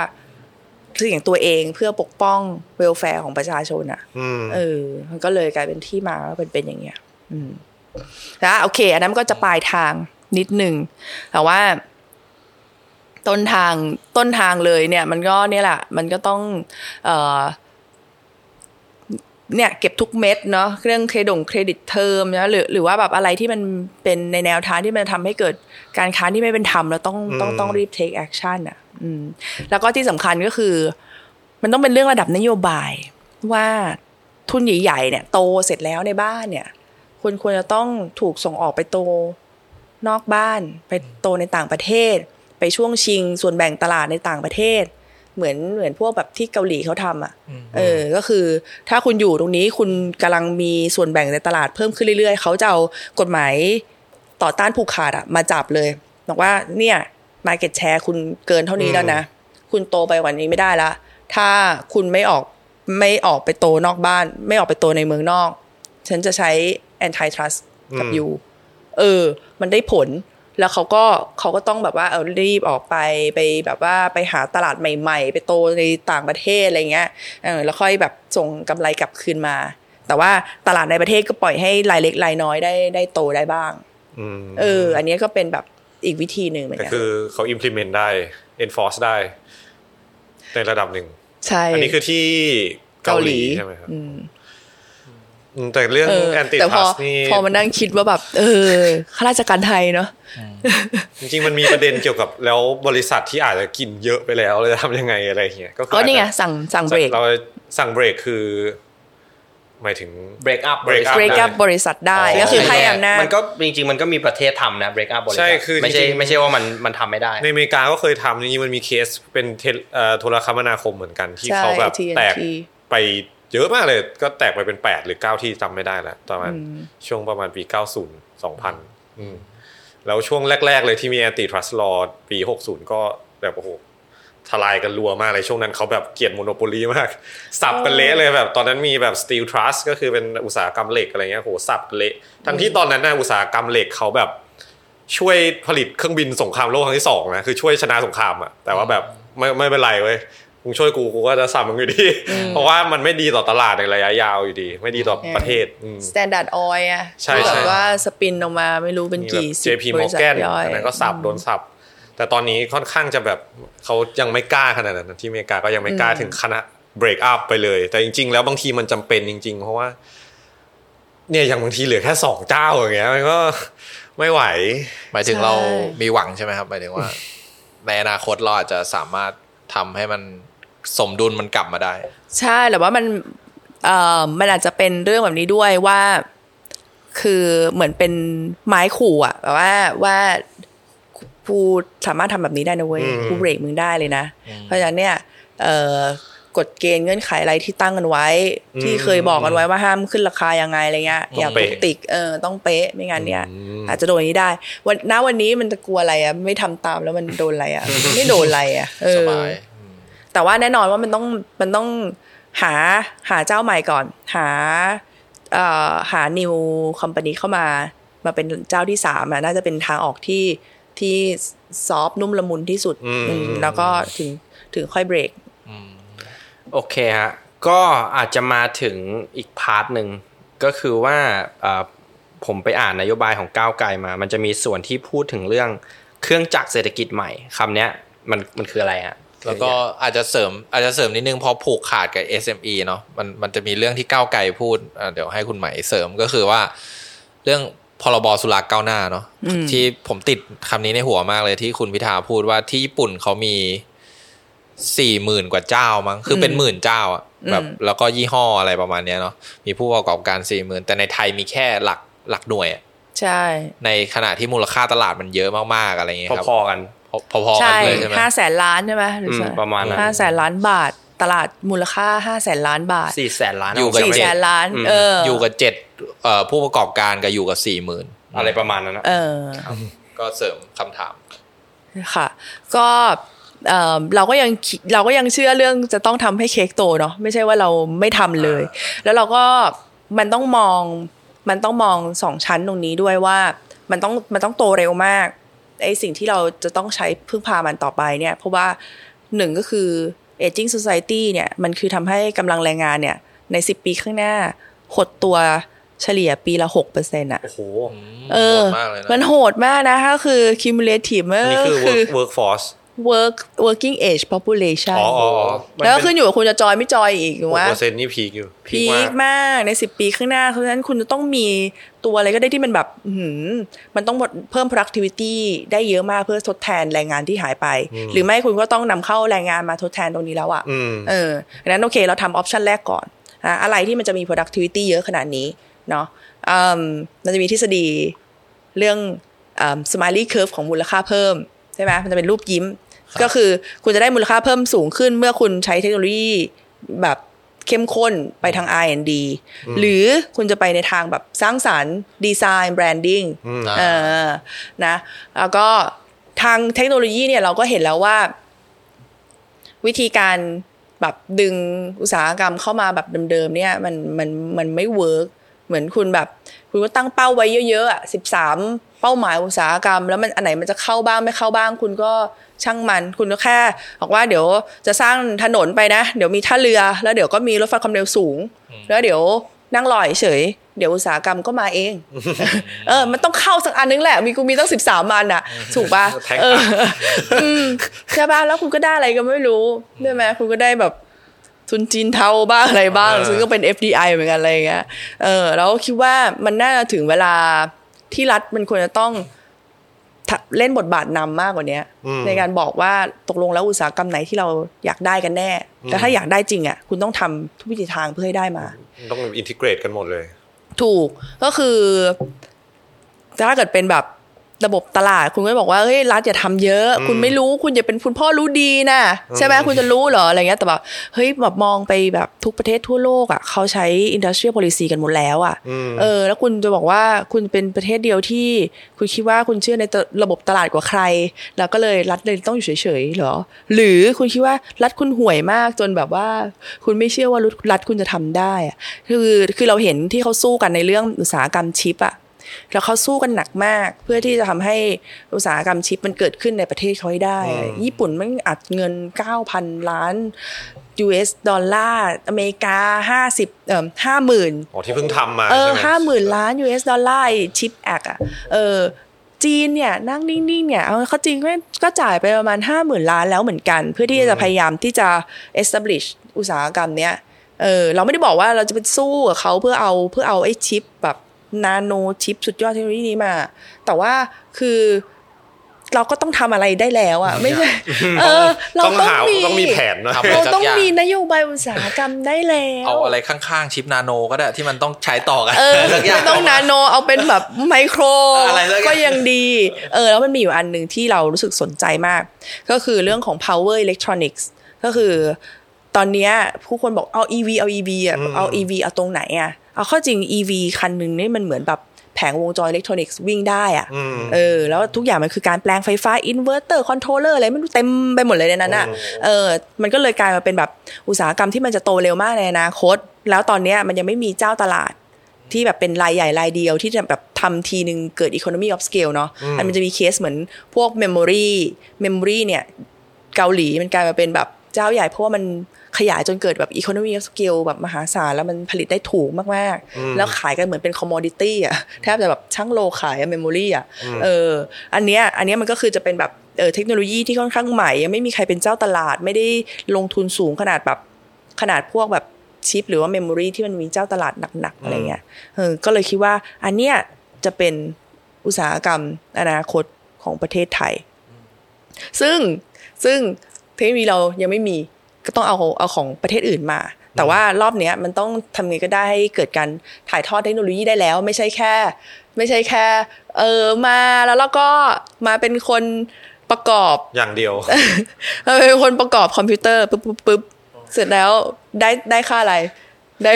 เสี่ยงตัวเองเพื่อปกป้อง welfare ของประชาชนอะอืมเออ มันก็เลยกลายเป็นที่มาว่าเป็นเป็นอย่างเงี้ย อืมนะโอเค อันนั้นก็จะปลายทางนิดหนึ่งแต่ว่า ต้นทางต้นทางเลยเนี่ย มันก็เนี่ยแหละ มันก็ต้อง เอ่อเนี่ยเก็บทุกเม็ดเนาะเรื่องเครดง credit term นะหรือหรือว่าแบบอะไรที่มันเป็นในแนวทางที่มันทำให้เกิดการค้าที่ไม่เป็นธรรมแล้วต้องต้องต้องรีบ take action อะ อืม แล้วก็ที่สำคัญก็คือ มันต้องเป็นเรื่องระดับนโยบาย ว่าทุนใหญ่ๆเนี่ย โตเสร็จแล้วในบ้านเนี่ยควรควรจะต้องถูกส่งออกไปโตนอกบ้าน ไปโตในต่างประเทศ ไปช่วงชิง ส่วนแบ่งตลาดในต่างประเทศ เหมือนเหมือนพวกแบบที่เกาหลีเขาทำอะเออ ก็คือ ถ้าคุณอยู่ตรงนี้คุณกำลังมีส่วนแบ่งในตลาดเพิ่มขึ้นเรื่อยๆ เขาจะเอากฎหมายต่อต้านผูกขาดอะมาจับเลยบอกว่าเนี่ย market share คุณเกินเท่านี้แล้วนะ คุณโตไปกว่านี้ไม่ได้ละ ถ้าคุณไม่ออกไม่ออกไปโตนอกบ้าน ไม่ออกไปโตในเมืองนอก ฉันจะใช้ anti trust กับยูเออ มันได้ผลแล้วเขาก็เขาก็ต้องแบบว่าเอารีบออกไปไปแบบว่าไปหาตลาดใหม่ ๆ ไปโตในต่างประเทศอะไรเงี้ยเออแล้วค่อยแบบส่งกำไรกลับคืนมา แต่ว่าตลาดในประเทศก็ปล่อยให้รายเล็กรายน้อยได้ได้โตได้บ้างอืมเออ อันนี้ก็เป็นแบบ อีกวิธีหนึ่งเหมือนแต่กันคือเขา implement ได้ enforce ได้ ในระดับหนึ่งใช่อันนี้คือที่เกาหลีใช่ไหมครับอืมแต่เรื่องเออ anti แต่พอ trust นี่พอมานั่งคิดว่าแบบ เออข้าราชการไทยเนาะจริงๆมันมีประเด็นเกี่ยวกับแล้วบริษัทที่อาจจะกินเยอะไปแล้วเลยทำยังไงอะไรเงี้ยก็คืก็นี่ไงอาจจะสั่งสั่งเบรกเราสั่งเบรกคือ หมายถึง break up break up เบรกได้อัพบริษัทได้อ๋อก็คือให้อำนาจมันก็จริงๆมันก็มีประเทศทำนะ break up บริษัทใช่คือไม่ใช่จริงๆไม่ใช่ว่ามันมันทำไม่ได้ ในอเมริกาก็เคยทำจริงๆมันมีเคสเป็นเทเลเอ่อโทรคมนาคมเหมือนกันที่ใช่เขาแบบ TNT แตกไปเยอะมากเลยก็แตกไปเป็นแปดหรือเก้าที่จำไม่ได้แล้วประมาณช่วงประมาณปี 90 2000อืมแล้วช่วงแรก ๆ เลยที่มี anti trust law ปี 60 ก็แบบโอ้โห ทลายกันรัวมากเลยช่วงนั้นเขาแบบเกลียดโมโนโปลีมาก สับกันเละเลยแบบ ตอนนั้นมีแบบ steel trust ก็คือเป็นอุตสาหกรรมเหล็กอะไรเงี้ยโหสับกันเละทั้งที่ตอนนั้นนะอุตสาหกรรมเหล็กเขาแบบช่วยผลิตเครื่องบินสงครามโลกครั้งที่สองนะคือช่วยชนะสงครามอะแต่ว่าแบบไม่ไม่เป็นไรเว้ยมึงช่วยกูกูก็จะสับมึงอยู่ดี เพราะว่ามันไม่ดีต่อตลาดในระยะยาวอยู่ดี ไม่ดีต่อประเทศอืม Standard Oil อะใช่ที่แบบใช่ว่าสปินออกมาไม่รู้เป็นมีแบบกี่สิบ JP บริษัท Morgan ย่อยอันนั้นก็สับโดนสับ แต่ตอนนี้ค่อนข้างจะแบบเขายังไม่กล้าขนาดนั้นนะที่อเมริกาก็ยังไม่กล้าถึงขนาด break up ไปเลย แต่จริง ๆ แล้วบางทีมันจำเป็นจริง ๆ เพราะว่า เนี่ยอย่างบางทีเหลือแค่สองเจ้าอย่างเงี้ยมันก็ไม่ไหว หมายถึงใช่เรามีหวังใช่ไหมครับหมายถึงว่า ในอนาคตเราอาจจะสามารถทำให้มันสมดุลมันกลับมาได้ ใช่แต่ว่ามันเอ่อมันอาจจะเป็นเรื่องแบบนี้ด้วยว่า คือเหมือนเป็นไม้ขู่อะแบบว่าว่า กูสามารถทำแบบนี้ได้นะเว้ยอืมกูเบรกมึงได้เลยนะ เพราะฉะนั้นเนี่ยเอ่อกฎเกณฑ์เงื่อนไขอะไรที่ตั้งกันไว้ ที่เคยบอกกันไว้ว่าห้ามขึ้นราคายังไงอะไรเงี้ยต้องอย่าเป๊ะตุกติกเออต้องเป๊ะไม่งั้นเนี่ยอืมอาจจะโดนอย่างนี้ได้ วันณวันนี้มันจะกลัวอะไรอะไม่ทำตามแล้วมันโดนอะไรอะไม่โดนอะไรอะเอสอบายแต่ว่าแน่นอนว่ามันต้องมันต้องหาหาเจ้าใหม่ก่อน หาเอ่อหา new company เข้ามา มาเป็นเจ้าที่สามอะน่าจะเป็นทางออกที่ ที่ซอฟต์นุ่มละมุนที่สุดอืมอืมแล้วก็ถึงถึงค่อยเบรกโอเคฮะก็อาจจะมาถึงอีกพาร์ทหนึ่งก็คือว่าเอ่อผมไปอ่านนโยบายของก้าวไกลมา มันจะมีส่วนที่พูดถึงเรื่องเครื่องจักรเศรษฐกิจใหม่คำเนี้ยมันมันคืออะไรฮะแล้วก็อาจจะเสริมอาจจะเสริมนิดนึงพอผูกขาดกับ SME เนาะมันมันจะมีเรื่องที่ก้าวไกลพูดอะเดี๋ยวให้คุณไหมเสริมก็คือว่า เรื่อง พรบสุราก้าวหน้าเนาะที่ผมติดคำนี้ในหัวมากเลยที่คุณพิธาพูดว่าที่ญี่ปุ่นเขามีสี่หมื่นกว่าเจ้ามั้งคือเป็นหมื่นเจ้าอะแบบแล้วก็ยี่ห้ออะไรประมาณเนี้ยเนาะมีผู้ประกอบการสี่หมื่นแต่ในไทยมีแค่หลักหลักหน่วยอะใช่ ในขณะที่มูลค่าตลาดมันเยอะมากๆอะไรเงี้ยครับพอๆกันพอๆกัใช่นเลยใช่ไหมห้าแสนล้านใช่ไหมหรือมประมาณนั้นห้าแสนล้านบาทตลาดมูลค่าห้าแสนล้านบาทสี่แสนล้านอยู่กับสี่เจ็แสดนล้านอืมเออออยู่กับเจ็ดเอ่อ ผู้ประกอบการกับอยู่กับสี่หมื่นอะไรประมาณนั้นนะเออก็เสริมคำถามค่ะ ก็เอ่อเราก็ยังคิดเราก็ยังเชื่อเรื่องจะต้องทำให้เค้กโตเนาะไม่ใช่ว่าเราไม่ทำเลย แล้วเราก็มันต้องมองมันต้องมองสองชั้นตรงนี้ด้วยว่ามันต้องมันต้องโตเร็วมากไอสิ่งที่เราจะต้องใช้พึ่งพามันต่อไปเนี่ย เพราะว่าหนึ่งก็คือ aging society เนี่ยมันคือทำให้กำลังแรงงานเนี่ยใน 10 ปีข้างหน้าหดตัว เฉลี่ยปีละ6%อะ โอ้โหเออโหดมากเลยนะมันโหดมากนะก็คือ cumulative อันนี้คือคือ work workforce work working age population อ๋ออ๋อแล้วก็ขึ้นอยู่กับคุณจะจอยไม่จอยอีกถูกไหมเปอร์เซ็นต์นี่พีคอยู่ พีคมากในสิบปีข้างหน้า เพราะฉะนั้นคุณจะต้องมีตัวอะไรก็ได้ที่มันแบบอื้อหือมันต้องเพิ่ม productivity ได้เยอะมากเพื่อทดแทนแรงงานที่หายไป หรือไม่คุณก็ต้องนำเข้าแรงงานมาทดแทนตรงนี้แล้วอะอืมเออดังนั้นโอเคเราทำออปชันแรกก่อนอะอะไรที่มันจะมี productivity เยอะขนาดนี้ เนาะอืมมันจะมีทฤษฎีเรื่องอืม smiley curve ของมูลค่าเพิ่มใช่ไหมมันจะเป็นรูปยิ้ม ก็คือคุณจะได้มูลค่าเพิ่มสูงขึ้น เมื่อคุณใช้เทคโนโลยีแบบเข้มข้นไปทาง R&D หรือคุณจะไปในทางแบบสร้างสรรค์ดีไซน์ branding เออนะแล้วก็ทางเทคโนโลยีเนี่ยเราก็เห็นแล้วว่า วิธีการแบบดึงอุตสาหกรรมเข้ามาแบบเดิมๆเนี่ยมันมันมันไม่ work เหมือนคุณแบบ คุณก็ตั้งเป้าไว้เยอะๆอะสิบสามเป้าหมายอุตสาหกรรม แล้วมันอันไหนมันจะเข้าบ้างไม่เข้าบ้าง คุณก็ช่างมัน คุณก็แค่บอกว่าเดี๋ยวจะสร้างถนนไปนะ เดี๋ยวมีท่าเรือ แล้วเดี๋ยวก็มีรถไฟความเร็วสูง แล้วเดี๋ยวนั่งรอเฉยเดี๋ยวอุตสาหกรรมก็มาเอง เออ มันต้องเข้าสักอันนึงแหละ มีกูมีตั้งสิบสามอันอะ ถูกป่ะแทงเอตาออืมใช่ป่ะ แล้วคุณก็ได้อะไรก็ไม่รู้ ใช่ไหมคุณก็ได้แบบ ทุนจีนเทาบ้างอะไรบ้างเออซึ่งก็เป็น FDI เหมือนกันอะไรอย่างเงี้ยเออแล้วคิดว่ามันน่าจะถึงเวลาที่รัฐมันควรจะต้องทะเล่นบทบาทนำมากกว่าเนี้ย ในการบอกว่าตกลงแล้วอุตสาหกรรมไหนที่เราอยากได้กันแน่ แต่ถ้าอยากได้จริงอะคุณต้องทำทุกวิถีทางเพื่อให้ได้มา ต้องอินทิเกรตกันหมดเลย ถูกก็คือถ้าเกิดเป็นแบบ ระบบตลาดคุณก็บอกว่าเฮ้ยรัฐอย่าทำเยอะ คุณไม่รู้คุณอย่าเป็นคุณพ่อรู้ดีนะใช่ไหมคุณจะรู้เหรออะไรเงี้ยแต่แบบเฮ้ยแบบมองไปแบบทุกประเทศทั่วโลกอะเขาใช้ industrial policy กันหมดแล้วอะเออแล้วคุณจะบอกว่าคุณเป็นประเทศเดียวที่คุณคิดว่าคุณเชื่อในระบบตลาดกว่าใคร แล้วก็เลยรัฐเลยต้องอยู่เฉยๆเหรอ หรือคุณคิดว่ารัฐคุณห่วยมากจนแบบว่า คุณไม่เชื่อว่ารัฐคุณจะทำได้อะคือคือเราเห็นที่เขาสู้กันในเรื่องอุตสาหกรรมชิปอะ แล้วเขาสู้กันหนักมากเพื่อที่จะทำให้อุตสาหกรรมชิปมันเกิดขึ้นในประเทศเขาให้ได้ ญี่ปุ่นมันอัดเงิน 9,000 ล้าน US ดอลลาร์อเมริกา 50เอ่อ50,000อ๋อที่เพิ่งทำมาเออใช่ไหมห้าหมื่นล้าน US ดอลลาร์ CHIPS Act อะเออจีนเนี่ยนั่งนิ่งๆเนี่ยเอาเข้าจริงก็ก็จ่ายไปประมาณห้าหมื่นล้านแล้วเหมือนกัน เพื่อที่จะพยายามที่จะ establish อุตสาหกรรมเนี้ยเออเราไม่ได้บอกว่าเราจะไปสู้กับเขาเพื่อเอาเพื่อเอาไอ้ชิปแบบ นาโนชิปสุดยอดเทคโนโลยีนี้มา แต่ว่าคือเราก็ต้องทำอะไรได้แล้วอะไม่ใช่เออเราต้องต้องหามีต้องมีแผนนะทำเราสักต้องอย่างมีนโยบายอุตสาหกรรมได้แล้วเอาอะไรข้างๆชิปนาโนก็ได้ที่มันต้องใช้ต่อกันเออสักอย่างไม่ต้องนาโนเอาเป็นแบบไมโครอะไรสักอย่างก็ยังดี เออแล้วมันมีอยู่อันหนึ่งที่เรารู้สึกสนใจมาก ก็คือเรื่องของ power electronics ก็คือ ตอนเนี้ยผู้คนบอกเอา EV เอา EV อะเอา EV เอาตรงไหนอะ เอาเข้าจริง EV คันหนึ่งนี่มันเหมือนแบบแผงวงจรอิเล็กทรอนิกส์วิ่งได้อะเออ แล้วทุกอย่างมันคือการแปลงไฟฟ้า inverter controller อะไรไม่รู้เต็มไปหมดเลยในนั้นอะ เออ มันก็เลยกลายมาเป็นแบบอุตสาหกรรมที่มันจะโตเร็วมากในอนาคต แล้วตอนเนี้ยมันยังไม่มีเจ้าตลาดที่แบบเป็นรายใหญ่รายเดียวที่จะแบบทำทีนึงเกิด economy of scale เนาะ อันมันจะมีเคสเหมือนพวก memory memory เนี่ย เกาหลีมันกลายมาเป็นแบบเจ้าใหญ่เพราะว่ามัน ขยายจนเกิดแบบ economy of scale แบบมหาศาลแล้วมันผลิตได้ถูกมากๆ แล้วขายกันเหมือนเป็น commodity อะแทบจะแบบช่างโลขายอะ memory อะเอออันเนี้ยอันเนี้ยมันก็คือจะเป็นแบบเออเทคโนโลยีที่ค่อนข้างใหม่ ยังไม่มีใครเป็นเจ้าตลาด ไม่ได้ลงทุนสูงขนาดแบบขนาดพวกแบบชิป หรือว่าเมมโมรีที่มันมีเจ้าตลาดหนักๆอะไรเงี้ยเออก็เลยคิดว่า อันเนี้ยจะเป็นอุตสาหกรรมอนาคตของประเทศไทย ซึ่งซึ่งเทคโนโลยีเรายังไม่มี ก็ต้องเอาเอาของประเทศอื่นมา แต่ว่ารอบเนี้ยมันต้องทำไงก็ได้ให้เกิดการถ่ายทอดเทคโนโลยีได้แล้ว ไม่ใช่แค่ ไม่ใช่แค่ เออมาแล้วเราก็มาเป็นคนประกอบอย่างเดียวเราเป็นคนประกอบคอมพิวเตอร์ปุ๊บปุ๊บปุ๊บเสร็จแล้วได้ได้ค่าอะไรได้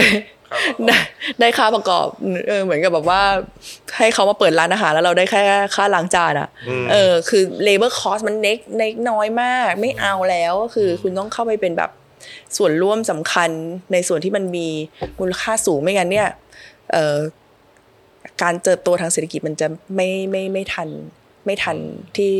ได้ได้ค่าประกอบเออเหมือนกับแบบว่าให้เขามาเปิดร้านอาหารแล้วเราได้แค่ค่าล้างจานอะเออคือ labor cost มันเน็กเน็กน้อยมาก ไม่เอาแล้วก็คือคุณต้องเข้าไปเป็นแบบส่วนร่วมสำคัญในส่วนที่มันมีมูลค่าสูงไม่งั้นเนี่ยเออการเติบโตทางเศรษฐกิจมันจะไม่ไม่ไม่ทัน ไม่ทันที่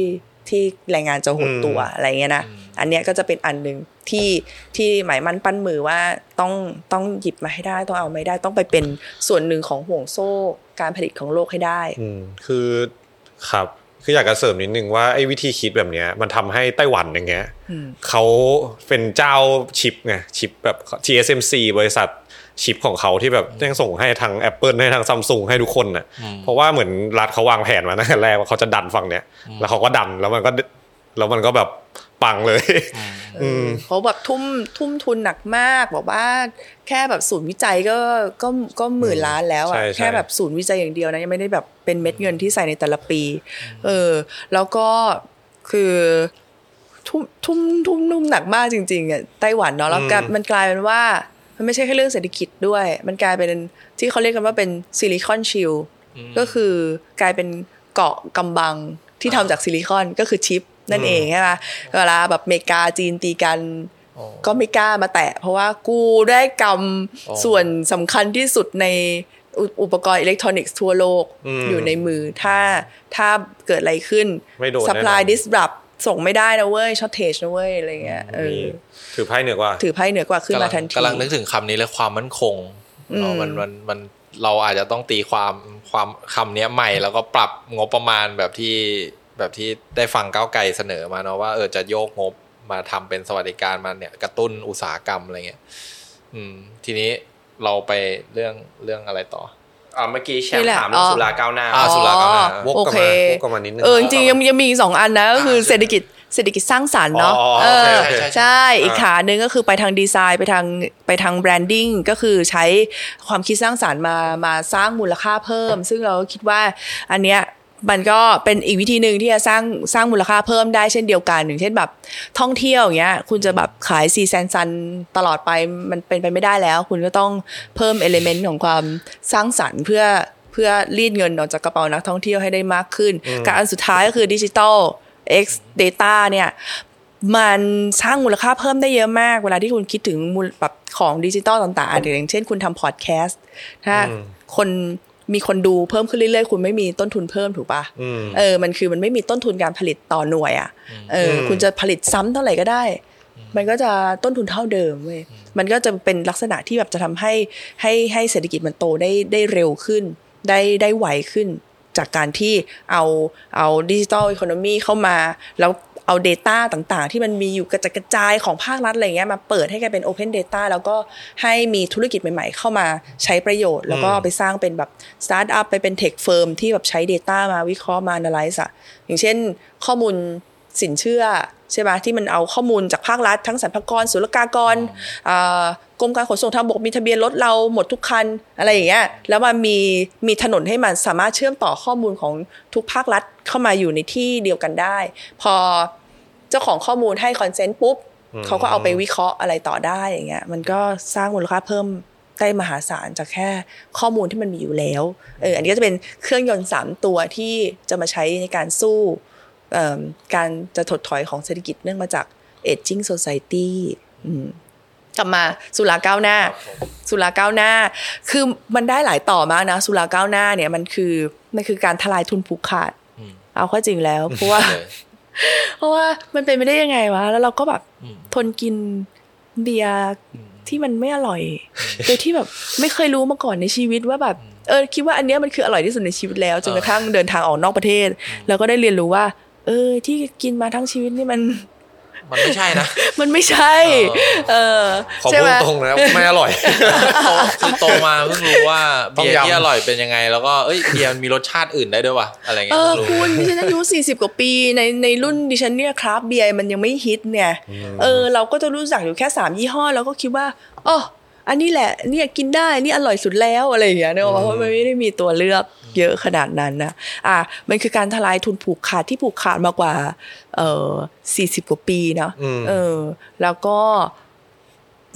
ที่แรงงานจะหดตัวอะไรเงี้ยนะ อันเนี้ยก็จะเป็นอันหนึ่งที่ที่หมายมั่นปั้นมือว่าต้องต้องหยิบมาให้ได้ต้องเอาไม่ได้ต้องไปเป็นส่วนหนึ่งของห่วงโซ่การผลิตของโลกให้ได้อืมคือครับคืออยากจะเสริมนิดนึงว่าไอ้วิธีคิดแบบเนี้ยมันทำให้ไต้หวันอย่างเงี้ยเขาเป็นเจ้าชิปไงชิปแบบ TSMC บริษัทชิปของเขาที่แบบยังส่งให้ทาง Apple ให้ทางซัมซุงให้ทุกคนน่ะเพราะว่าเหมือนรัฐเขาวางแผนมาตั้งแต่แรกว่าเขาจะดันฝั่งเนี้ยแล้วเขาก็ดันแล้วมันก็แล้วมันก็แบบ ปังเลยอืมเขาแบบทุ่มทุ่มทุนหนักมาก บอกว่าแค่แบบศูนย์วิจัยก็ก็ก็หมื่นล้านแล้วใช่อะใช่แค่แบบศูนย์วิจัยอย่างเดียวนะยังไม่ได้แบบเป็นเม็ดเงินที่ใส่ในแต่ละปี เออ แล้วก็คือทุ่มทุ่มทุ่มนุ่มหนักมากจริงๆอะไต้หวันเนาะแล้วกลายมันกลายเป็นว่ามันไม่ใช่แค่เรื่องเศรษฐกิจด้วย มันกลายเป็นที่เขาเรียกกันว่าเป็นซิลิคอนชิลก็คือกลายเป็นเกาะกำบังที่ทำจากซิลิคอนก็คือชิป นั่นเองใช่ไหมเวลาแบบอเมริกาจีนตีกันอ๋อก็ไม่กล้ามาแตะ เพราะว่ากูได้กอ๋อำส่วนสำคัญที่สุดในอุอุปกรณ์อิเล็กทรอนิกส์ทั่วโลกอืมอยู่ในมือถ้าถ้าเกิดอะไรขึ้นไม่โดนแน่นอน supply disrupt ส่งไม่ได้นะเว้ย shortage นะเว้ยอะไรเงี้ยเออมีถือไพ่เหนือกว่า ถือไพ่เหนือกว่าขึ้นกำลัมางทันทีกำลังนึกถึงคำนี้เลยความมั่นคงเนอะมันมันมันเราอาจจะต้องตีความความคำเนี้ยใหม่แล้วก็ปรับงบประมาณแบบที่ แบบที่ได้ฟังก้าวไกลเสนอมาเนาะว่าเออจะโยกงบมาทำเป็นสวัสดิการมาเนี่ยกระตุ้นอุตสาหกรรมอะไรเงี้ยอืม ทีนี้เราไปเรื่องเรื่องอะไรต่ออ่าเมื่อกี้แชมนี่ป์แหละถามเรื่องอ๋อสุราก้าวหน้าอ่าสุราก้าวหน้าวกโอกลับเคมาวกกลับมานิดนึงเออจริงๆยังยังมีอีกสองอันนะก็คือเศรษฐกิจเศรษฐกิจสร้างสรรค์เนาะอ๋อเอโออเคโอเคใช่ อีกขาหนึ่งก็คือไปทางดีไซน์ไปทางไปทาง branding ก็คือใช้ความคิดสร้างสรรค์มามาสร้างมูลค่าเพิ่ม ซึ่งเราก็คิดว่าอันเนี้ย มันก็เป็นอีกวิธีหนึ่งที่จะสร้างสร้างมูลค่าเพิ่มได้เช่นเดียวกันอย่างเช่นแบบท่องเที่ยวอย่างเงี้ยคุณจะแบบขาย sea sand sun ตลอดไปมันเป็นไปไม่ได้แล้ว คุณก็ต้องเพิ่ม element ของความสร้างสรรค์เพื่อเพื่อรีดเงินออกจากกระเป๋านักท่องเที่ยวให้ได้มากขึ้นกับอันสุดท้ายก็คือดิจิ t a ล X Data เนี่ยมันสร้างมูลค่าเพิ่มได้เยอะมาก เวลาที่คุณคิดถึงมูลแบบของดิจิตอลต่างๆอย่างเช่นคุณทำพอดแคสต์ถ้าคน มีคนดูเพิ่มขึ้นเรื่อยๆ คุณไม่มีต้นทุนเพิ่มถูกปะอืมเออมันคือมันไม่มีต้นทุนการผลิตต่อหน่วยอะเอออมคุณจะผลิตซ้ำเท่าไหร่ก็ได้ มันก็จะต้นทุนเท่าเดิมเว้ยมันก็จะเป็นลักษณะที่แบบจะทำให้ให้ให้เศรษฐกิจมันโตได้ได้เร็วขึ้น ได้ได้ไวขึ้นจากการที่เอาเอาดิจิ t a ลอีโคโนมีเข้ามา แล้ว เอา Data ต่างๆ ที่มันมีอยู่กระจัดกระจายของภาครัฐอะไรเงี้ยมาเปิดให้กลายเป็น Open Data แล้วก็ให้มีธุรกิจใหม่ๆ เข้ามาใช้ประโยชน์ แล้วก็เอาไปสร้างเป็นแบบสตาร์ทอัพไปเป็น tech firm ที่แบบใช้ Data มาวิเคราะห์มา analyze อะอย่างเช่น ข้อมูลสินเชื่อใช่ไหมที่มันเอาข้อมูลจากภาครัฐ ทั้งสรรพากรศุลกากรอ่า กรมการขนส่งทางบกมีทะเบียนรถเราหมดทุกคันอะไรอย่างเงี้ยแล้วมันมีมีถนนให้มันสามารถเชื่อมต่อข้อมูลของทุกภาครัฐเข้ามาอยู่ในที่เดียวกันได้ พอเจ้าของข้อมูลให้คอนเซนต์ปุ๊บเขาก็เอาไปวิเคราะห์อะไรต่อได้อย่างเงี้ยมันก็สร้างมูลค่าเพิ่มได้มหาศาลจากแค่ข้อมูลที่มันมีอยู่แล้วเอออันนี้ก็จะเป็นเครื่องยนต์สามตัวที่จะมาใช้ในการสู้เอิ่มการจะถดถอยของเศรษฐกิจเนื่องมาจาก aging society อืม กลับมาสุราก้าวหน้า สุราก้าวหน้า คือมันได้หลายต่อมากนะ สุราก้าวหน้าเนี่ยมันคือมันคือการทลายทุนผูกขาดอืมเอาเข้าจริงแล้ว เพราะว่าเลยเพราะว่ามันเป็นไม่ได้ยังไงวะ แล้วเราก็แบบอืมทนกินเบียร์ที่มันไม่อร่อย โดยที่แบบไม่เคยรู้มาก่อนในชีวิตว่าแบบเออคิดว่าอันเนี้ยมันคืออร่อยที่สุดในชีวิตแล้วจนกระทั่งเดินทางออกนอกประเทศ แล้วก็ได้เรียนรู้ว่า เออที่กินมาทั้งชีวิตนี่มัน มันไม่ใช่นะ มันไม่ใช่ เออขอใช่พูไหมดตรงนะไม่อร่อยโตคือโตมาเพิ่งรู้ว่าต้มเบียร์ยำที่อร่อยเป็นยังไง แล้วก็เอ้ยเบียร์มันมีรสชาติอื่นได้ด้วยวะอะไรเงี้เอยอเพิ่งรู้คุณดิฉันอายุสี่สิบกว่าปีในในรุ่นดิฉันเนี่ยคราฟต์เบียร์มันยังไม่ฮิตเนี่ยเออเราก็จะรู้จักอยู่แค่สามยี่ห้อแล้วก็คิดว่าอ๋ออันนี้แหละเนี่ยกินได้นี่อร่อยสุดแล้วอะไรอย่างเงี้ยเนอะเพราะว่ามันไม่ได้มีตัวเลือก เยอะขนาดนั้นนะอะมันคือการทลายทุนผูกขาดที่ผูกขาดมากกว่า เออสี่สิบกว่าปีเนาะอืมเออ แล้วก็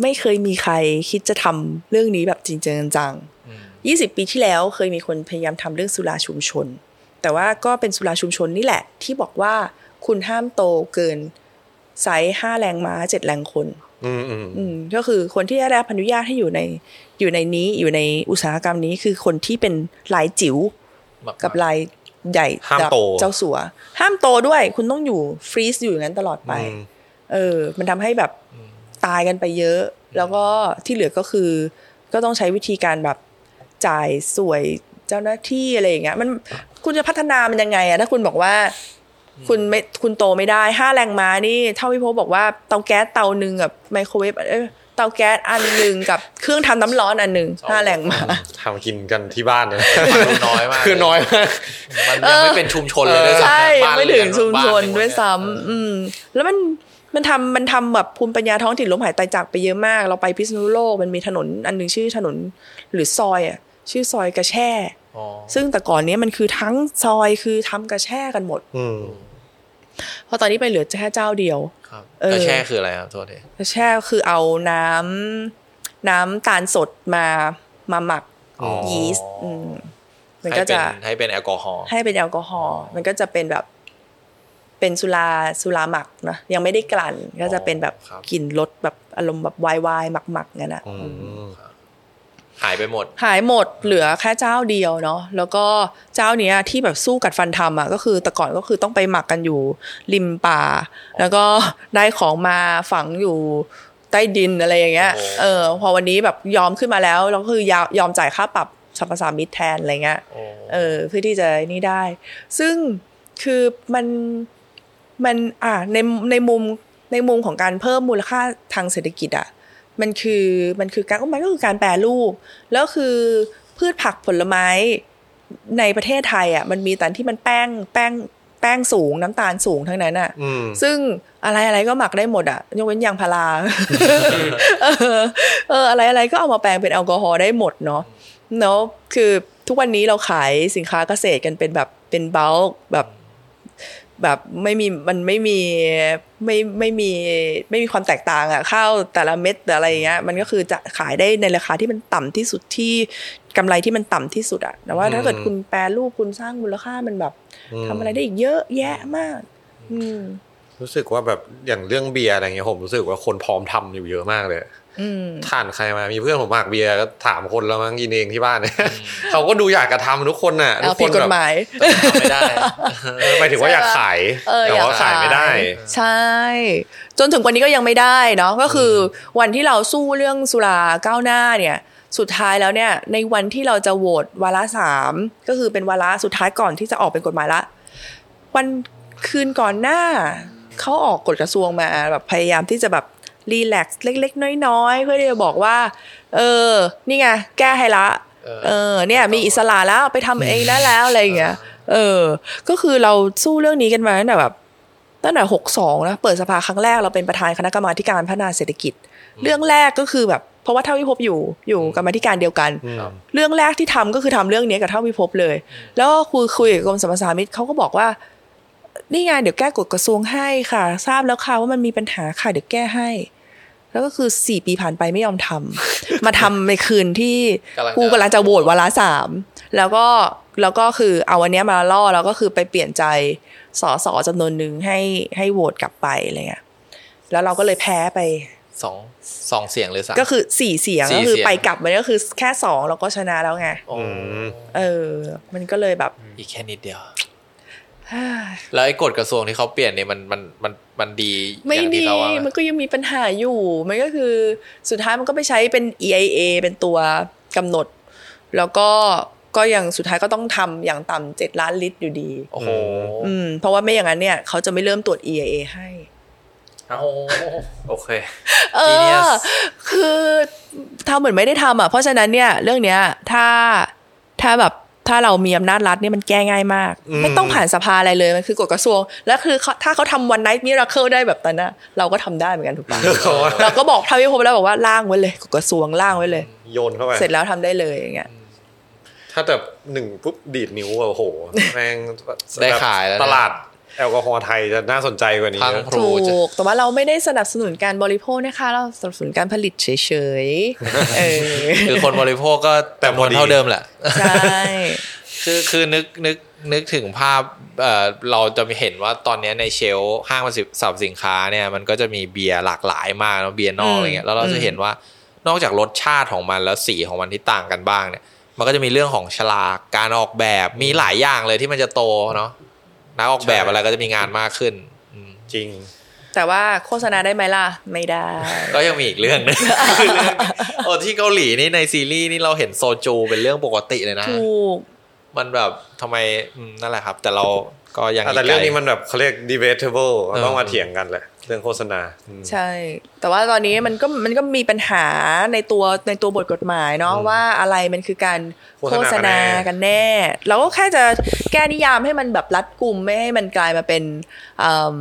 ไม่เคยมีใครคิดจะทำเรื่องนี้แบบจริงๆจังๆยี่สิบปีที่แล้วเคยมีคนพยายามทำเรื่องสุราชุมชน แต่ว่าก็เป็นสุราชุมชนนี่แหละ ที่บอกว่าคุณห้ามโตเกินไซส์ห้าแรงม้าเจ็ดแรงคน อืมอืมอืมก็คือคนที่ได้รับอนุญาตให้อยู่ในอยู่ในนี้อยู่ในอุตสาหกรรมนี้คือคนที่เป็นลายจิ๋วกับลายใหญ่ห้ามแบบโตเจ้าสัว ห้ามโตด้วย คุณต้องอยู่ฟรีซอยู่อย่างนั้นตลอดไปอืมเออ มันทำให้แบบตายกันไปเยอะ แล้วก็ที่เหลือก็คือ ก็ต้องใช้วิธีการแบบจ่ายสวยเจ้าหน้าที่อะไรอย่างเงี้ยมันคุณจะพัฒนามันยังไงอะถ้าคุณบอกว่า คุณไม่คุณโตไม่ได้ห้าแรงม้านี่เท่าพี่พบบอกว่าเตาแก๊สเตาหนึ่งกับไมโครเวฟเอ้ยเตาแก๊สอันหนึ่งกับเครื่องทำน้ำร้อนอันหนึ่งห้าแรงม้าทำกินกันที่บ้านเนี่ยดูน้อยมากคือน้อยมากมันยังไม่เป็นชุมชนเลยด้วยซ้ำใช่บ้านไม่ถึงชุมชนบ้าด้วยเซ้ำอืม แล้วมันมันทำมันทำแบบภูมิปัญญาท้องถิ่นลมหายตายจากไปเยอะมาก เราไปพิษณุโลกมันมีถนนอันหนึ่งชื่อถนนหรือซอยอะชื่อซอยกระแช่อ๋อ ซึ่งแต่ก่อนเนี้ยมันคือทั้งซอยคือทำกระแช่กันหมด อืมเพราะตอนนี้ไปเหลือแค่เจ้าเดียวครับเออกระแช่คืออะไรครับโทษทีกระแช่คือเอาน้ำน้ำตาลสดมามาหมักอ๋อยีสต์อืมมันให้ก็เป็จะนให้เป็นแอลกอฮอล์ให้เป็นแอลกอฮอล์มันก็จะเป็นแบบ เป็นสุราสุราหมักนะยังไม่ได้กลั่นก็จะเป็นแบบกลิ่นรสแบบอารมณ์แบบวายวายหมักๆงั้นนะอืม หายไปหมด หายหมดเหลือแค่เจ้าเดียวเนาะแล้วก็เจ้าเนี้ยที่แบบสู้กัดฟันทำอะก็คือแต่ก่อนก็คือต้องไปหมักกันอยู่ริมป่า แล้วก็ได้ของมาฝังอยู่ใต้ดินอะไรอย่างเงี้ยโอ้โหเออพอวันนี้แบบยอมขึ้นมาแล้วแล้วก็คือยายอมจ่ายค่าปรับสรรพสามิตแทนอะไรเงี้ยโอ้เออเพื่อที่จะนี่ได้ ซึ่งคือมันมันอ่าในในมุมในมุมของการเพิ่มมูลค่าทางเศรษฐกิจอะ มันคือมันคือการมันก็คือการแปรรูป แล้วคือพืชผักผลไม้ในประเทศไทยอะมันมีแต่ที่มันแป้งแป้งแป้งสูงน้ำตาลสูงทั้งนั้นอะอืมซึ่งอะไรอะไรก็หมักได้หมดอะยกเว้นยางพาราเออเอออะไรอะไรก็เอามาแปลงเป็นแอลกอฮอล์ได้หมดเนาะเนาะคือทุกวันนี้เราขายสินค้าเกษตรกันเป็นแบบเป็นเบลแบบ แบบไม่มีมันไม่มีไม่ไม่มีไม่มีความแตกต่างอะข้าวแต่ละเม็ดแต่อะไรอย่างเงี้ยมันก็คือจะขายได้ในราคาที่มันต่ำที่สุดที่กำไรที่มันต่ำที่สุดอะแต่ว่าถ้าเกิดคุณแปรรูปคุณสร้างมูลค่ามันแบบอืมทำอะไรได้อีกเยอะแยะมาก อืมรู้สึกว่าแบบอย่างเรื่องเบียร์อะไรเงี้ยผมรู้สึกว่าคนพร้อมทำอยู่เยอะมากเลย อืมทานใครมา มีเพื่อนผมมากเบียร์ก็ถามคนแล้วมั้งกินเองที่บ้านเนี่ยเขาก็ดูอยากกระทำทุกคนน่ะเอาทุกคผิดนกฎแบบหมายทำไม่ได้เออหมายถึงว่าอยากขายเออแต่อยากว่าขายไม่ได้ ใช่ จนถึงวันนี้ก็ยังไม่ได้เนาะก็คืออวันที่เราสู้เรื่องสุราก้าวหน้าเนี่ยสุดท้ายแล้วเนี่ยในวันที่เราจะโหวตวาระสามก็คือเป็นวาระสุดท้ายก่อนที่จะออกเป็นกฎหมายละ วันคืนก่อนหน้าเขาออกกฎกระทรวงมาแบบพยายามที่จะแบบ รีแลกซ์เล็ก ๆ น้อยๆ เพื่อที่จะบอกว่า เออ นี่ไง แก้ให้ละเออเออ เนี่ย มีอิสระแล้วไปทำเองได้แล้วอะไรอย่างเงี้ย เออ ก็คือเราสู้เรื่องนี้กันมาตั้งแต่แบบตั้งแต่หกสองนะเปิดสภาครั้งแรกเราเป็นประธานคณะกรรมาธิการพัฒนาเศรษฐกิจ เรื่องแรกก็คือแบบเพราะว่าเท่าวิภพอยู่อยู่กรรมาธิการเดียวกันครับเรื่องแรกที่ทำก็คือทำเรื่องนี้กับเท่าวิภพเลย แล้วก็คุยคุยกับกรมสรรพสามิตเขาก็บอกว่านี่ไงเดี๋ยวแก้กฎกระทรวงให้ค่ะ ทราบแล้วค่ะว่ามันมีปัญหาค่ะเดี๋ยวแก้ให้ แล้วก็คือสี่ปีผ่านไปไม่ยอมทำมาทำในคืนที่กำลังจะกูกำลังจะโหวตวาระสามแล้วก็แล้วก็คือเอาวันเนี้ยมาล่อแล้วก็คือไปเปลี่ยนใจสอสอจำนวนหนึ่งให้ให้โหวตกลับไปอะไรเงี้ยแล้วเราก็เลยแพ้ไปสองสองเสียงหรือสามก็คือสี่เสียงสี่ก็คือเสียงไปกลับมันก็คือแค่สองเราก็ชนะแล้วไงโอ้มเออ มันก็เลยแบบอีกแค่นิดเดียว แล้วไอ้กฎกระทรวงที่เขาเปลี่ยนเนี่ยมันมันมันมันดีไม่อย่างดีที่เขาว่าไหมมันก็ยังมีปัญหาอยู่มันก็คือสุดท้ายมันก็ไปใช้เป็น EIA เป็นตัวกำหนด แล้วก็ก็ยังสุดท้ายก็ต้องทำอย่างต่ำเจ็ดล้านลิตรอยู่ดีโอ้โหอืมเพราะว่าไม่อย่างนั้นเนี่ยเขาจะไม่เริ่มตรวจ EIA ให้เอาโอเคเอ Genius อคือทำเหมือนไม่ได้ทำอะเพราะฉะนั้นเนี่ย เรื่องเนี้ยถ้าถ้าแบบ ถ้าเรามีอำนาจรัฐเนี่ยมันแก้ง่ายมากอืมไม่ต้องผ่านสภาอะไรเลยมันคือกฎกระทรวง แล้วคือเขาถ้าเขาทำวันไนท์มิราเคิลได้แบบนั้นนะเราก็ทำได้เหมือนกันถูกปะเขาว่าเราก็บอกทาวิภพแล้วบอกว่าล่างไว้เลยกฎกระทรวงล่างไว้เลย โยนเข้าไปเสร็จแล้วทำได้เลยอย่างเงี้ยถ้าแบบหนึ่งปุ๊บดีดนิ้วอะโอ้โหแม่งได้ขายแล้วนะตลาด แอลกอฮอล์ไทยจะน่าสนใจกว่านี้พังนะพรูถูจะกแต่ว่าเราไม่ได้สนับสนุนการบริโภคนะคะ เราสนับสนุนการผลิตเฉยๆเออคือคนบริโภคก็แต่จำนพอวนดีเท่าเดิมแหละใช่คือคือนึกนึกนึกถึงภาพเอ่อเราจะเห็นว่าตอนเนี้ยในเชลฟ์ห้างสรรพสินค้าเนี่ยมันก็จะมีเบียร์หลากหลายมากแล้วเบียร์นอกอะไรเงี้ยแล้วเราจะเห็นว่านอกจากรสชาติของมันแล้วสีของมันที่ต่างกันบ้างเนี่ย มันก็จะมีเรื่องของฉลากการออกแบบมีหลายอย่างเลยที่มันจะโตเนาะ นักออกแบบอะไรก็จะมีงานมากขึ้นอืมจริง แต่ว่าโฆษณาได้ไหมล่ะ ไม่ได้ ก็ยังมีอีกเรื่องหนึงคือเรื่องโอ้ที่เกาหลีนี่ในซีรีส์นี่เราเห็นโซจูเป็นเรื่องปกติเลยนะถูกมันแบบทำไมอืมนั่นแหละครับ แต่เรา ก็ยังแต่เรื่องนี้กไกลมันแบบเขาเรียก debatable เออต้องมาเถียงกันแหละเรื่องโฆษณาอืมใช่ แต่ว่าตอนนี้มันก็มันก็มีปัญหาในตัวในตัวบทกฎหมายเนาะว่าอะไรมันคือการโฆษณาโฆษณากันแน่ เราก็แค่จะแก้นิยามให้มันแบบรัดกุมไม่ให้มันกลายมาเป็นอืม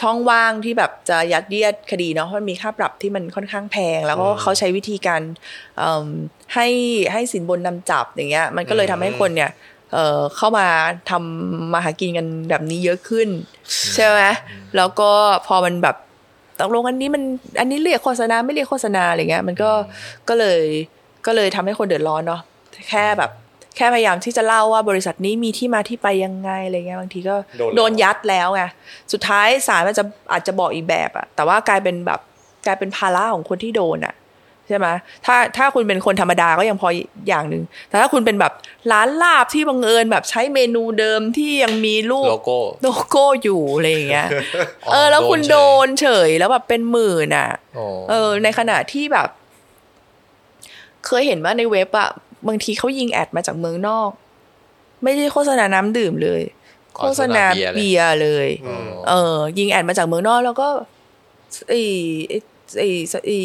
ช่องว่างที่แบบจะยัดเยียดคดีเนาะเพราะมันมีค่าปรับที่มันค่อนข้างแพง แล้วก็เขาใช้วิธีการอืมให้ให้สินบนนำจับอย่างเงี้ยมันก็เลยทำให้คนเนี่ย เอ่อเข้ามาทำมาหากินกันแบบนี้เยอะขึ้น ใช่ไหมแล้วก็พอมันแบบตกลงอันนี้มันอันนี้เรียกโฆษณาไม่เรียกโฆษณาอะไรเงี้ย มันก็ก็เลยก็เลยทำให้คนเดือดร้อนเนาะแค่แบบ แค่พยายามที่จะเล่าว่าบริษัทนี้มีที่มาที่ไปยังไงอะไรเงี้ยบางทีก็โดนแล้วโดนยัดแล้วไงสุดท้ายศาลมันจะอาจจะบอกอีกแบบอะแต่ว่ากลายเป็นแบบกลายเป็นภาระของคนที่โดนอะ ใช่ไหมถ้าถ้าคุณเป็นคนธรรมดาก็ยังพออย่างหนึ่งแต่ถ้าคุณเป็นแบบร้านลาบที่บังเอิญแบบใช้เมนูเดิมที่ยังมีรูปโลโก้โลโก้อยู่อะไรอย่างเงี้ยอ๋อเออ แล้วคุณโดโดนนเฉยแล้วแบบเป็นหมื่นอะโอ้เออ ในขณะที่แบบ เคยเห็นว่าในเว็บอะบางทีเขายิงแอดมาจากเมืองนอก ไม่ได้โฆษณาน้ำดื่มเลย โฆษณาเบียร์เลยอ๋อเออ ยิงแอดมาจากเมืองนอกแล้วก็ไอ้ไอ้ไอ้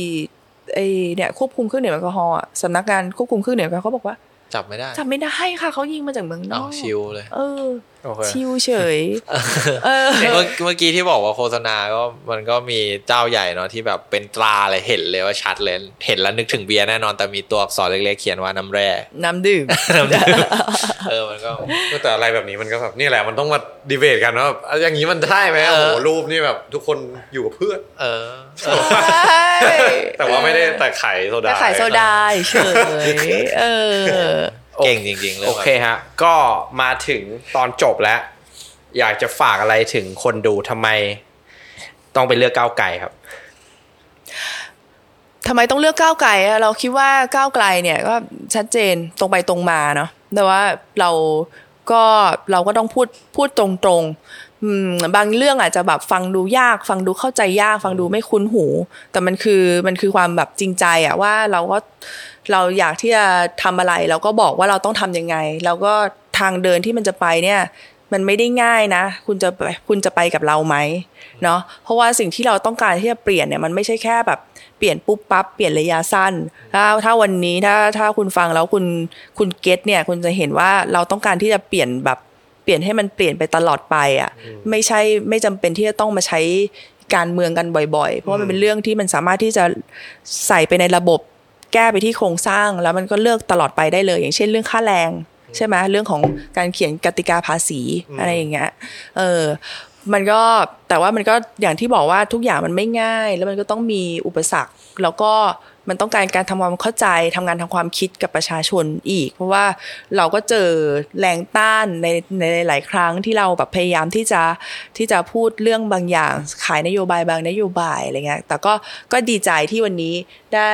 ไอ้ไอ้เนี่ยควบคุมเครื่องดื่มแอลกอฮอล์อะสำนักงานควบคุมเครื่องดื่มแอลกอฮอล์เขาบอกว่า จับไม่ได้จำไม่ได้ค่ะเขายิงมาจากเมืองนเอาอกชิลเลย เออโอเค ชิวเฉยเออเมื่อเมื่อกี้ที่บอกว่าโฆษณาก็มันก็มีเจ้าใหญ่เนาะที่แบบเป็นตราเลยเห็นเลยว่าชัดเลยเห็นแล้วนึกถึงเบียร์แน่นอนแต่มีตัวอักษรเล็กๆเขียนว่าน้ำแร่ น้ำดื่มเออมันก็แต่อะไรแบบนี้มันก็แบบนี่แหละมันต้องมาดีเบตกันว่าอะอย่างนี้มันได้ไหมเอโอ้อโหรูปนี่แบบทุกคนอยู่กับเพื่อนเออ แต่ว่าไม่ได้แต่ไขโซดาแต่ขายโซดาเฉยเออ เก่งจริงๆเลยโอเคฮะ ก็มาถึงตอนจบแล้ว อยากจะฝากอะไรถึงคนดูทำไม ต้องไปเลือกก้าวไก่ครับทำไมต้องเลือกก้าวไกลอะเราคิดว่าก้าวไกลเนี่ยก็ชัดเจนตรงไปตรงมาเนาะแต่ว่าเราก็เราก็ต้องพูดพูดตรงๆอืมบางเรื่องอาจจะแบบฟังดูยาก ฟังดูเข้าใจยาก ฟังดูไม่คุ้นหู แต่มันคือมันคือความแบบจริงใจอะว่าเราก็ เราอยากที่จะทำอะไรเราก็บอกว่าเราต้องทำยังไง แล้วก็ทางเดินที่มันจะไปเนี่ย มันไม่ได้ง่ายนะ คุณจะไปคุณจะไปกับเราไหมเนาะเพราะว่าสิ่งที่เราต้องการที่จะเปลี่ยนเนี่ยมันไม่ใช่แค่แบบเปลี่ยนปุ๊บปั๊บเปลี่ยนระยะสั้นถ้าถ้าวันนี้ถ้าถ้าคุณฟังแล้วคุณคุณเก็ตเนี่ย คุณจะเห็นว่าเราต้องการที่จะเปลี่ยนแบบเปลี่ยนให้มันเปลี่ยนไปตลอดไปอะไม่ใช่ไม่จำเป็นที่จะต้องมาใช้การเมืองกันบ่อย ๆ เพราะว่ามันเป็นเรื่องที่มันสามารถที่จะใส่ไปในระบบ แก้ไปที่โครงสร้างแล้วมันก็เลือกตลอดไปได้เลย อย่างเช่นเรื่องค่าแรงใช่ไหมเรื่องของการเขียนกติกาภาษีอะไรอย่างเงี้ยเออมันก็แต่ว่ามันก็อย่างที่บอกว่าทุกอย่างมันไม่ง่าย แล้วมันก็ต้องมีอุปสรรค แล้วก็มันต้องการการทำความเข้าใจทำงานทางความคิดกับประชาชนอีก เพราะว่าเราก็เจอแรงต้านในในหลายครั้งที่เราแบบพยายามที่จะที่จะพูดเรื่องบางอย่างขายนโยบายบางนโยบายอะไรเงี้ยแต่ก็ก็ดีใจที่วันนี้ได้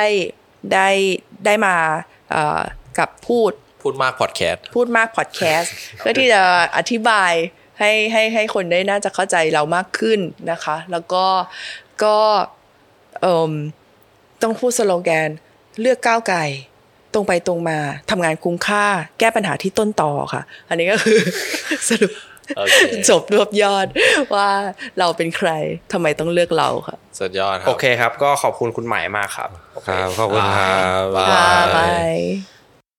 ได้ได้มาเอ่อกับพูดพูดมากพอดแคสต์พูดมากพอดแคสต์เพื่อที่จะอธิบายให้ให้ให้คนได้น่าจะเข้าใจเรามากขึ้นนะคะ แล้วก็ก็เอ่มต้องพูดสโลแกน เลือกก้าวไกลตรงไปตรงมาทำงานคุ้มค่า แก้ปัญหาที่ต้นต่อค่ะ อันนี้ก็คือสรุปโอเค จบรวบยอดว่าเราเป็นใครทำไมต้องเลือกเราค่ะสุดยอดครัโอเคครับ ก็ขอบคุณคุณใหม่มากครับครับขอบคุณครับบ๊ายค่ะบาบายย